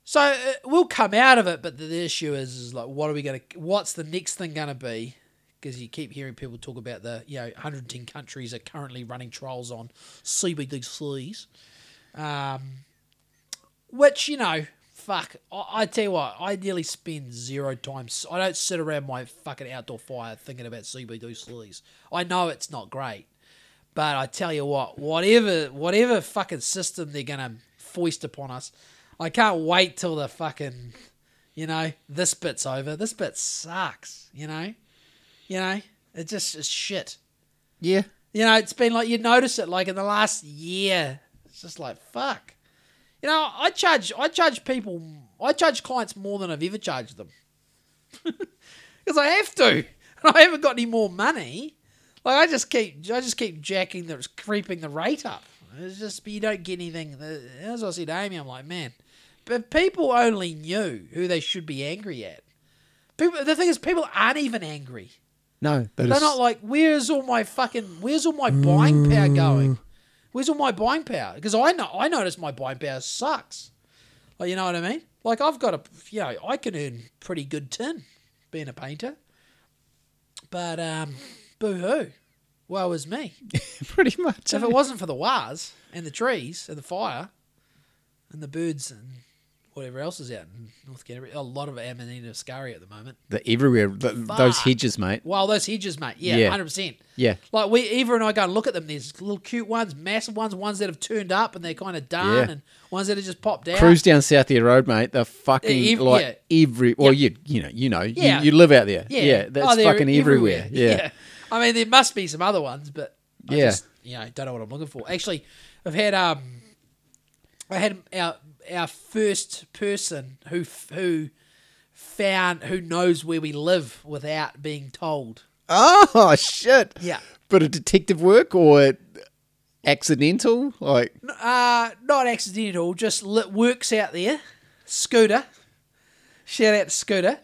So uh, we'll come out of it, but the, the issue is, is like, what are we going to? What's the next thing going to be? Because you keep hearing people talk about the, you know, 110 countries are currently running trials on CBDCs, um, which you know, fuck. I, I tell you what, I nearly spend zero times. I don't sit around my fucking outdoor fire thinking about CBDCs. I know it's not great. But I tell you what, whatever whatever fucking system they're gonna foist upon us, I can't wait till the fucking you know, this bit's over. This bit sucks, you know? You know? It just is shit. yeah. You know, it's been like you notice it like in the last year. It's just like fuck. You know, I charge I charge people I charge clients more than I've ever charged them. <laughs> Because I have to. And <laughs> I haven't got any more money. Like I just keep I just keep jacking the creeping the rate up. It's just you don't get anything. As I said to Amy, I'm like, man, if people only knew who they should be angry at. People, the thing is, people aren't even angry. No, They're not like, where's all my fucking, where's all my buying power going? Where's all my buying power? Because I know, I notice my buying power sucks. Like, you know what I mean? Like, I've got a, you know, I can earn pretty good tin being a painter. But, um, boo hoo. Woe is me. <laughs> pretty much. If it wasn't for the wars and the trees and the fire and the birds and whatever else is out in North Canterbury, a lot of Amanita muscaria at the moment. the everywhere, the, those hedges, mate. Well, those hedges, mate. Yeah, Yeah. hundred percent. Yeah. Like we, Eva and I go and look at them. There's little cute ones, massive ones, ones that have turned up and they're kind of done, Yeah. and ones that have just popped out. Cruise down South Southia Road, mate. They're fucking ev- like every. Well, you you know you know Yeah. you, you live out there. Yeah, Yeah, that's Oh, fucking everywhere. <laughs> Yeah. I mean, there must be some other ones, but I Yeah. just, you know, don't know what I'm looking for. Actually, I've had um, I had our our first person who who found who knows where we live without being told. Oh shit. Yeah. but a detective work or accidental, like Uh, not accidental, just li- works out there. Scooter. Shout out to Scooter.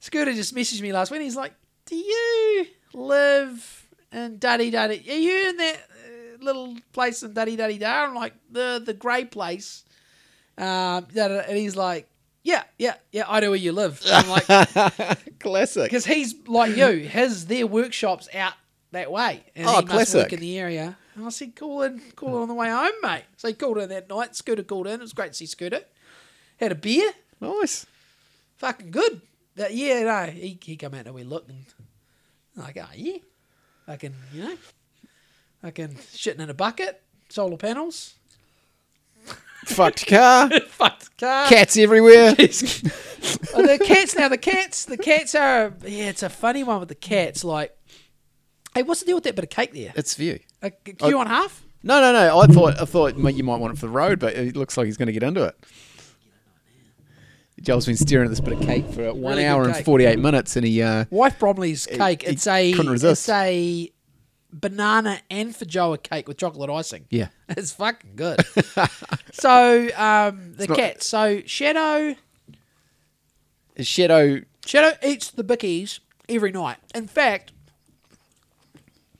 Scooter just messaged me last week. He's like, Do you live in Duddy Duddy? Are you in that uh, little place in Duddy Duddy Da? I'm like, The the grey place. Um, and he's like, Yeah, yeah, yeah, I know where you live. I'm like, <laughs> classic. Because he's like you, his their workshops out that way, and Oh, he must classic. work in the area. And I said, "Call in, call in on the way home, mate." So he called in that night. Scooter called in. It was great to see Scooter. Had a beer, Nice. fucking good. That yeah, no, he he come out and we looked and I'm like, oh yeah, fucking you know, fucking shitting in a bucket, solar panels, Fucked car. <laughs> fucked car. Cats everywhere. Oh, the cats now. The cats. The cats are. Yeah, it's a funny one with the cats. Like, hey, what's the deal with that bit of cake there? it's for view. A Q on half? No, no, no. I thought I thought you might want it for the road, but it looks like he's going to get into it. Joel's been staring at this bit of cake for one Really hour and forty eight minutes, and he uh, Wife Bromley's cake. he it's a. couldn't resist. It's a banana and feijoa cake with chocolate icing. yeah, <laughs> It's fucking good. <laughs> so um, the not- cat. So Shadow. shadow. Shadow eats the bickies every night. In fact,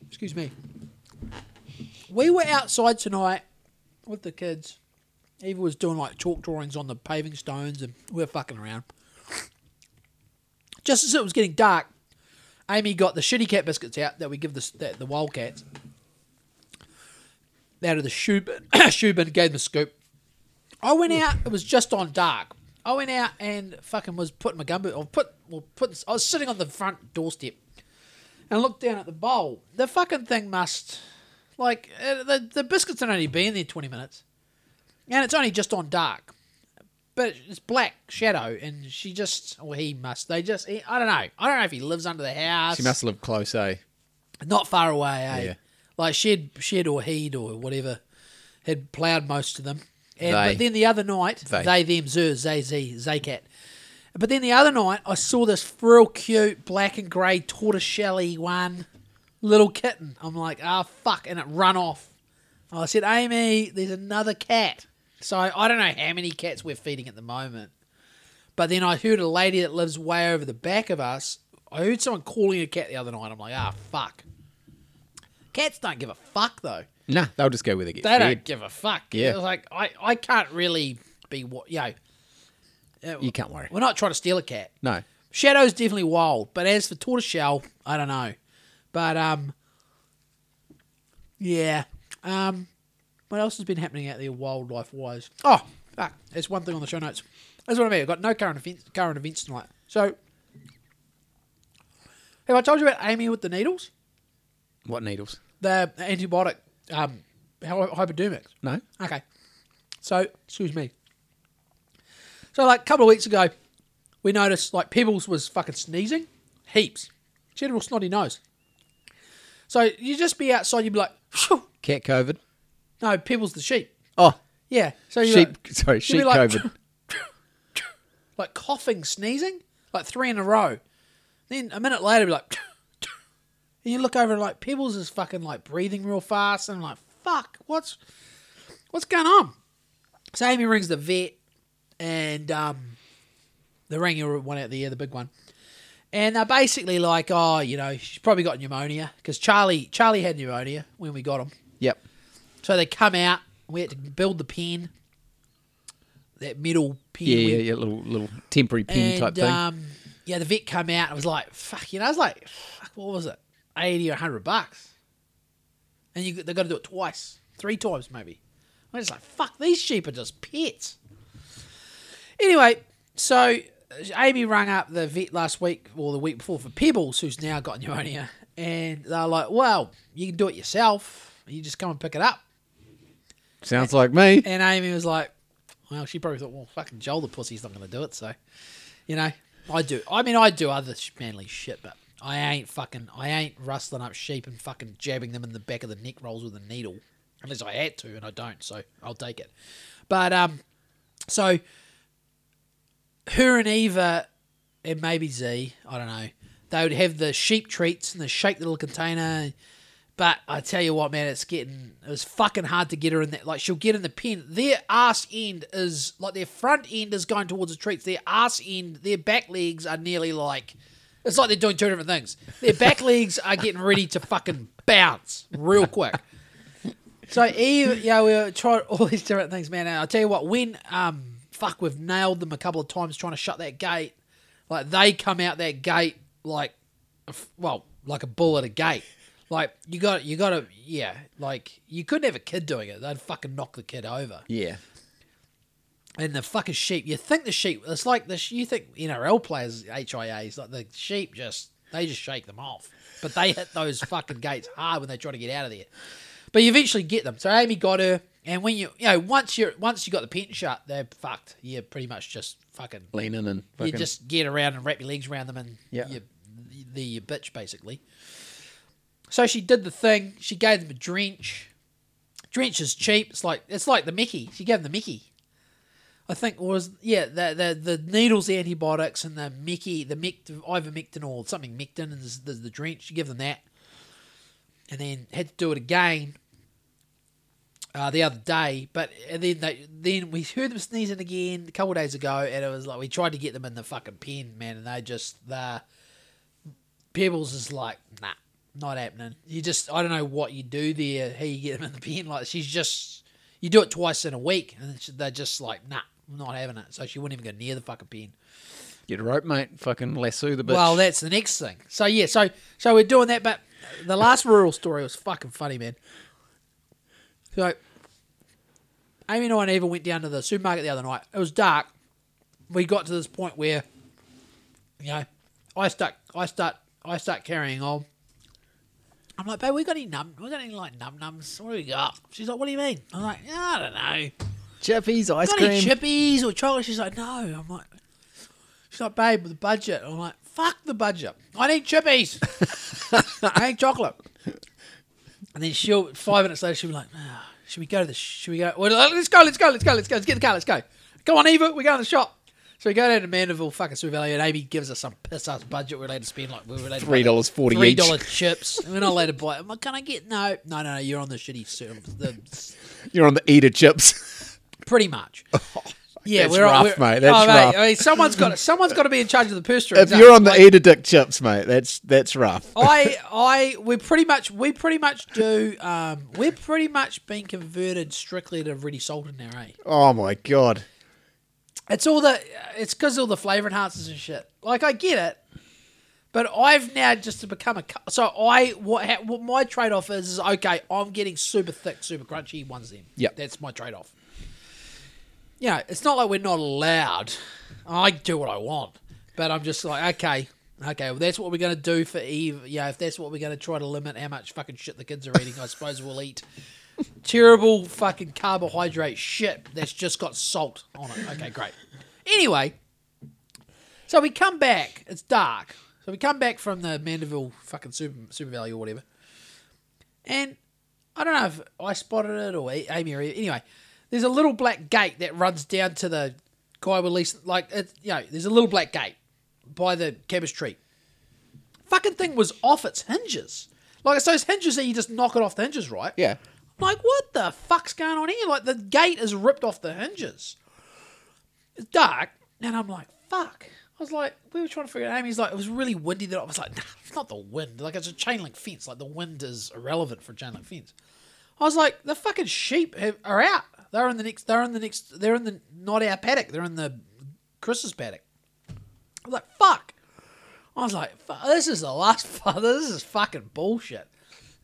excuse me, we were outside tonight with the kids. Eva was doing like chalk drawings on the paving stones, and we were fucking around. Just as it was getting dark, Amy got the shitty cat biscuits out that we give the the, the wildcats out of the shoe bin. shoe bin gave them a scoop. I went out. It was just on dark. I went out and fucking was putting my gumboot. Or put, well, put. I was sitting on the front doorstep and looked down at the bowl. The fucking thing must, like, uh, the the biscuits had only been there twenty minutes, and it's only just on dark. But it's black shadow, and she just, or he must. They just, he, I don't know. I don't know if he lives under the house. She must live close, eh? Not far away, eh? Yeah. Like shed, shed or heed or whatever had ploughed most of them. And They. but then the other night, They. they, them, zers, they, z, zaycat. But then the other night, I saw this real cute black and grey tortoiseshell one little kitten. I'm like, ah, fuck, and it run off. I said, Amy, there's another cat. So I don't know how many cats we're feeding at the moment. But then I heard a lady that lives way over the back of us. I heard someone calling a cat the other night. I'm like, ah, fuck. Cats don't give a fuck though. Nah, they'll just go where they get They fed. don't give a fuck. Yeah. It's like I, I can't really be what you know. You can't worry. We're not trying to steal a cat. No. Shadow's definitely wild, but as for tortoiseshell, I don't know. But um, yeah. Um, what else has been happening out there wildlife wise? Oh, fuck. There's one thing on the show notes. That's what I mean. I've got no current events, current events tonight. So, have I told you about Amy with the needles? What needles? The antibiotic, um, hypodermics. No. Okay. So, excuse me. So, like a couple of weeks ago, we noticed like Pebbles was fucking sneezing, heaps. She had a real snotty nose. So you just be outside, you'd be like, "Phew." Cat COVID. No, Pebbles the sheep. Oh, Yeah. So you sheep. like, sorry, sheep like, COVID. <laughs> like coughing, sneezing, like three in a row. Then a minute later, be like, <laughs> and you look over and like Pebbles is fucking like breathing real fast, and I'm like, fuck, what's what's going on? So Amy rings the vet, and um, the ringer one out there, the big one. And they're basically like, oh, you know, she's probably got pneumonia because Charlie Charlie had pneumonia when we got him. So they come out. We had to build the pen, that metal pen. Yeah, yeah, yeah. Little little temporary pin and, type thing. Um, yeah, the vet come out. and was like, fuck, you know, I was like, fuck, what was it, eighty or hundred bucks, and you they got to do it twice, three times maybe. I was like, fuck, these sheep are just pets. Anyway, so Amy rang up the vet last week or the week before for Pebbles, who's now got pneumonia, and they're like, well, you can do it yourself. You just come and pick it up. Sounds like me. And Amy was like, well, she probably thought, well, fucking Joel the pussy's not going to do it. So, you know, I do. I mean, I do other manly shit, but I ain't fucking, I ain't rustling up sheep and fucking jabbing them in the back of the neck rolls with a needle. Unless I had to, and I don't, so I'll take it. But, um, so her and Eva and maybe Z, I don't know, they would have the sheep treats in the shaped little container. But I tell you what, man, it's getting it was fucking hard to get her in that. Like she'll get in the pen. Their ass end is like their front end is going towards the treats. Their ass end, their back legs are nearly like it's like they're doing two different things. Their back <laughs> legs are getting ready to fucking bounce real quick. So Eve, yeah, we were trying all these different things, man. And I tell you what, when um fuck, we've nailed them a couple of times trying to shut that gate. Like they come out that gate like, well, like a bull at a gate. Like you got, you got to, yeah. Like you couldn't have a kid doing it; they'd fucking knock the kid over. Yeah. And the fucking sheep, you think the sheep? It's like the you think NRL players HIAs like the sheep just they just shake them off, but they hit those <laughs> fucking gates hard when they try to get out of there. But you eventually get them. So Amy got her, and when you you know once you're once you got the pen shut, they're fucked. You're pretty much just fucking. Lean in and You just get around and wrap your legs around them, and Yeah. you, the your bitch basically. So she did the thing. She gave them a drench. Drench is cheap. It's like it's like the Mickey. She gave them the Mickey. I think was yeah the the the needles, the antibiotics, and the Mickey, the Mict, ivermectin or something Mectin, and the, the, the drench. You give them that, and then had to do it again uh, the other day. But and then they then we heard them sneezing again a couple days ago, and it was like we tried to get them in the fucking pen, man, and they just the Pebbles is like nah, not happening. You just I don't know what you do there, how you get them in the pen. Like she's just you do it twice in a week, and they're just like nah, I'm not having it. So she wouldn't even go near the fucking pen. Get a rope, mate. Fucking lasso the bitch. Well, that's the next thing. So yeah, so so we're doing that, but the last rural story was fucking funny, man. So Amy and I even went down to the supermarket the other night. It was dark. We got to this point where, you know, I start, I start, I start carrying on. I'm like, babe, we got any num? We got any like num nums? What do we got? She's like, what do you mean? I'm like, yeah, I don't know. Chippies, ice Got any chippies or chocolate? She's like, no. I'm like, she's like, babe, with the budget. I'm like, fuck the budget. I need chippies. <laughs> I need chocolate. And then she'll five minutes later she'll be like, ah, should we go to the? Should we go? Well, let's go. Let's go. Let's go. Let's go. Let's get the car. Let's go. Go on, Eva. We go to the shop. So we go down to Mandeville, fucking Super Value, and Amy gives us some piss ass budget. We're allowed to spend like we're allowed to buy $3.40 three each. chips. And we're not allowed to buy. I'm like, can I get no, no, no, no? You're on the shitty. The <laughs> You're on the Eta chips. <laughs> pretty much. yeah, that's we're rough, we're, mate. That's oh, rough. I mean, someone's got someone's got to be in charge of the purse strings. if you're on the Like, Eta dick chips, mate, that's that's rough. I <laughs> I we pretty much we pretty much do. Um, we're pretty much being converted strictly to ready salted now, eh? Oh my god. It's all the it's because all the flavor enhancers and shit. Like I get it, but I've now just to become a so I what ha, what my trade off is is okay. I'm getting super thick, super crunchy ones. Then yeah, that's my trade off. You know, it's not like we're not allowed. I do what I want, but I'm just like okay. Okay, well, that's what we're going to do for Eve. Yeah, if that's what we're going to try to limit how much fucking shit the kids are eating, I suppose we'll eat terrible fucking carbohydrate shit that's just got salt on it. Okay, great. Anyway, so we come back. It's dark. So we come back from the Mandeville fucking super, super Valley or whatever. And I don't know if I spotted it or Amy or anyway. There's a little black gate that runs down to the guy least like you know. There's a little black gate by the cabbage tree. Fucking thing was off its hinges. Like it's those hinges that you just knock it off the hinges, right? Yeah. Like, what the fuck's going on here? Like, the gate is ripped off the hinges. It's dark, and I'm like, fuck. I was like, we were trying to figure it out. Amy's like, it was really windy. That I was like, nah, it's not the wind. Like, it's a chain link fence. Like, the wind is irrelevant for chain link fence. I was like, the fucking sheep have, are out. They're in the next. They're in the next. They're in the not our paddock. They're in the Chris's paddock. I was like, fuck. I was like, this is the last. <laughs> This is fucking bullshit.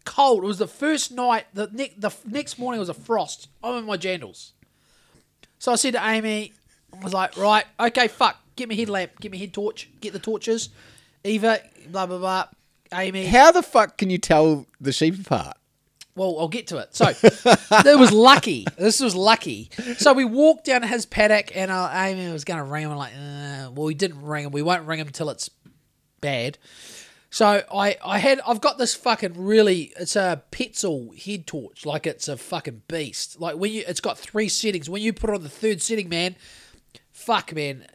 Cold. It was the first night. The ne- the next morning was a frost. I'm in my jandals. So I said to Amy, I was like, right, okay, fuck, get me headlamp, get me head torch, get the torches. Eva, blah blah blah. Amy, How the fuck can you tell the sheep apart? well, I'll get to it. So it was lucky. This was lucky. So we walked down to his paddock, and uh, Amy was going to ring him. I'm like, uh, well, we didn't ring him. We won't ring him till it's bad. So I, I had, I've got this fucking really, it's a Petzl head torch, like it's a fucking beast. Like when you, it's got three settings. When you put it on the third setting, man, fuck, man,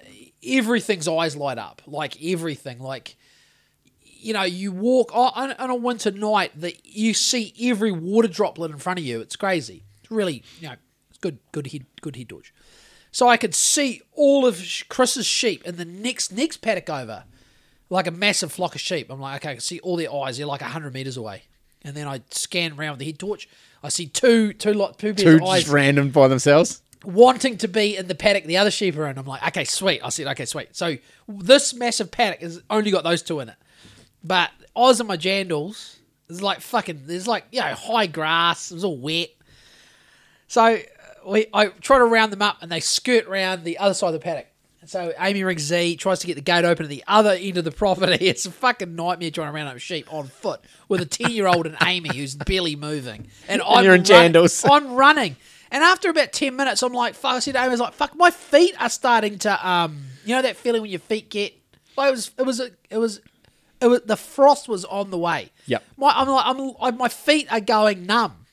everything's eyes light up. Like everything, like you know, you walk oh, on, on a winter night that you see every water droplet in front of you. It's crazy. It's really, you know, it's good, good head, good head torch. So I could see all of Chris's sheep in the next next paddock over, like a massive flock of sheep. I'm like, okay, I can see all their eyes. They're like hundred meters away. And then I scan around with the head torch. I see two, two lot, two pairs Two of eyes just random by themselves. wanting to be in the paddock the other sheep are in. I'm like, okay, sweet. I said, okay, sweet. So this massive paddock has only got those two in it. But was in my jandals. There's like fucking, there's like, you know, high grass. It was all wet. So uh, we, I try to round them up and they skirt round the other side of the paddock. And so Amy rings Z, tries to get the gate open at the other end of the property. <laughs> It's a fucking nightmare trying to round up sheep on foot with a 10 year old and Amy who's barely moving. And <laughs> I'm you're in jandals. I'm running. And after about 10 minutes, I'm like, fuck, I said to Amy, I was like, fuck, my feet are starting to, um, you know, that feeling when your feet get, like, it was, it was, it was, it was, the frost was on the way. Yep. My, I'm like, I'm, I, my feet are going numb.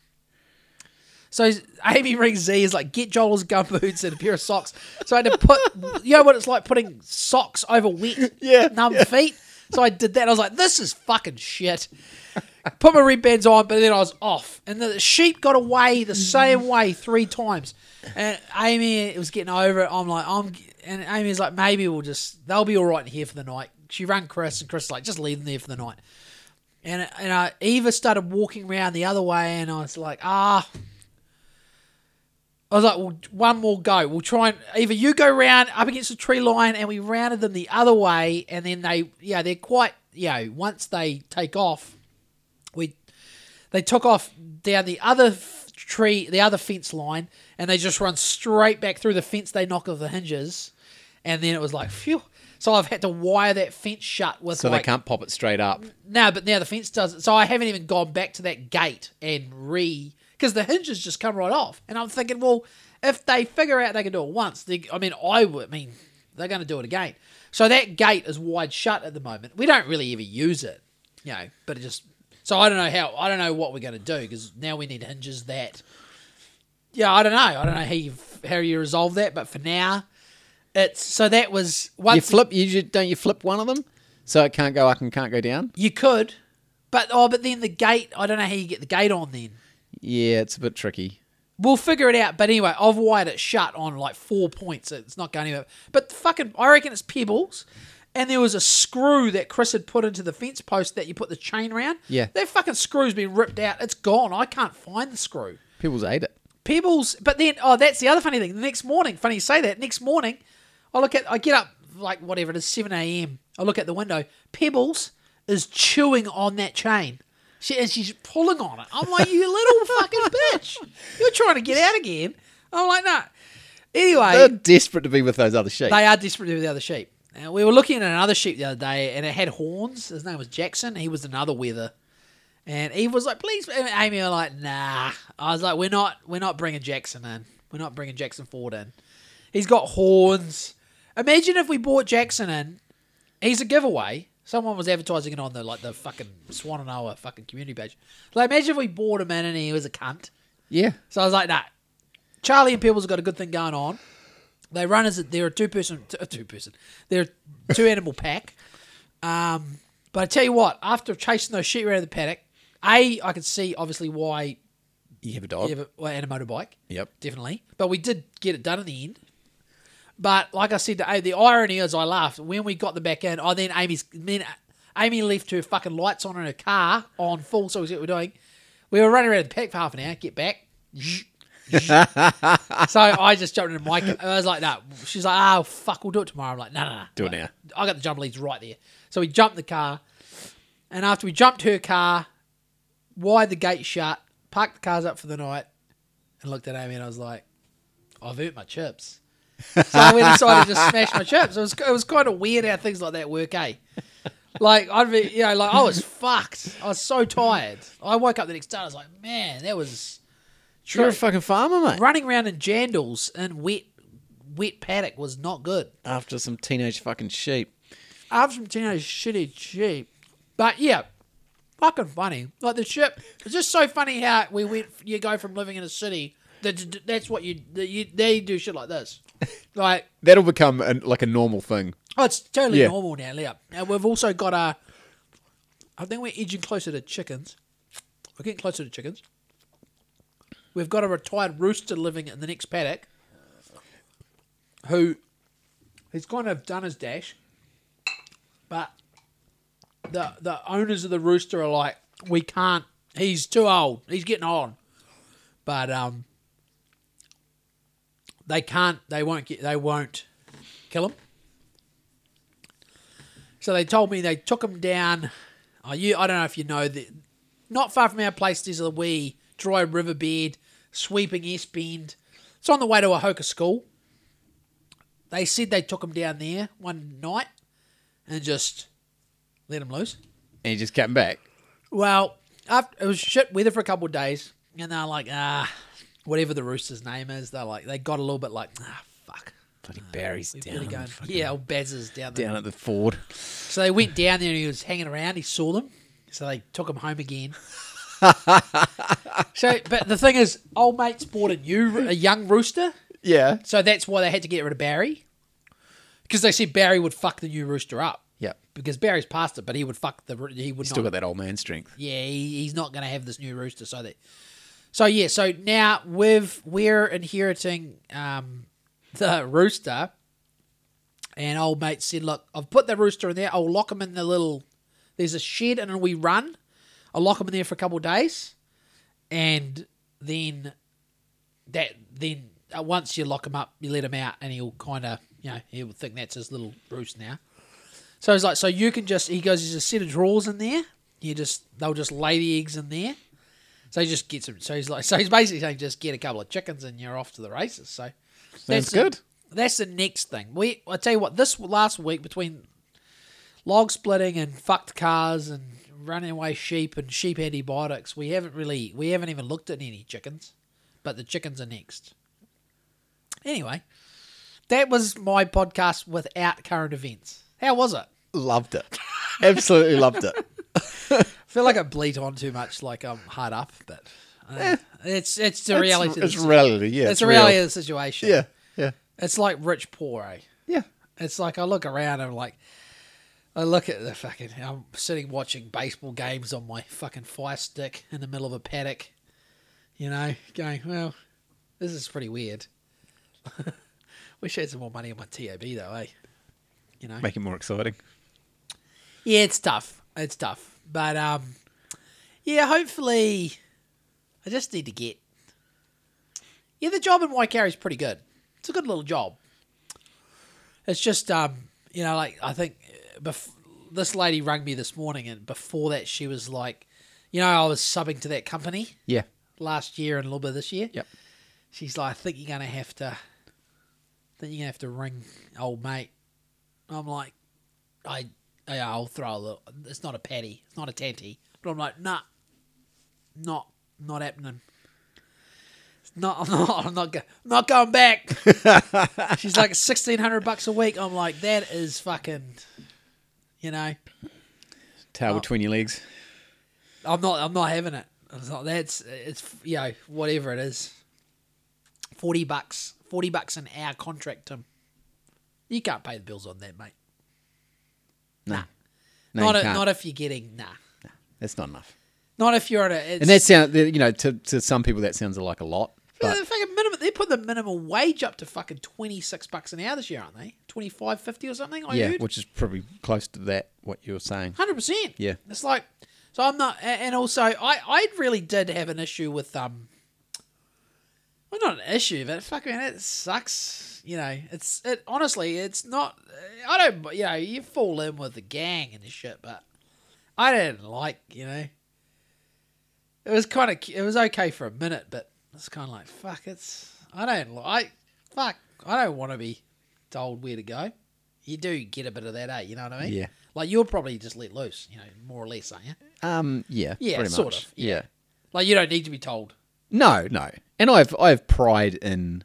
So Amy rings Z is like, get Joel's gum boots and a pair of socks. So I had to put, you know what it's like putting socks over wet, <laughs> Yeah, numb feet. So I did that. I was like, this is fucking shit. Put my red bands on, but then I was off. And the sheep got away the same way three times. And Amy was getting over it. I'm like, I'm, and Amy's like, maybe we'll just, they'll be all right in here for the night. She rang Chris, and Chris like, just leave them there for the night. And and uh, Eva started walking around the other way, and I was like, ah. I was like, well, one more go. We'll try and either you go round up against the tree line, and we rounded them the other way, and then they, yeah, they're quite, you know, once they take off, we, they took off down the other tree, the other fence line, and they just run straight back through the fence. They knock off the hinges, and then it was like, phew. So I've had to wire that fence shut with So like, they can't pop it straight up. no, but now the fence does it. So I haven't even gone back to that gate and re because the hinges just come right off. And I'm thinking, well, if they figure out they can do it once, they, I mean, I would. I mean, they're going to do it again. So that gate is wide shut at the moment. We don't really ever use it, you know. But it just so I don't know how. I don't know what we're going to do because now we need hinges that. Yeah, I don't know. I don't know how you how you resolve that, but for now, it's so that was once You flip. You don't you flip one of them so it can't go up and can't go down. You could, but oh, but then the gate. I don't know how you get the gate on. Then Yeah, it's a bit tricky. we'll figure it out. But anyway, I've wired it shut on like four points. It's not going anywhere. But fucking, I reckon it's pebbles. And there was a screw that Chris had put into the fence post that you put the chain around. Yeah. that fucking screw's been ripped out. It's gone. I can't find the screw. Pebbles ate it. Pebbles, but then oh, that's the other funny thing. The next morning, funny you say that. Next morning, I look at, I get up like whatever it is, seven a.m. I look at the window. Pebbles is chewing on that chain. She and she's pulling on it. I'm like, you little <laughs> fucking bitch! You're trying to get out again. I'm like, no. Anyway, They're desperate to be with those other sheep. they are desperate to be with the other sheep. And we were looking at another sheep the other day, and it had horns. His name was Jackson. He was another wether. And Eve was like, "Please," and Amy were like, "Nah." I was like, "We're not, we're not bringing Jackson in. We're not bringing Jackson Ford in. He's got horns. Imagine if we brought Jackson in. He's a giveaway. Someone was advertising it on the like the fucking Swannanoa fucking community page. Like, imagine if we bought him in and he was a cunt. yeah. So I was like, nah. Charlie and Pebbles have got a good thing going on. They run as a, they're a two person, a two person, they're a two animal <laughs> pack. Um, but I tell you what, after chasing those sheep around the paddock, a I could see obviously why You have a dog. you have a, well, and a motorbike, Yep. definitely. But we did get it done in the end. But like I said, the, the irony is, I laughed when we got them back in. I then Amy's then Amy left her fucking lights on in her car on full, so we what we're doing. We were running around the pack for half an hour. Get back. <laughs> so I just jumped into my car. I was like, no. She's like, oh, fuck, we'll do it tomorrow. I'm like, no, no, no. Do it now. I got the jump leads right there. So we jumped the car. And after we jumped her car, wired the gate shut, parked the cars up for the night, and looked at Amy and I was like, I've earned my chips. So I went inside and just smashed my chips. It was, it was kind of weird how things like that work, eh? Like I'd be, you know, like I was fucked. I was so tired. I woke up the next day. I was like, man, that was You're a fucking farmer, mate. running around in jandals and wet, wet paddock was not good. After some teenage fucking sheep. After some teenage shitty sheep, but yeah, fucking funny. Like the ship, it's just so funny how we went. You go from living in a city. That that's what you, that you they do shit like this. <laughs> Like That'll become a, like a normal thing. Oh, it's totally Yeah. normal now. Yeah. And we've also got a. I think we're edging closer to chickens. We're getting closer to chickens. We've got a retired rooster living in the next paddock. Who, he's kind of done his dash, but the the owners of the rooster are like, we can't. He's too old. He's getting on, but um, they can't. They won't get. They won't kill him. So they told me they took him down. Oh, you, I don't know if you know that. Not far from our place, there's a wee dry riverbed, sweeping S bend. It's on the way to Ohoka school. They said they took him down there one night and just let him loose. And he just kept him back. Well, after, it was shit weather for a couple of days, and they're like, ah, whatever the rooster's name is, they're like, they got a little bit like, ah, fuck. Bloody Barry's We down, better go. the Yeah, old Baz is down there. down at the Ford. So they went down there and he was hanging around. He saw them. So they took him home again. <laughs> so, but the thing is, old mate's bought a new, a young rooster. Yeah. So that's why they had to get rid of Barry. Because they said Barry would fuck the new rooster up. Yeah. Because Barry's past it, but he would fuck the, he would Still not. got that old man strength. Yeah, he, he's not going to have this new rooster. So that, so yeah, so now we've, we're inheriting um, the rooster. And old mate said, look, I've put the rooster in there. I'll lock him in the little, there's a shed and we run. I'll lock him in there for a couple of days. And then that, then uh, once you lock him up, you let him out and he'll kind of, you know, he'll think that's his little roost now. So he's like, so you can just, he goes, there's a set of drawers in there. You just, they'll just lay the eggs in there. So he just gets them. So he's like, <laughs> so he's basically saying, just get a couple of chickens and you're off to the races. So Sounds the- good. that's the next thing. We, I tell you what, this last week between log splitting and fucked cars and running away sheep and sheep antibiotics, we haven't really, we haven't even looked at any chickens, but the chickens are next. Anyway, that was my podcast without current events. How was it? Loved it. Absolutely loved it. <laughs> I feel like I bleat on too much, like I'm hard up, but uh, it's it's the reality. It's, it's reality, yeah. it's the real. reality of the situation. Yeah, yeah. it's like rich poor, eh? Yeah. It's like I look around and I'm like, I look at the fucking. I'm sitting watching baseball games on my fucking fire stick in the middle of a paddock, you know, going, well, this is pretty weird. <laughs> Wish I had some more money on my TAB though, eh? You know, Make it more exciting. yeah, it's tough. It's tough, but um, yeah, hopefully, I just need to get. Yeah, the job in Waikari is pretty good. It's a good little job. It's just um, you know, like I think bef- this lady rang me this morning, and before that, she was like, you know, I was subbing to that company Yeah. last year and a little bit this year. Yep. She's like, I think you're gonna have to. I think you're gonna have to ring old mate. I'm like, I, yeah, I'll throw a little. It's not a patty. It's not a tanty. But I'm like, nah, not, not happening. It's not. <laughs> I'm not. I'm not, go, not going back. <laughs> She's like sixteen hundred bucks a week. I'm like, that is fucking. You know, Tail oh. between your legs. I'm not. I'm not having it. It's not, that's. It's you know whatever it is. Forty bucks. Forty bucks an hour contract, Tim. You can't pay the bills on that, mate. No. Nah. No, not a, can't. if you're getting nah. nah. That's not enough. Not if you're at a. It's, And that sound, you know, to, to some people that sounds like a lot. But the fucking minimum, they put the minimum wage up to fucking 26 bucks an hour this year, aren't they? 25.50 or something, I yeah, heard. which is probably close to that what you were saying. Hundred percent. Yeah. It's like so. I'm not, and also I I really did have an issue with um. Well, not an issue, but fuck man, it sucks. You know, it's it honestly, it's not. I don't. You know, you fall in with the gang and this shit, but I didn't like. You know, it was kind of it was okay for a minute, but it's kind of like fuck. It's I don't like fuck. I don't want to be told where to go. You do get a bit of that, eh? You know what I mean? Yeah. Like you're probably just let loose, you know, more or less, aren't you? Um, yeah, Yeah, sort much. of, yeah. yeah. Like you don't need to be told. No, no. And I've I have pride in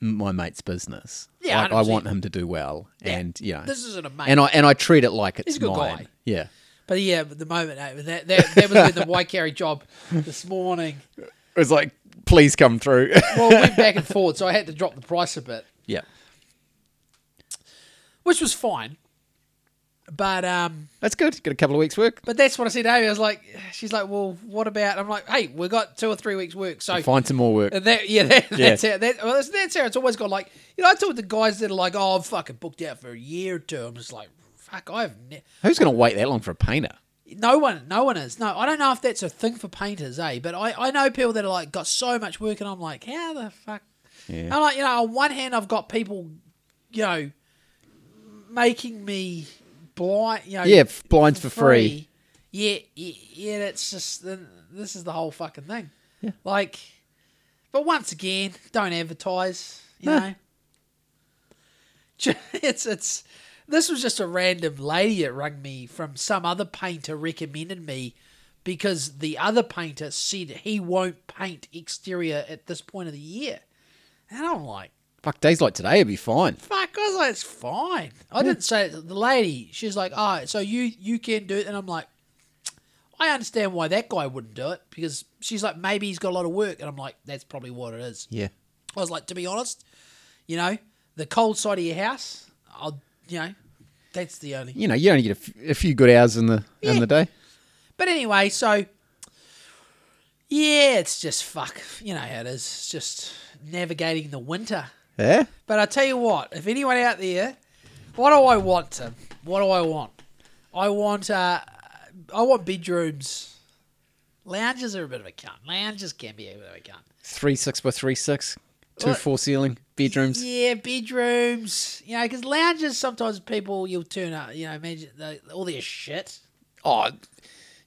my mate's business. Yeah, like, I 100%. want him to do well, Yeah. and you know, This isn't a mate. and I and I treat it like it's He's a good mine. guy. Yeah, but yeah, but the moment eh, that that, that was with the Waikari job this morning. it was like, please come through. Well, it went back and forward, so I had to drop the price a bit, yeah, which was fine. But um, that's good. Got a couple of weeks work. but that's what I said to Amy. I was like, she's like, well, what about? I'm like, hey, we've got two or three weeks work, so Find some more work. And that, yeah, that, <laughs> Yeah. that's how that, well, that's, that's how it's always gone. Like, you know, I talk to the guys that are like, "Oh, I'm fucking booked out for a year or two. I'm just like, "Fuck, I've ne- Who's going to wait that long for a painter? no one, no one is. No, I don't know if that's a thing for painters, eh? But I, I know people that are like got so much work, and I'm like, how the fuck? Yeah. I'm like, you know, on one hand, I've got people, you know, making me blind, you know, Yeah, blinds for free. Yeah, yeah, yeah. That's just this is the whole fucking thing. Yeah. Like, but once again, don't advertise. You Nah. know, <laughs> it's it's. This was just a random lady that rang me from some other painter recommended me because the other painter said he won't paint exterior at this point of the year, and I'm like. Fuck, days like today would be fine. Fuck, I was like, it's fine. I didn't say it. The lady, she's like, oh, so you you can do it, and I'm like, I understand why that guy wouldn't do it because she's like, maybe he's got a lot of work, and I'm like, that's probably what it is. Yeah. I was like, to be honest, you know, the cold side of your house, I'll, you know, that's the only. You know, you only get a, f- a few good hours in the in Yeah. the day. But anyway, so yeah, it's just fuck. You know how it is. It's just navigating the winter. Yeah. But I tell you what, if anyone out there, what do I want, Tim? What do I want? I want, uh, I want bedrooms. Lounges are a bit of a cunt. Lounges can be a bit of a cunt. Three six by three six, two four ceiling bedrooms. Yeah, bedrooms. You know, because lounges sometimes people you'll turn up. You know, imagine the, all their shit. Oh,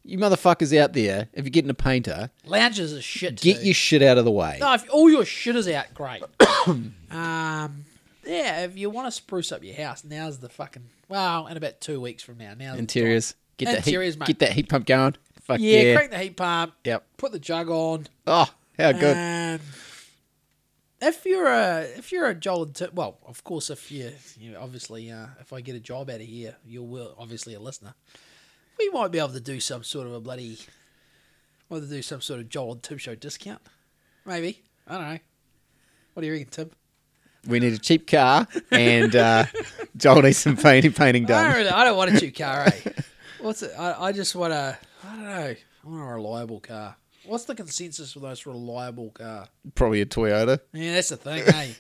you motherfuckers out there! If you're getting a painter, Lounges are shit. get do. your shit out of the way. No, if all your shit is out, great. <coughs> um, yeah, if you want to spruce up your house, now's the fucking well, in about two weeks from now. Now Interiors, get that Interiors, heat, mate. get that heat pump going. Fuck Yeah, yeah! crank the heat pump. Yep. Put the jug on. Oh, how good! And if you're a if you're a Joel, and Tim, well, of course, if you you know, obviously uh, if I get a job out of here, you will obviously a listener. We might be able to do some sort of a bloody, to do some sort of Joel and Tim show discount, maybe. I don't know. What do you reckon, Tim? We need a cheap car, and uh, Joel needs some painting painting I don't, done. really, I don't want a cheap car, eh? <laughs> What's it? I, I just want a. I don't know. I want a reliable car. What's the consensus for the most reliable car? Probably a Toyota. Yeah, that's the thing, hey.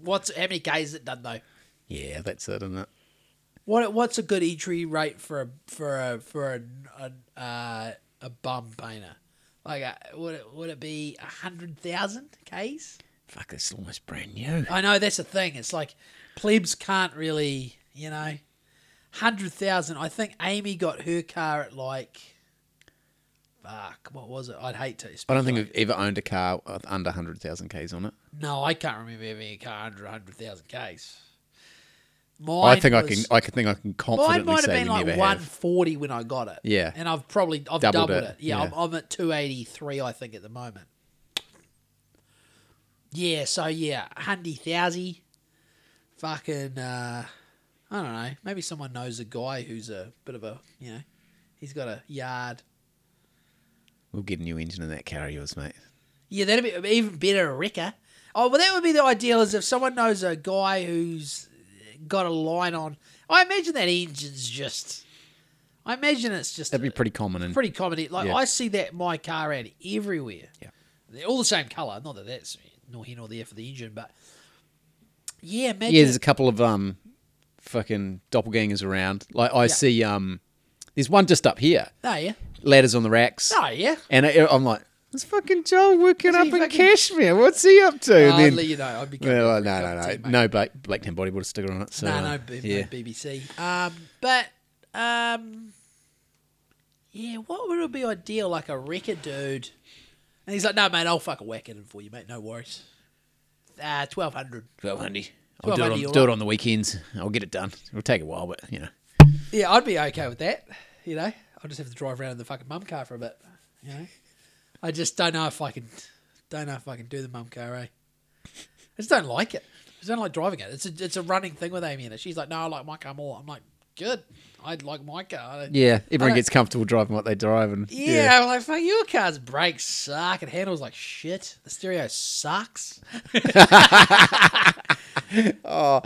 What's how many Ks it done though? Yeah, that's it, isn't it? What what's a good entry rate for a for a for a a, uh, a bum painter? Like, uh would it would it be a hundred thousand Ks? Fuck, it's almost brand new. I know that's the thing. It's like plebs can't really, you know, hundred thousand. I think Amy got her car at like, fuck, what was it? I'd hate to. I don't think we've ever owned a car with under hundred thousand k's on it. No, I can't remember having a car under hundred thousand Ks. Mine I think I was- can. I can think I can Mine confidently might have been we like never one have. forty when I got it. Yeah. and I've probably I've Doubled doubled, it, it. Yeah, yeah. I'm, I'm at two eighty three. I think at the moment. Yeah, so yeah, handy thousand. Fucking, uh, I don't know. Maybe someone knows a guy who's a bit of a, you know, he's got a yard. We'll get a new engine in that car of yours, mate. Yeah, that'd be even better, a wrecker. Oh, well, that would be the ideal is if someone knows a guy who's got a line on. I imagine that engine's just. I imagine it's just That'd be pretty common. In, pretty common. Like Yeah. I see that my car out everywhere. Yeah. They're all the same color. Not that that's nor here nor there for the engine, but yeah, imagine. Yeah, there's a couple of um, fucking doppelgangers around. Like I Yeah. see um, there's one just up here, oh yeah, ladders on the racks, oh yeah. and I, I'm like, it's fucking Joel working up in fucking- Cashmere. What's he up to? I'd and then, let you know. I'd be well, no, no, no, no Black Black Tan bodyboard sticker on it. So no, uh, no, B- yeah, no BBC. Um, but um, yeah, what would it be ideal? Like a record dude, and he's like, "No, mate, I'll fucking whack it in for you, mate. No worries." Uh, twelve hundred. twelve hundred. I'll do it, on, do it right. on the weekends. I'll get it done. It'll take a while, but you know. Yeah, I'd be okay with that. You know, I'll just have to drive around in the fucking mum car for a bit. You know, I just don't know if I can, don't know if I can do the mum car. Eh? I just don't like it. I just don't like driving it. It's a it's a running thing with Amy in it. She's like, no, I like my car more. I'm like, good. I like my car. Yeah, everyone gets comfortable driving what they drive, and Yeah, I'm like, fuck, your car's brakes suck. It handles like shit. The stereo sucks. <laughs> Oh,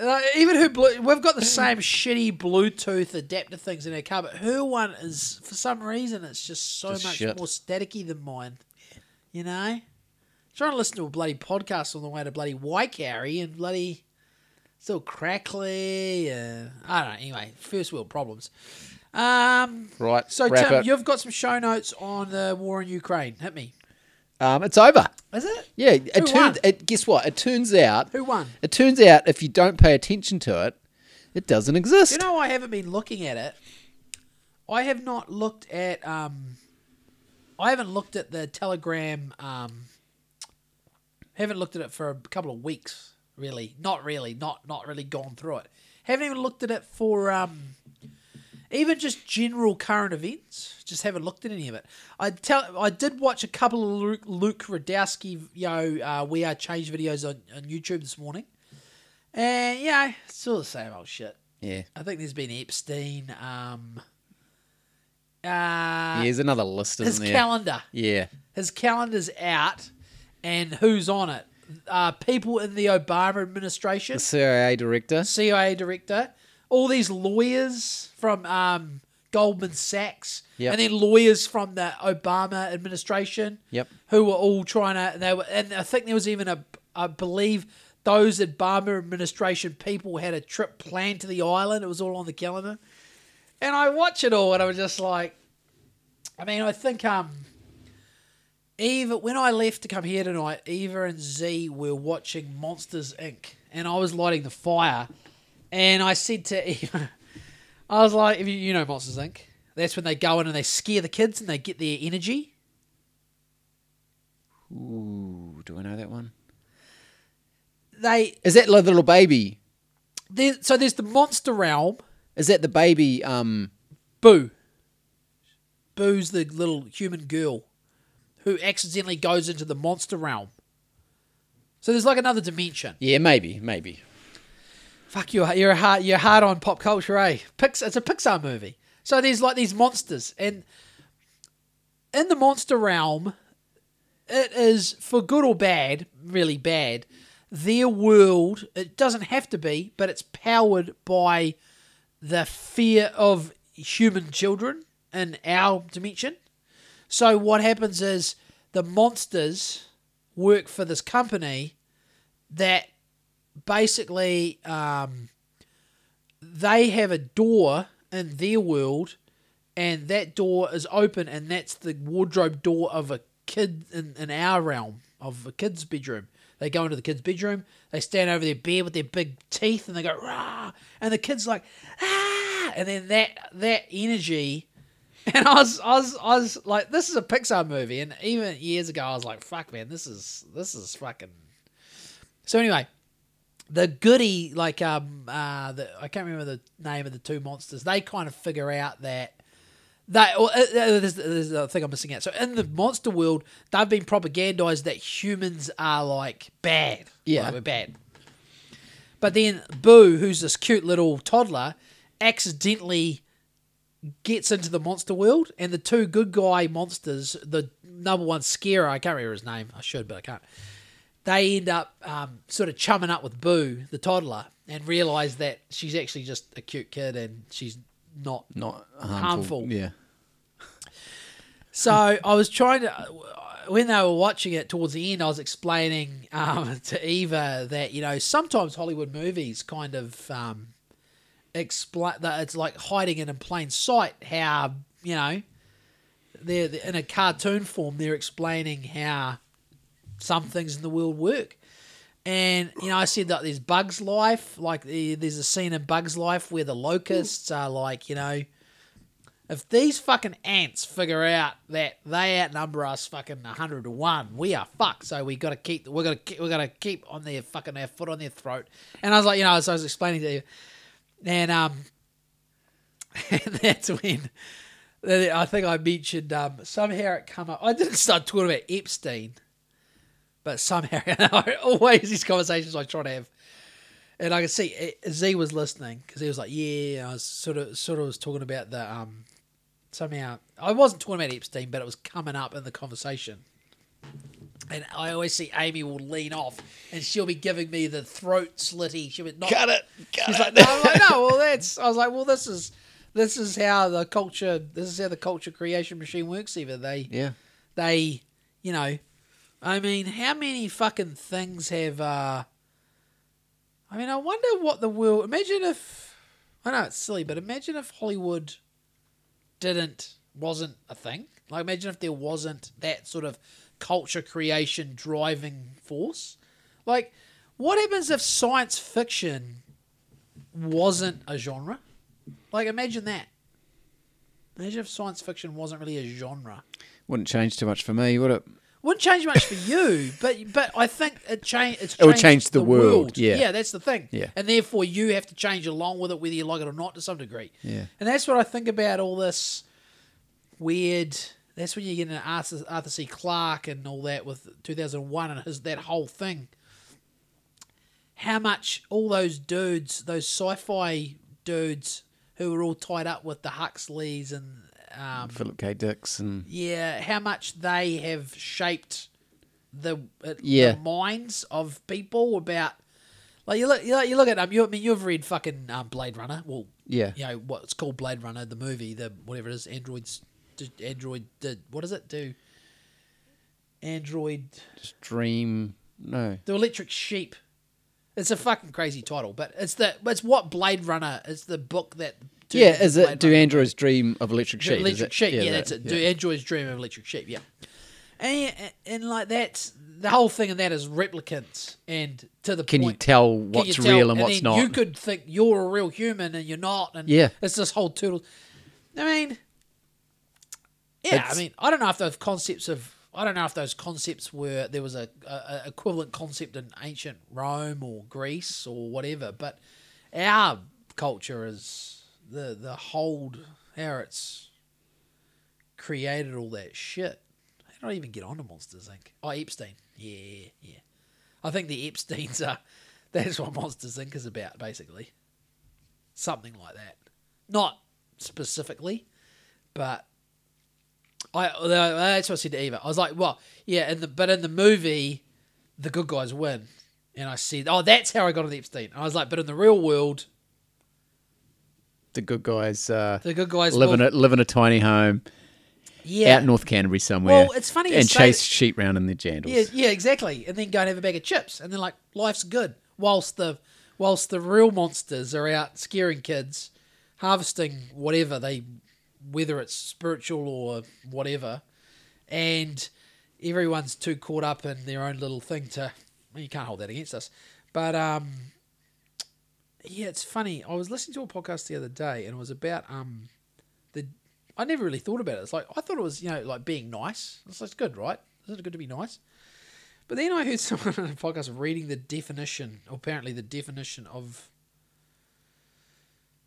Uh, even her, Blu- we've got the same shitty Bluetooth adapter things in our car, but her one is, for some reason, it's just so Just much shit. more staticky than mine. You know? Trying to listen to a bloody podcast on the way to bloody Waikari and bloody still crackly. Uh, I don't know. Anyway, first world problems. Um, right. so, Tim, it. you've got some show notes on the war in Ukraine. Hit me. Um, it's over. Is it? Yeah, it Who turns. It, guess what? It turns out. Who won? It turns out if you don't pay attention to it, it doesn't exist. You know, I haven't been looking at it. I have not looked at. Um, I haven't looked at the Telegram. Um, haven't looked at it for a couple of weeks. Really, not really, not not really gone through it. Haven't even looked at it for um, even just general current events. Just haven't looked at any of it. I tell. I did watch a couple of Luke, Luke Rudkowski, you know, uh, we are change videos on, on YouTube this morning, and yeah, it's all the same old shit. yeah. I think there's been Epstein. Um, uh, Here's another list, his there? calendar. yeah. His calendar's out, and who's on it? Uh, people in the Obama administration, The CIA director. CIA director, all these lawyers from um, Goldman Sachs, Yep. and then lawyers from the Obama administration. Yep. Who were all trying to? They were, and I think there was even a, I believe those Obama administration people had a trip planned to the island. It was all on the calendar, and I watch it all, and I was just like, I mean, I think um. Eva, when I left to come here tonight, Eva and Z were watching Monsters Inc. and I was lighting the fire, and I said to Eva, <laughs> I was like, "If you, you know Monsters Inc., that's when they go in and they scare the kids and they get their energy." Ooh, do I know that one? They Is that the little baby? there, so there's the monster realm. Is that the baby? Um, Boo. Boo's the little human girl who accidentally goes into the monster realm. So there's like another dimension. yeah, maybe, maybe. Fuck you! You're hard. You're hard on pop culture, eh? Pix, it's a Pixar movie. So there's like these monsters, and in the monster realm, it is for good or bad, really bad. Their world. It doesn't have to be, but it's powered by the fear of human children in our dimension. So what happens is the monsters work for this company that basically um, they have a door in their world and that door is open and that's the wardrobe door of a kid in, in our realm of a kid's bedroom. They go into the kid's bedroom they stand over their bed with their big teeth and they go rah! And the kid's like ah! And then that that energy <laughs> and I was, I was, I was like, this is a Pixar movie, and even years ago, I was like, fuck, man, this is, this is fucking. So anyway, the goody, like, um, uh, the, I can't remember the name of the two monsters. They kind of figure out that they, or, uh, uh, there's, there's a thing I'm missing out. So in the monster world, they've been propagandized that humans are like bad. Yeah. Like, we're bad. But then Boo, who's this cute little toddler, accidentally gets into the monster world, and the two good guy monsters, the number one scarer, I can't remember his name. I should, but I can't. They end up um, sort of chumming up with Boo, the toddler, and realize that she's actually just a cute kid and she's not. Not harmful. Harmful. Yeah. So I was trying to. when they were watching it towards the end, I was explaining um, <laughs> to Eva that you know sometimes Hollywood movies kind of um, explain that it's like hiding it in plain sight. How you know they're in a cartoon form. They're explaining how some things in the world work. And you know, I said that there's Bugs Life, like there's a scene in Bugs Life where the locusts are like, you know, if these fucking ants figure out that they outnumber us fucking hundred to one, we are fucked. So we got to keep, we got to, we got to keep on their fucking their foot on their throat. And I was like, you know, so I was explaining to you, and um, <laughs> and that's when I think I mentioned um somehow it come up. I didn't start talking about Epstein, but somehow <laughs> always these conversations I try to have. And I can see eh, Z was listening because he was like, "Yeah." I was sort of, sort of was talking about the um, somehow I wasn't talking about Epstein, but it was coming up in the conversation. And I always see Amy will lean off, and she'll be giving me the throat slitty. She'll be not. Cut it. Cut She's it. like, no, I'm like, no. Well, that's. I was like, well, this is, this is how the culture. This is how the culture creation machine works. Even they, yeah. they, you know, I mean, how many fucking things have? uh I mean, I wonder what the world. Imagine if I know it's silly, but imagine if Hollywood didn't wasn't a thing. Like, imagine if there wasn't that sort of culture creation driving force. Like, what happens if science fiction wasn't a genre? Like, imagine that. Imagine if science fiction wasn't really a genre. Wouldn't change too much for me, would it? Wouldn't change much for you, <laughs> but but I think it change. It's It would change the world, yeah. yeah, that's the thing. Yeah. and therefore you have to change along with it, whether you like it or not, to some degree. Yeah. and that's what I think about all this weird. That's when you get into Arthur, Arthur C. Clarke and all that with 2001 and his that whole thing. How much all those dudes, those sci-fi dudes who were all tied up with the Huxleys and um, Philip K. Dicks and yeah, how much they have shaped the, uh, Yeah. the minds of people about. Like you look, you look, you look at um, you, I mean, you've read fucking um, Blade Runner. Well, Yeah. you know what it's called Blade Runner, the movie, the whatever it is, androids, android, did, what does it do? Android, just Dream. No. the electric sheep. It's a fucking crazy title, but it's the it's what Blade Runner is the book that. Yeah, is Blade it Do Runner- Androids Dream of Electric Sheep? Electric sheep, yeah, that- that's it. Do Androids dream of electric sheep, yeah. And, and like that's the whole thing, and that is replicants, and to the Can you tell what's you tell- real and what's then not? You could think you're a real human and you're not, and Yeah. it's this whole toodle. I mean, yeah, It's- I mean, I don't know if those concepts of I don't know if those concepts were there was a, a, a equivalent concept in ancient Rome or Greece or whatever, but our culture is the the hold how it's created all that shit. I even get onto Monsters Inc? Oh, Epstein. Yeah, yeah. I think the Epstein's are <laughs> that's what Monsters Inc is about, basically. Something like that. Not specifically, but I that's what I said to Eva. I was like, well, yeah, in the but in the movie, the good guys win. And I said, oh, that's how I got on the Epstein. I was like, but in the real world, the good guys uh, the good guys live in a live in a tiny home yeah, out North Canterbury somewhere. Well, it's funny and chase that- sheep round in their jandals. Yeah, yeah, exactly. And then go and have a bag of chips, and then like life's good. Whilst the whilst the real monsters are out scaring kids, harvesting whatever they, whether it's spiritual or whatever, and everyone's too caught up in their own little thing to. Well, you can't hold that against us, but um, yeah, it's funny. I was listening to a podcast the other day, and it was about um, the. I never really thought about it. It's like I thought it was you know like being nice. It's like good, right? Isn't it good to be nice? But then I heard <laughs> someone on a podcast reading the definition, apparently the definition of.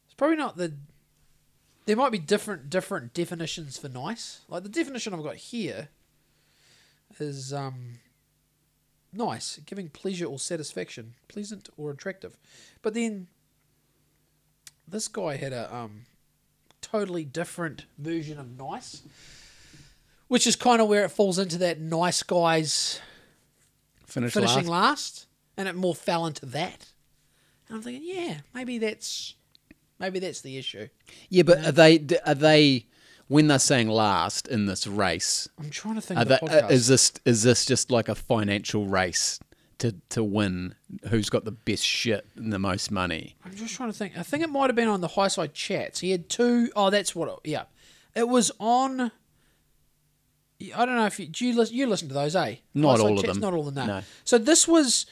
It's probably not the. There might be different different definitions for nice. Like the definition I've got here is um, nice, giving pleasure or satisfaction, pleasant or attractive. But then this guy had a um, totally different version of nice, which is kind of where it falls into that nice guys Finish finishing last. last, and it more fell into that. And I'm thinking, yeah, maybe that's maybe that's the issue. Yeah, but are they are they when they're saying last in this race, I'm trying to think are of the they, uh, podcast. is this is this just like a financial race to to win? Who's got the best shit and the most money? I'm just trying to think. I think it might have been on the Highside chats. He had two oh that's what. It, yeah, it was on. I don't know if you do you listen, you listen to those, eh? Not Highside all of chats? them. Not all of them. No. So this was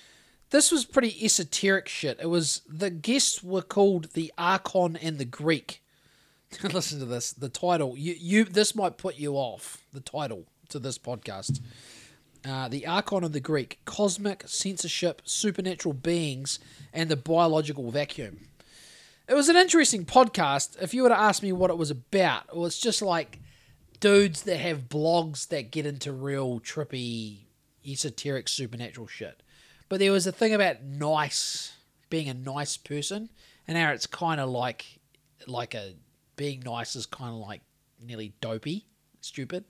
this was pretty esoteric shit. It was the guests were called the Archon and the Greek. <laughs> listen to this. The title you you this might put you off. The title to this podcast. Uh, the Archon of the Greek, cosmic censorship, supernatural beings, and the biological vacuum. It was an interesting podcast. If you were to ask me what it was about, it it's just like dudes that have blogs that get into real trippy, esoteric, supernatural shit. But there was a thing about nice, being a nice person, and now it's kind of like, like a being nice is kind of like nearly dopey, stupid.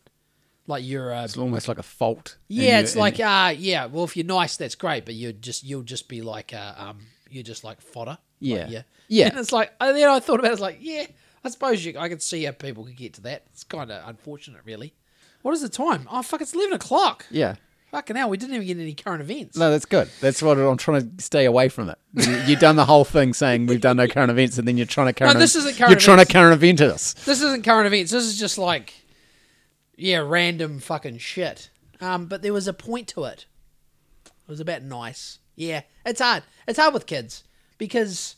Like you're a It's almost like a fault. yeah, it's like uh yeah. Well, if you're nice, that's great, but you're just you'll just be like uh, um you're just like fodder. Like, Yeah. yeah, Yeah. And it's like and then I thought about it, it's like yeah, I suppose you I could see how people could get to that. It's kind of unfortunate, really. What is the time? Oh fuck, it's eleven o'clock. yeah. Fucking hell, we didn't even get any current events. No, that's good. That's what I'm trying to stay away from it. You- You've done the whole thing saying we've done no current events, and then you're trying to current. No, this isn't current You're trying events. to current event us. This isn't current events. This is just like yeah, random fucking shit. Um, but there was a point to it. It was about nice. Yeah, it's hard. It's hard with kids because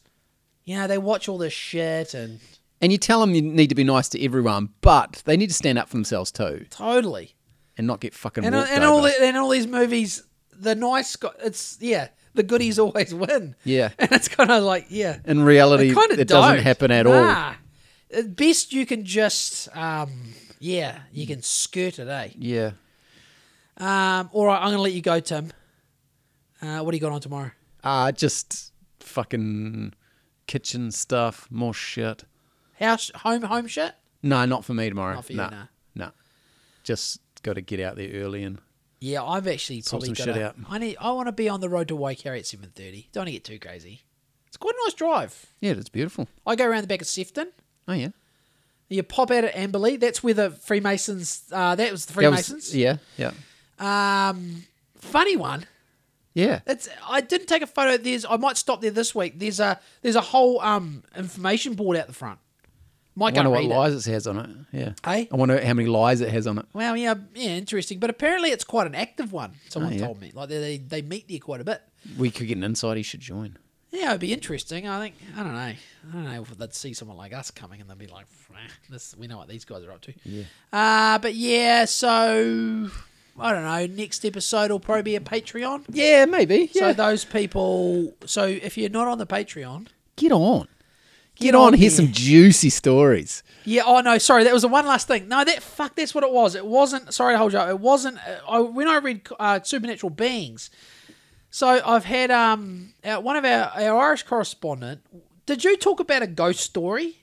you know they watch all this shit and And you tell them you need to be nice to everyone, but they need to stand up for themselves too, totally. And not get fucking And and all the, and all these movies, the nice guy. It's yeah, the goodies always win. Yeah. <laughs> and it's kind of like yeah, In reality, of it doesn't happen at all. nah. At best, you can just um, yeah, you can skirt it, eh? Yeah. Um, all right, I'm going to let you go, Tim. Uh, what do you got on tomorrow? Uh, just fucking kitchen stuff, more shit. House, home, home shit. No, not for me tomorrow. Not for you, no, no. no. Just got to get out there early and Yeah, I've actually probably some got. shit out. I need. I want to be on the road to Waikari at seven thirty. Don't want to get too crazy. It's quite a nice drive. yeah, it's beautiful. I go around the back of Sefton. Oh yeah, You pop out at Amberley. That's where the Freemasons. Uh, that was the That was- Freemasons. yeah, yeah, Um, funny one. yeah. It's. I didn't take a photo. There's. I might stop there this week. There's a. There's a whole um information board out the front. Might I wonder what lies it has on it. Yeah. Hey? I wonder how many lies it has on it. Well, yeah, yeah, interesting. But apparently, it's quite an active one. Someone Oh, yeah. told me. Like they, they they meet there quite a bit. We could get an insight. He should join. Yeah, it'd be interesting. I think I don't know. I don't know if they'd see someone like us coming and they'd be like, "This, we know what these guys are up to." Yeah. Uh, but yeah, so I don't know. Next episode will probably be a Patreon. Yeah, maybe. Yeah. So those people. So if you're not on the Patreon, get on. Get, on. Here's some juicy stories. yeah. Oh no, sorry. That was the one last thing. No, that fuck. That's what it was. It wasn't. Sorry to hold you up. It wasn't. uh, I, when I read uh, supernatural beings. So I've had um one of our, our Irish correspondent. Did you talk about a ghost story?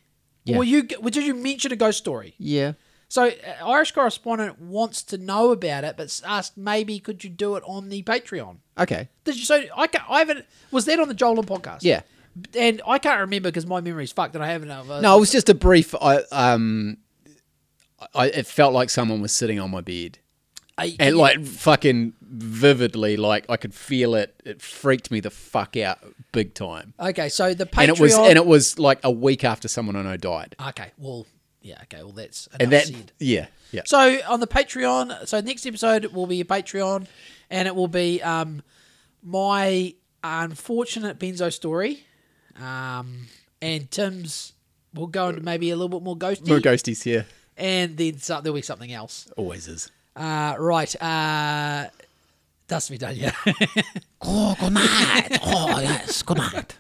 Yeah. Or you did you mention a ghost story? Yeah. So uh, Irish correspondent wants to know about it, but asked maybe could you do it on the Patreon? Okay. Did you? So I I haven't. Was that on the Joel and podcast? Yeah. And I can't remember because my memory's fucked, and I haven't. Uh, No, it was just a brief. I um, I it felt like someone was sitting on my bed, I, and like fucking vividly, like I could feel it. It freaked me the fuck out, big time. okay, so the Patreon. And it was, and it was like a week after someone I know died. okay, well, yeah, okay, well that's And that, said. yeah, yeah. So on the Patreon, so next episode will be a Patreon, and it will be um my unfortunate benzo story, um, and Tim's. We'll go into maybe a little bit more ghosty, More ghosties here. and then so, there'll be something else. Always is. Uh, right, uh, that's me done. Yeah. Oh, good night. Oh, yes, good night.